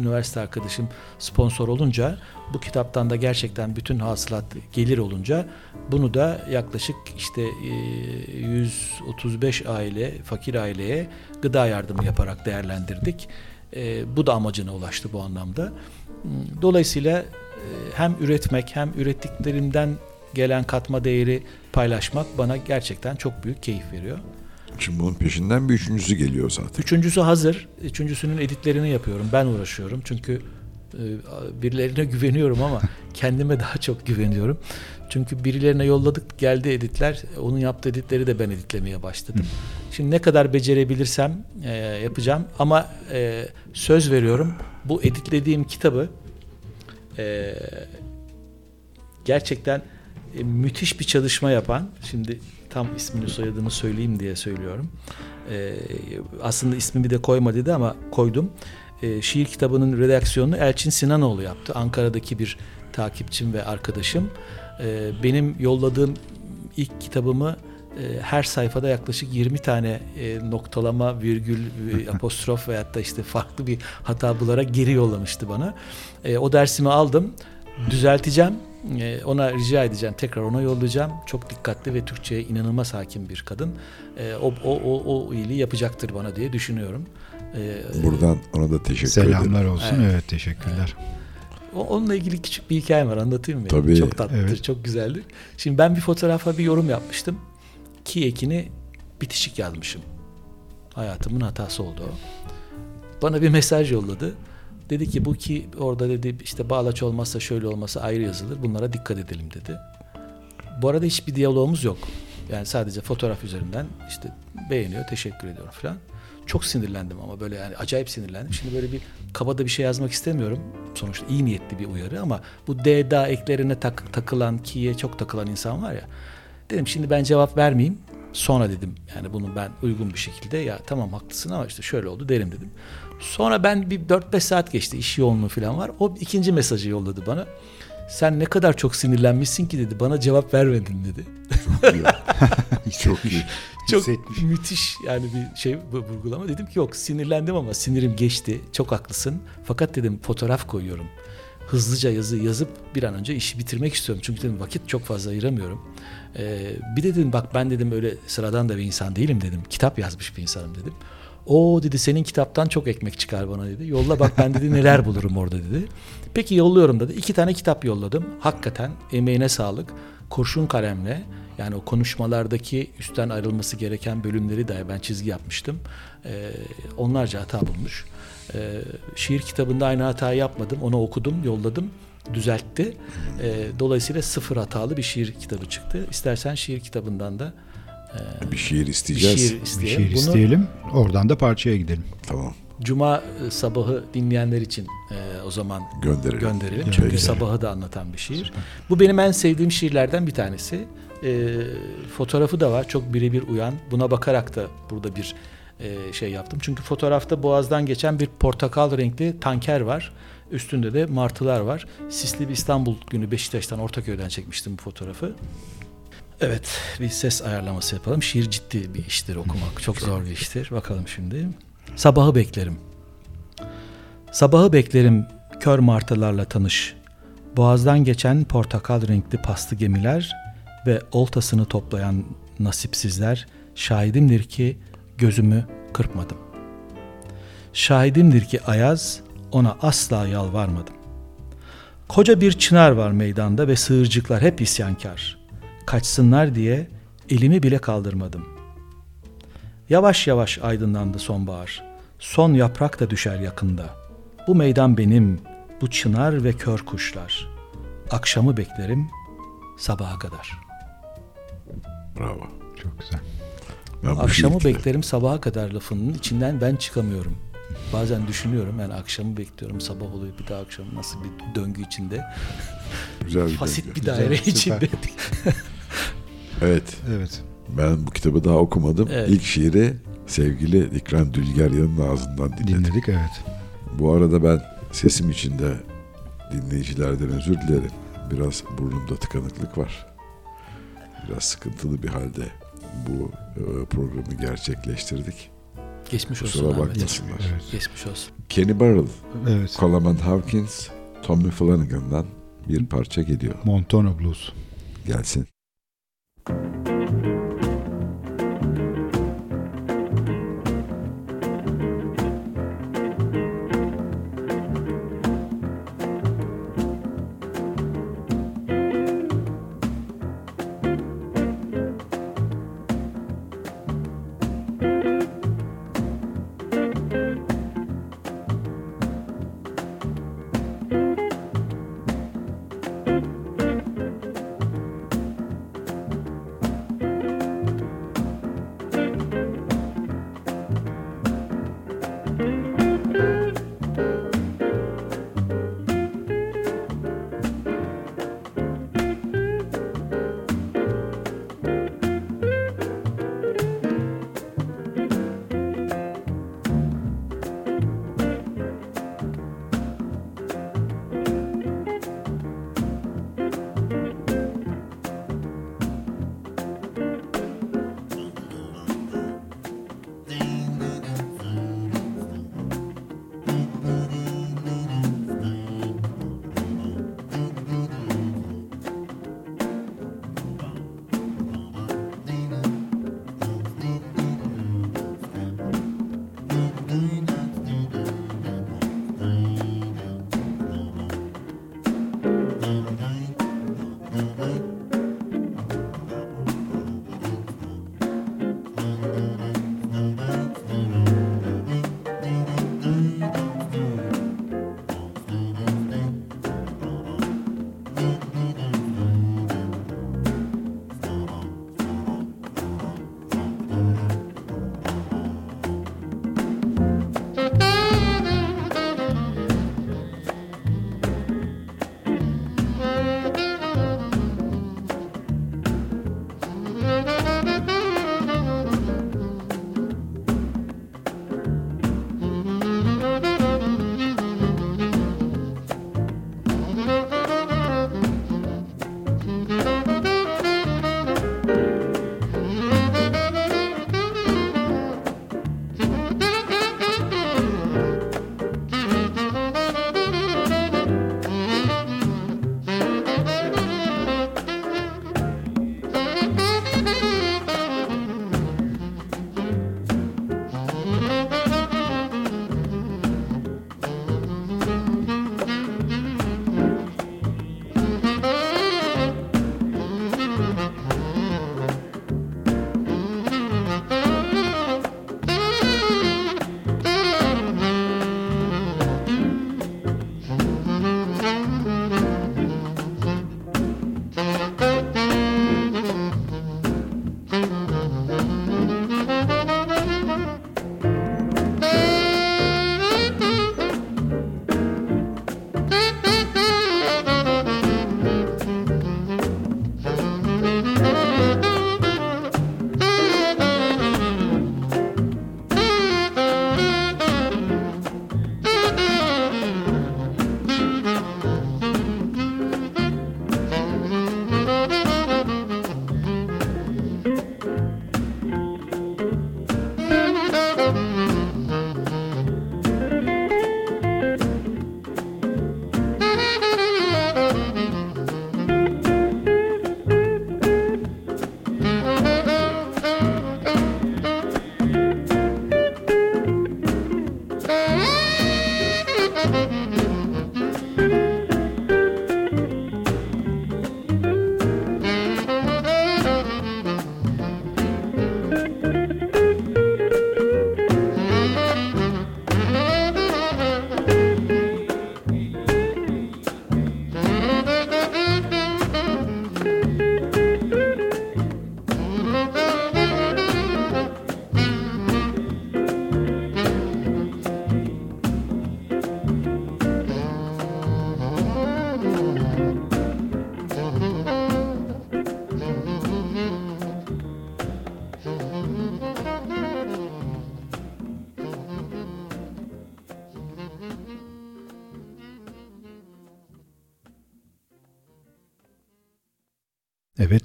üniversite arkadaşım sponsor olunca bu kitaptan da gerçekten bütün hasılat gelir olunca bunu da yaklaşık işte e, 135 aile fakir aileye gıda yardımı yaparak değerlendirdik. E, bu da amacına ulaştı bu anlamda. Dolayısıyla e, hem üretmek hem ürettiklerimden gelen katma değeri paylaşmak bana gerçekten çok büyük keyif veriyor. Şimdi bunun peşinden bir üçüncüsü geliyor zaten. Üçüncüsü hazır. Üçüncüsünün editlerini yapıyorum. Ben uğraşıyorum. Çünkü e, birilerine güveniyorum ama kendime daha çok güveniyorum. Çünkü birilerine yolladık geldi editler. Onun yaptığı editleri de ben editlemeye başladım. Şimdi ne kadar becerebilirsem e, yapacağım ama e, söz veriyorum bu editlediğim kitabı e, gerçekten e, müthiş bir çalışma yapan şimdi tam ismini soyadını söyleyeyim diye söylüyorum. E, aslında ismimi de koyma dedi ama koydum. E, şiir kitabının redaksiyonunu Elçin Sinanoğlu yaptı. Ankara'daki bir takipçim ve arkadaşım. E, benim yolladığım ilk kitabımı e, her sayfada yaklaşık 20 tane e, noktalama, virgül, e, apostrof veyahut da işte farklı bir hata bularak geri yollamıştı bana. O dersimi aldım. Düzelteceğim. E, ona rica edeceğim. Tekrar ona yollayacağım. Çok dikkatli ve Türkçe'ye inanılmaz hakim bir kadın. E, o, o, o, o iyiliği yapacaktır bana diye düşünüyorum. E, Buradan ona da teşekkür Selamlar ederim. olsun. Evet. Evet, teşekkürler. O- Onunla ilgili küçük bir hikayem var anlatayım mı? Tabii. Çok tatlıdır, Evet. çok güzeldir. Şimdi ben bir fotoğrafa bir yorum yapmıştım. Ki ekini bitişik yazmışım. Hayatımın hatası oldu o. Bana bir mesaj yolladı. Dedi ki bu ki orada dedi işte bağlaç olmazsa şöyle olmasa ayrı yazılır. Bunlara dikkat edelim dedi. Bu arada hiçbir diyalogumuz yok. Yani sadece fotoğraf üzerinden işte beğeniyor, teşekkür ediyorum falan. Çok sinirlendim ama böyle yani acayip sinirlendim. Şimdi böyle bir kabada bir şey yazmak istemiyorum. Sonuçta iyi niyetli bir uyarı ama bu D da eklerine tak, takılan, ki'ye çok takılan insan var ya. Dedim şimdi ben cevap vermeyeyim. Sonra dedim yani bunu ben uygun bir şekilde ya tamam haklısın ama işte şöyle oldu derim dedim. Sonra ben bir 4-5 saat geçti iş yoğunluğu falan var. O ikinci mesajı yolladı bana. Sen ne kadar çok sinirlenmişsin ki dedi. Bana cevap vermedin dedi. Çok iyi. Çok Hissetmiş. müthiş yani bir şey bu vurgulama. Dedim ki yok sinirlendim ama sinirim geçti. Çok haklısın. Fakat dedim fotoğraf koyuyorum. Hızlıca yazı yazıp bir an önce işi bitirmek istiyorum. Çünkü dedim vakit çok fazla ayıramıyorum. Ee, bir de dedim bak ben dedim öyle sıradan da bir insan değilim dedim. Kitap yazmış bir insanım dedim. O dedi senin kitaptan çok ekmek çıkar bana dedi. Yolla bak ben dedi neler bulurum orada dedi. Peki yolluyorum dedi. İki tane kitap yolladım. Hakikaten emeğine sağlık. Kurşun kalemle yani o konuşmalardaki üstten ayrılması gereken bölümleri dahi ben çizgi yapmıştım. Ee, onlarca hata bulmuş. Ee, şiir kitabında aynı hatayı yapmadım. Onu okudum, yolladım, düzeltti. Ee, dolayısıyla sıfır hatalı bir şiir kitabı çıktı. İstersen şiir kitabından da Bir şiir bir isteyeceğiz. şiir Bir isteyelim. şiir Bunu isteyelim. Oradan da parçaya gidelim. Tamam. Cuma sabahı dinleyenler için e, o zaman Gönderelim. gönderelim. Peki. Çünkü sabahı da anlatan bir şiir. Bu benim en sevdiğim şiirlerden bir tanesi. E, fotoğrafı da var. Çok birebir uyan. Buna bakarak da burada bir e, şey yaptım. Çünkü fotoğrafta boğazdan geçen bir portakal renkli tanker var. Üstünde de martılar var. Sisli bir İstanbul günü Beşiktaş'tan Ortaköy'den çekmiştim bu fotoğrafı. Evet, bir ses ayarlaması yapalım. Şiir ciddi bir iştir okumak. Çok zor bir iştir. Bakalım şimdi. Sabahı beklerim. Sabahı beklerim kör martılarla tanış. Boğazdan geçen portakal renkli paslı gemiler ve oltasını toplayan nasipsizler şahidimdir ki gözümü kırpmadım. Şahidimdir ki Ayaz ona asla yalvarmadım. Koca bir çınar var meydanda ve sığırcıklar hep isyankar. Kaçsınlar diye elimi bile kaldırmadım. Yavaş yavaş aydınlandı sonbahar. Son yaprak da düşer yakında. Bu meydan benim, bu çınar ve kör kuşlar. Akşamı beklerim sabaha kadar. Bravo. Çok güzel. Ben Akşamı beklerim sabaha kadar lafının içinden ben çıkamıyorum. Bazen düşünüyorum yani akşamı bekliyorum sabah oluyor bir daha akşam nasıl bir döngü içinde. Güzel bir Fasit döngü. bir daire süper. içinde. Evet. Evet. Ben bu kitabı daha okumadım. Evet. İlk şiiri sevgili İkram Dülgeryan'ın ağzından dinledim. Dinledik evet. Bu arada ben sesim içinde dinleyicilerden özür dilerim. Biraz burnumda tıkanıklık var. Biraz sıkıntılı bir halde bu e, programı gerçekleştirdik. Geçmiş olsun Kusura Ahmet. bakmasınlar. Evet. Geçmiş olsun. Kenny Burrell, Evet. Coleman Hawkins, Tommy Flanagan'dan bir parça geliyor. Montana Blues. Gelsin. Thank you.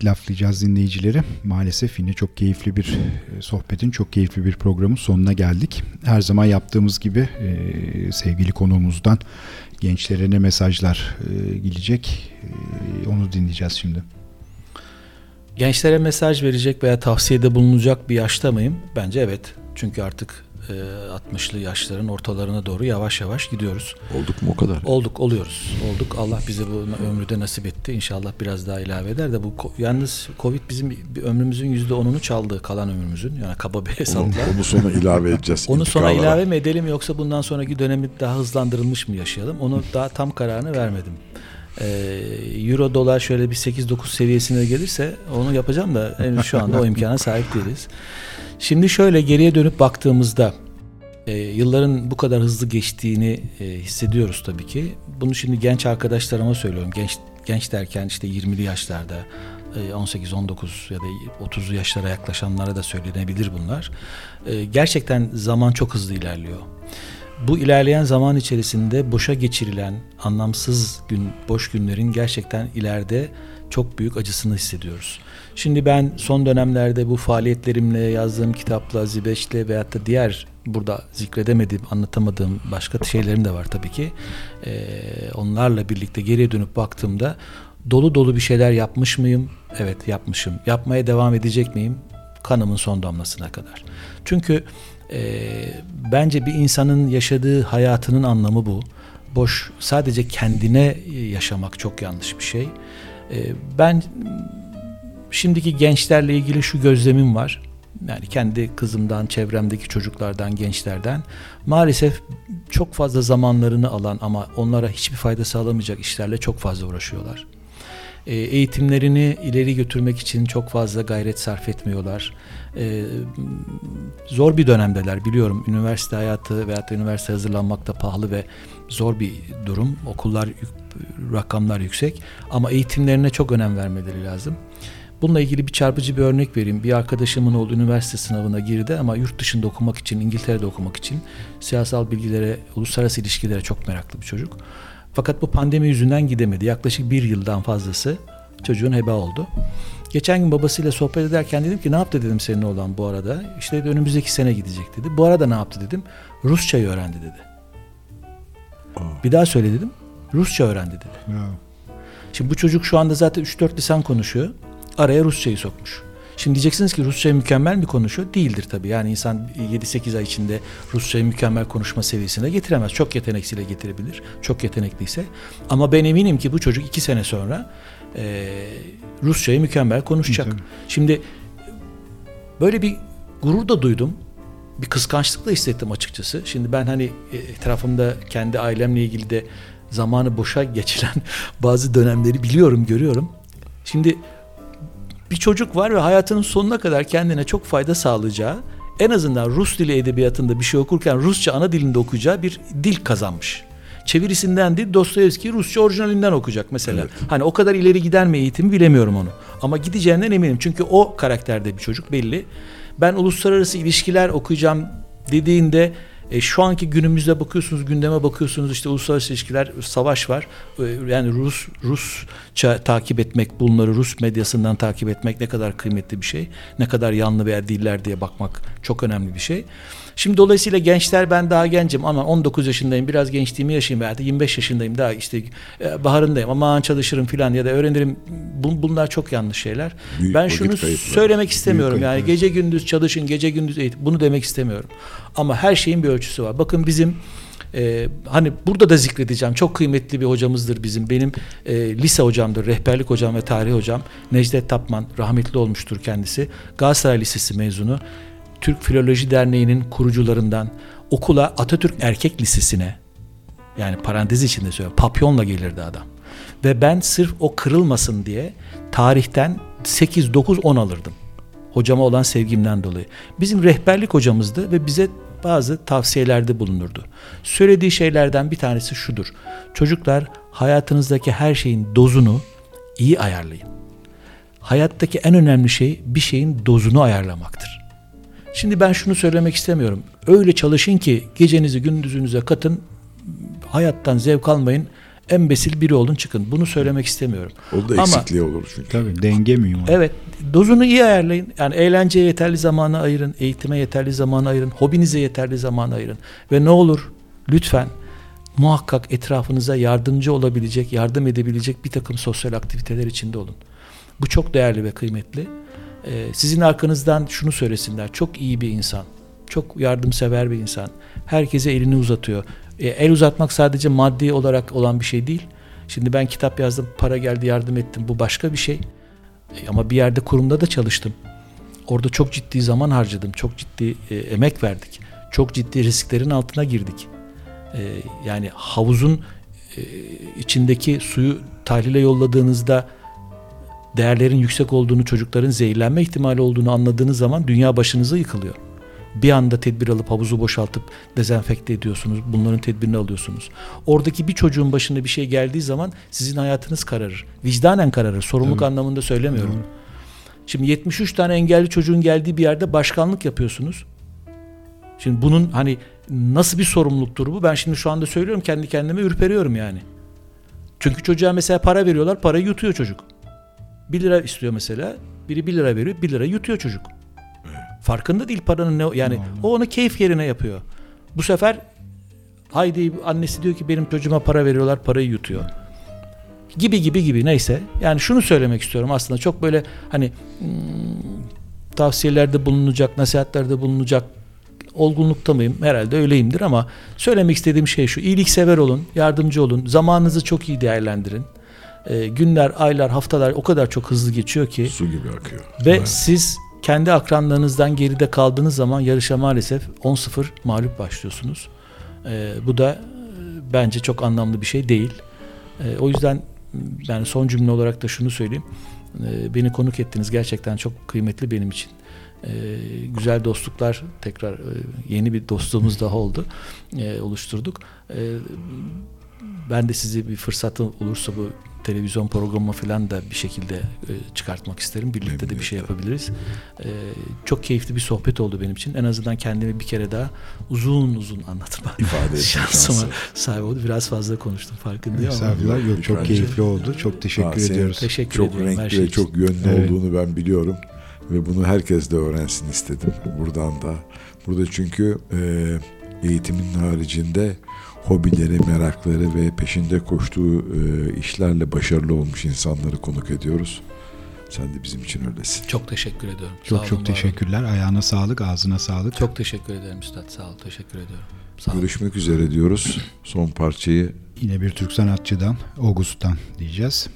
Evet laflayacağız dinleyicileri. Maalesef yine çok keyifli bir e, sohbetin, çok keyifli bir programın sonuna geldik. Her zaman yaptığımız gibi e, sevgili konuğumuzdan gençlere ne mesajlar e, gelecek onu dinleyeceğiz şimdi. Gençlere mesaj verecek veya tavsiyede bulunacak bir yaşta mıyım? Bence evet. Çünkü artık e, 60'lı yaşların ortalarına doğru yavaş yavaş gidiyoruz. Olduk mu o kadar? Olduk, oluyoruz. Olduk. Allah bize bu ömrü de nasip etti. İnşallah biraz daha ilave eder de bu yalnız Covid bizim ömrümüzün %10'unu çaldı kalan ömrümüzün. Yani kaba bir Onu, hesapla. onu sonra ilave edeceğiz. Onu sonra ilave mi edelim yoksa bundan sonraki dönemi daha hızlandırılmış mı yaşayalım? Onu daha tam kararını vermedim. Ee, Euro dolar şöyle bir 8-9 seviyesine gelirse onu yapacağım da henüz şu anda o imkana sahip değiliz. Şimdi şöyle geriye dönüp baktığımızda e, yılların bu kadar hızlı geçtiğini e, hissediyoruz tabii ki. Bunu şimdi genç arkadaşlarıma söylüyorum. Genç genç derken işte 20'li yaşlarda e, 18-19 ya da 30'lu yaşlara yaklaşanlara da söylenebilir bunlar. E, gerçekten zaman çok hızlı ilerliyor. Bu ilerleyen zaman içerisinde boşa geçirilen anlamsız gün, boş günlerin gerçekten ileride çok büyük acısını hissediyoruz. Şimdi ben son dönemlerde bu faaliyetlerimle, yazdığım kitapla, Zibeş'le veyahut da diğer burada zikredemediğim, anlatamadığım başka şeylerim de var tabii ki. Ee, onlarla birlikte geriye dönüp baktığımda dolu dolu bir şeyler yapmış mıyım? Evet yapmışım. Yapmaya devam edecek miyim? Kanımın son damlasına kadar. Çünkü e, bence bir insanın yaşadığı hayatının anlamı bu. Boş sadece kendine yaşamak çok yanlış bir şey. E, ben şimdiki gençlerle ilgili şu gözlemim var. Yani kendi kızımdan, çevremdeki çocuklardan, gençlerden maalesef çok fazla zamanlarını alan ama onlara hiçbir fayda sağlamayacak işlerle çok fazla uğraşıyorlar. E, eğitimlerini ileri götürmek için çok fazla gayret sarf etmiyorlar. E, zor bir dönemdeler biliyorum. Üniversite hayatı veyahut da üniversite hazırlanmak da pahalı ve zor bir durum. Okullar rakamlar yüksek ama eğitimlerine çok önem vermeleri lazım. Bununla ilgili bir çarpıcı bir örnek vereyim. Bir arkadaşımın oğlu üniversite sınavına girdi ama yurt dışında okumak için, İngiltere'de okumak için siyasal bilgilere, uluslararası ilişkilere çok meraklı bir çocuk. Fakat bu pandemi yüzünden gidemedi. Yaklaşık bir yıldan fazlası çocuğun heba oldu. Geçen gün babasıyla sohbet ederken dedim ki ne yaptı dedim senin olan bu arada. İşte dedi, önümüzdeki sene gidecek dedi. Bu arada ne yaptı dedim. Rusçayı öğrendi dedi. Bir daha söyle dedim. Rusça öğrendi dedi. Şimdi bu çocuk şu anda zaten 3-4 lisan konuşuyor. Araya Rusçayı sokmuş. Şimdi diyeceksiniz ki Rusçayı mükemmel mi konuşuyor? Değildir tabii. Yani insan 7-8 ay içinde Rusçayı mükemmel konuşma seviyesine getiremez. Çok yeteneksiyle getirebilir. Çok yetenekliyse. Ama ben eminim ki bu çocuk 2 sene sonra e, Rusçayı mükemmel konuşacak. Tabii. Şimdi böyle bir gurur da duydum. Bir kıskançlık da hissettim açıkçası. Şimdi ben hani e, etrafımda kendi ailemle ilgili de zamanı boşa geçiren bazı dönemleri biliyorum, görüyorum. Şimdi bir çocuk var ve hayatının sonuna kadar kendine çok fayda sağlayacağı, en azından Rus dili edebiyatında bir şey okurken Rusça ana dilinde okuyacağı bir dil kazanmış. Çevirisinden değil Dostoyevski Rusça orijinalinden okuyacak mesela. Hani o kadar ileri gider mi eğitimi bilemiyorum onu. Ama gideceğinden eminim. Çünkü o karakterde bir çocuk belli. Ben uluslararası ilişkiler okuyacağım dediğinde e, şu anki günümüzde bakıyorsunuz gündeme bakıyorsunuz işte uluslararası ilişkiler savaş var. E, yani Rus Rusça takip etmek bunları Rus medyasından takip etmek ne kadar kıymetli bir şey. Ne kadar yanlı veya diller diye bakmak çok önemli bir şey. Şimdi dolayısıyla gençler ben daha gencim ama 19 yaşındayım biraz gençliğimi yaşayayım veya da 25 yaşındayım daha işte e, baharındayım ama çalışırım filan ya da öğrenirim. Bun- bunlar çok yanlış şeyler. Büyük ben şunu kayıpları. söylemek istemiyorum Büyük yani gece gündüz çalışın gece gündüz eğitim bunu demek istemiyorum. Ama her şeyin bir ölçüsü var. Bakın bizim e, hani burada da zikredeceğim çok kıymetli bir hocamızdır bizim benim e, lise hocamdır rehberlik hocam ve tarih hocam Necdet Tapman rahmetli olmuştur kendisi Galatasaray Lisesi mezunu Türk Filoloji Derneği'nin kurucularından okula Atatürk Erkek Lisesi'ne yani parantez içinde söylüyorum papyonla gelirdi adam. Ve ben sırf o kırılmasın diye tarihten 8, 9, 10 alırdım. Hocama olan sevgimden dolayı. Bizim rehberlik hocamızdı ve bize bazı tavsiyelerde bulunurdu. Söylediği şeylerden bir tanesi şudur. Çocuklar hayatınızdaki her şeyin dozunu iyi ayarlayın. Hayattaki en önemli şey bir şeyin dozunu ayarlamaktır. Şimdi ben şunu söylemek istemiyorum. Öyle çalışın ki gecenizi gündüzünüze katın, hayattan zevk almayın, embesil biri olun çıkın. Bunu söylemek istemiyorum. O da Ama- eksikliği olur çünkü. Tabii denge mühim. Evet. Dozunu iyi ayarlayın. Yani eğlenceye yeterli zamanı ayırın. Eğitime yeterli zamanı ayırın. Hobinize yeterli zamanı ayırın. Ve ne olur lütfen muhakkak etrafınıza yardımcı olabilecek, yardım edebilecek bir takım sosyal aktiviteler içinde olun. Bu çok değerli ve kıymetli. Ee, sizin arkanızdan şunu söylesinler. Çok iyi bir insan. Çok yardımsever bir insan. Herkese elini uzatıyor. E, el uzatmak sadece maddi olarak olan bir şey değil. Şimdi ben kitap yazdım, para geldi, yardım ettim. Bu başka bir şey. E, Ama bir yerde kurumda da çalıştım. Orada çok ciddi zaman harcadım. Çok ciddi e, emek verdik. Çok ciddi risklerin altına girdik. E, yani havuzun e, içindeki suyu tahlile yolladığınızda değerlerin yüksek olduğunu, çocukların zehirlenme ihtimali olduğunu anladığınız zaman dünya başınıza yıkılıyor. Bir anda tedbir alıp havuzu boşaltıp dezenfekte ediyorsunuz. Bunların tedbirini alıyorsunuz. Oradaki bir çocuğun başına bir şey geldiği zaman sizin hayatınız kararır. Vicdanen kararır. Sorumluluk anlamında söylemiyorum. Şimdi 73 tane engelli çocuğun geldiği bir yerde başkanlık yapıyorsunuz. Şimdi bunun hani nasıl bir sorumluluktur bu? Ben şimdi şu anda söylüyorum kendi kendime ürperiyorum yani. Çünkü çocuğa mesela para veriyorlar, parayı yutuyor çocuk. 1 lira istiyor mesela. Biri 1 lira veriyor, 1 lira yutuyor çocuk. Farkında değil paranın ne yani o onu keyif yerine yapıyor. Bu sefer haydi annesi diyor ki benim çocuğuma para veriyorlar, parayı yutuyor. Gibi gibi gibi neyse. Yani şunu söylemek istiyorum aslında çok böyle hani hmm, tavsiyelerde bulunacak, nasihatlerde bulunacak olgunlukta mıyım? Herhalde öyleyimdir ama söylemek istediğim şey şu. iyiliksever olun, yardımcı olun. Zamanınızı çok iyi değerlendirin. Ee, günler, aylar, haftalar o kadar çok hızlı geçiyor ki Su gibi akıyor. ve Evet. siz kendi akranlarınızdan geride kaldığınız zaman yarışa maalesef 10-0 mağlup başlıyorsunuz. Ee, bu da e, bence çok anlamlı bir şey değil. Ee, o yüzden yani son cümle olarak da şunu söyleyeyim. Ee, beni konuk ettiniz gerçekten çok kıymetli benim için. Ee, güzel dostluklar tekrar e, yeni bir dostluğumuz daha oldu. Ee, oluşturduk. Ee, ben de sizi bir fırsatı olursa bu televizyon programı falan da bir şekilde e, çıkartmak isterim. Birlikte de bir şey Memnuniyetle. yapabiliriz. Ee, çok keyifli bir sohbet oldu benim için. En azından kendimi bir kere daha uzun uzun anlatma İfade şansıma şansı. sahip oldu. Biraz fazla konuştum farkındayım ama Estağfurullah. Yok, çok Bence- keyifli oldu. Çok teşekkür senin ediyoruz. teşekkür çok ediyorum renkli şey ve çok yönlü Evet. olduğunu ben biliyorum ve bunu herkes de öğrensin istedim buradan da. Burada çünkü e, eğitimin haricinde hobileri, merakları ve peşinde koştuğu e, işlerle başarılı olmuş insanları konuk ediyoruz. Sen de bizim için öylesin. Çok teşekkür ediyorum. Sağ Çok olun, çok olun. teşekkürler. Ayağına sağlık, ağzına sağlık. Çok teşekkür ederim Üstad. Sağ ol. Teşekkür ediyorum. Sağ olun. Görüşmek üzere diyoruz. Son parçayı Yine bir Türk sanatçıdan, August'tan diyeceğiz.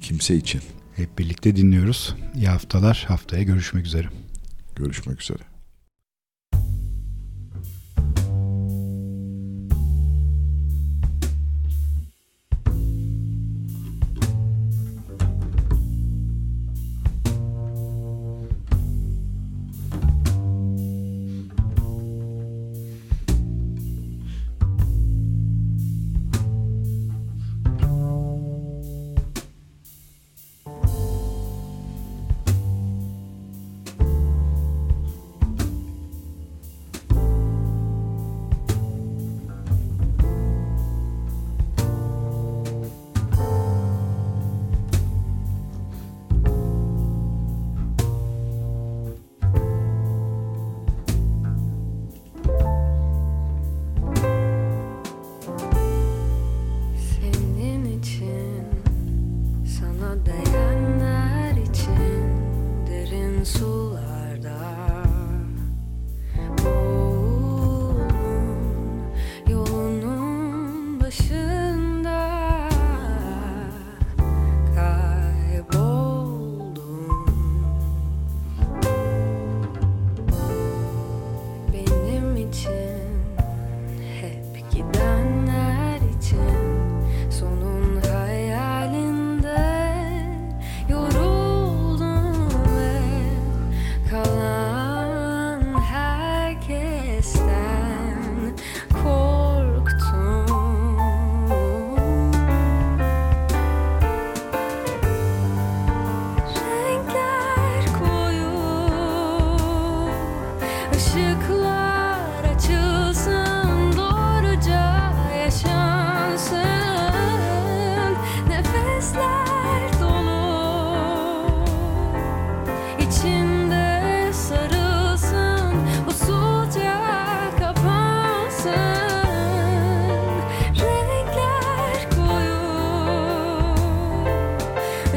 kimse için. Hep birlikte dinliyoruz. İyi haftalar. Haftaya görüşmek üzere. Görüşmek üzere.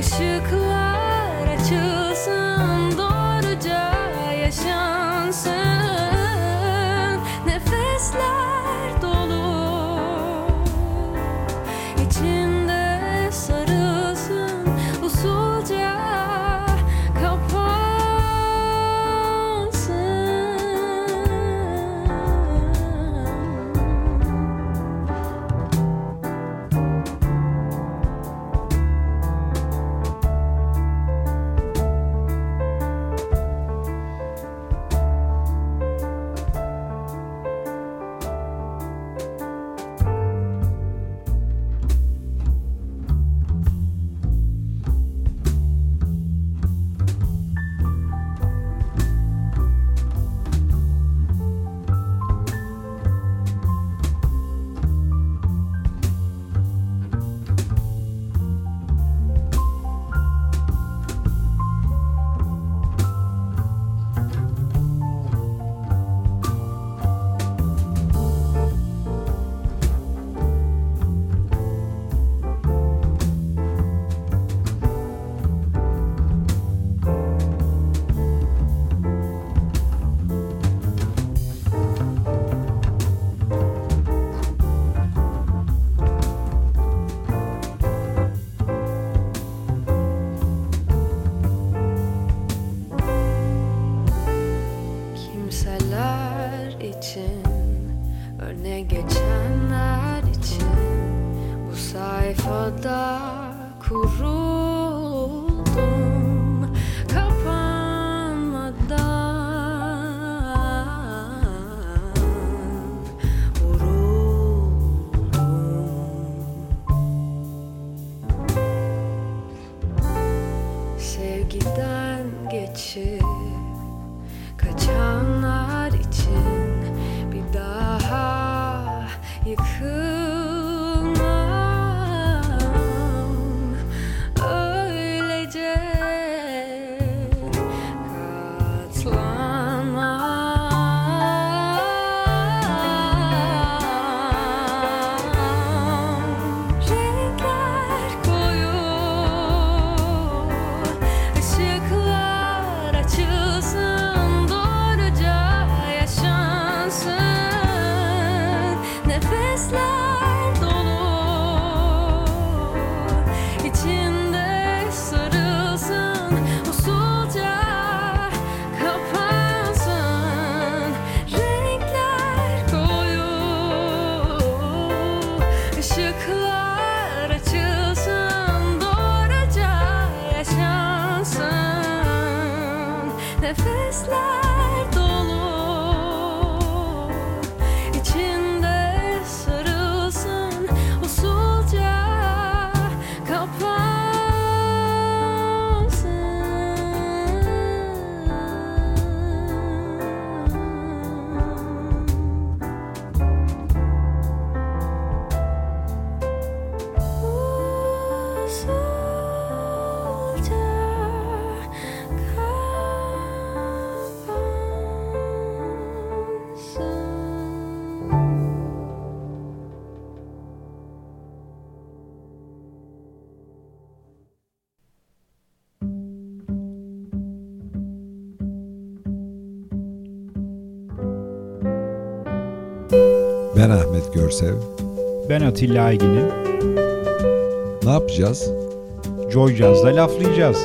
Aşıklar açılsın Görsev. Ben Atilla Aygin'im. Ne yapacağız? Joy Jazz'da laflayacağız.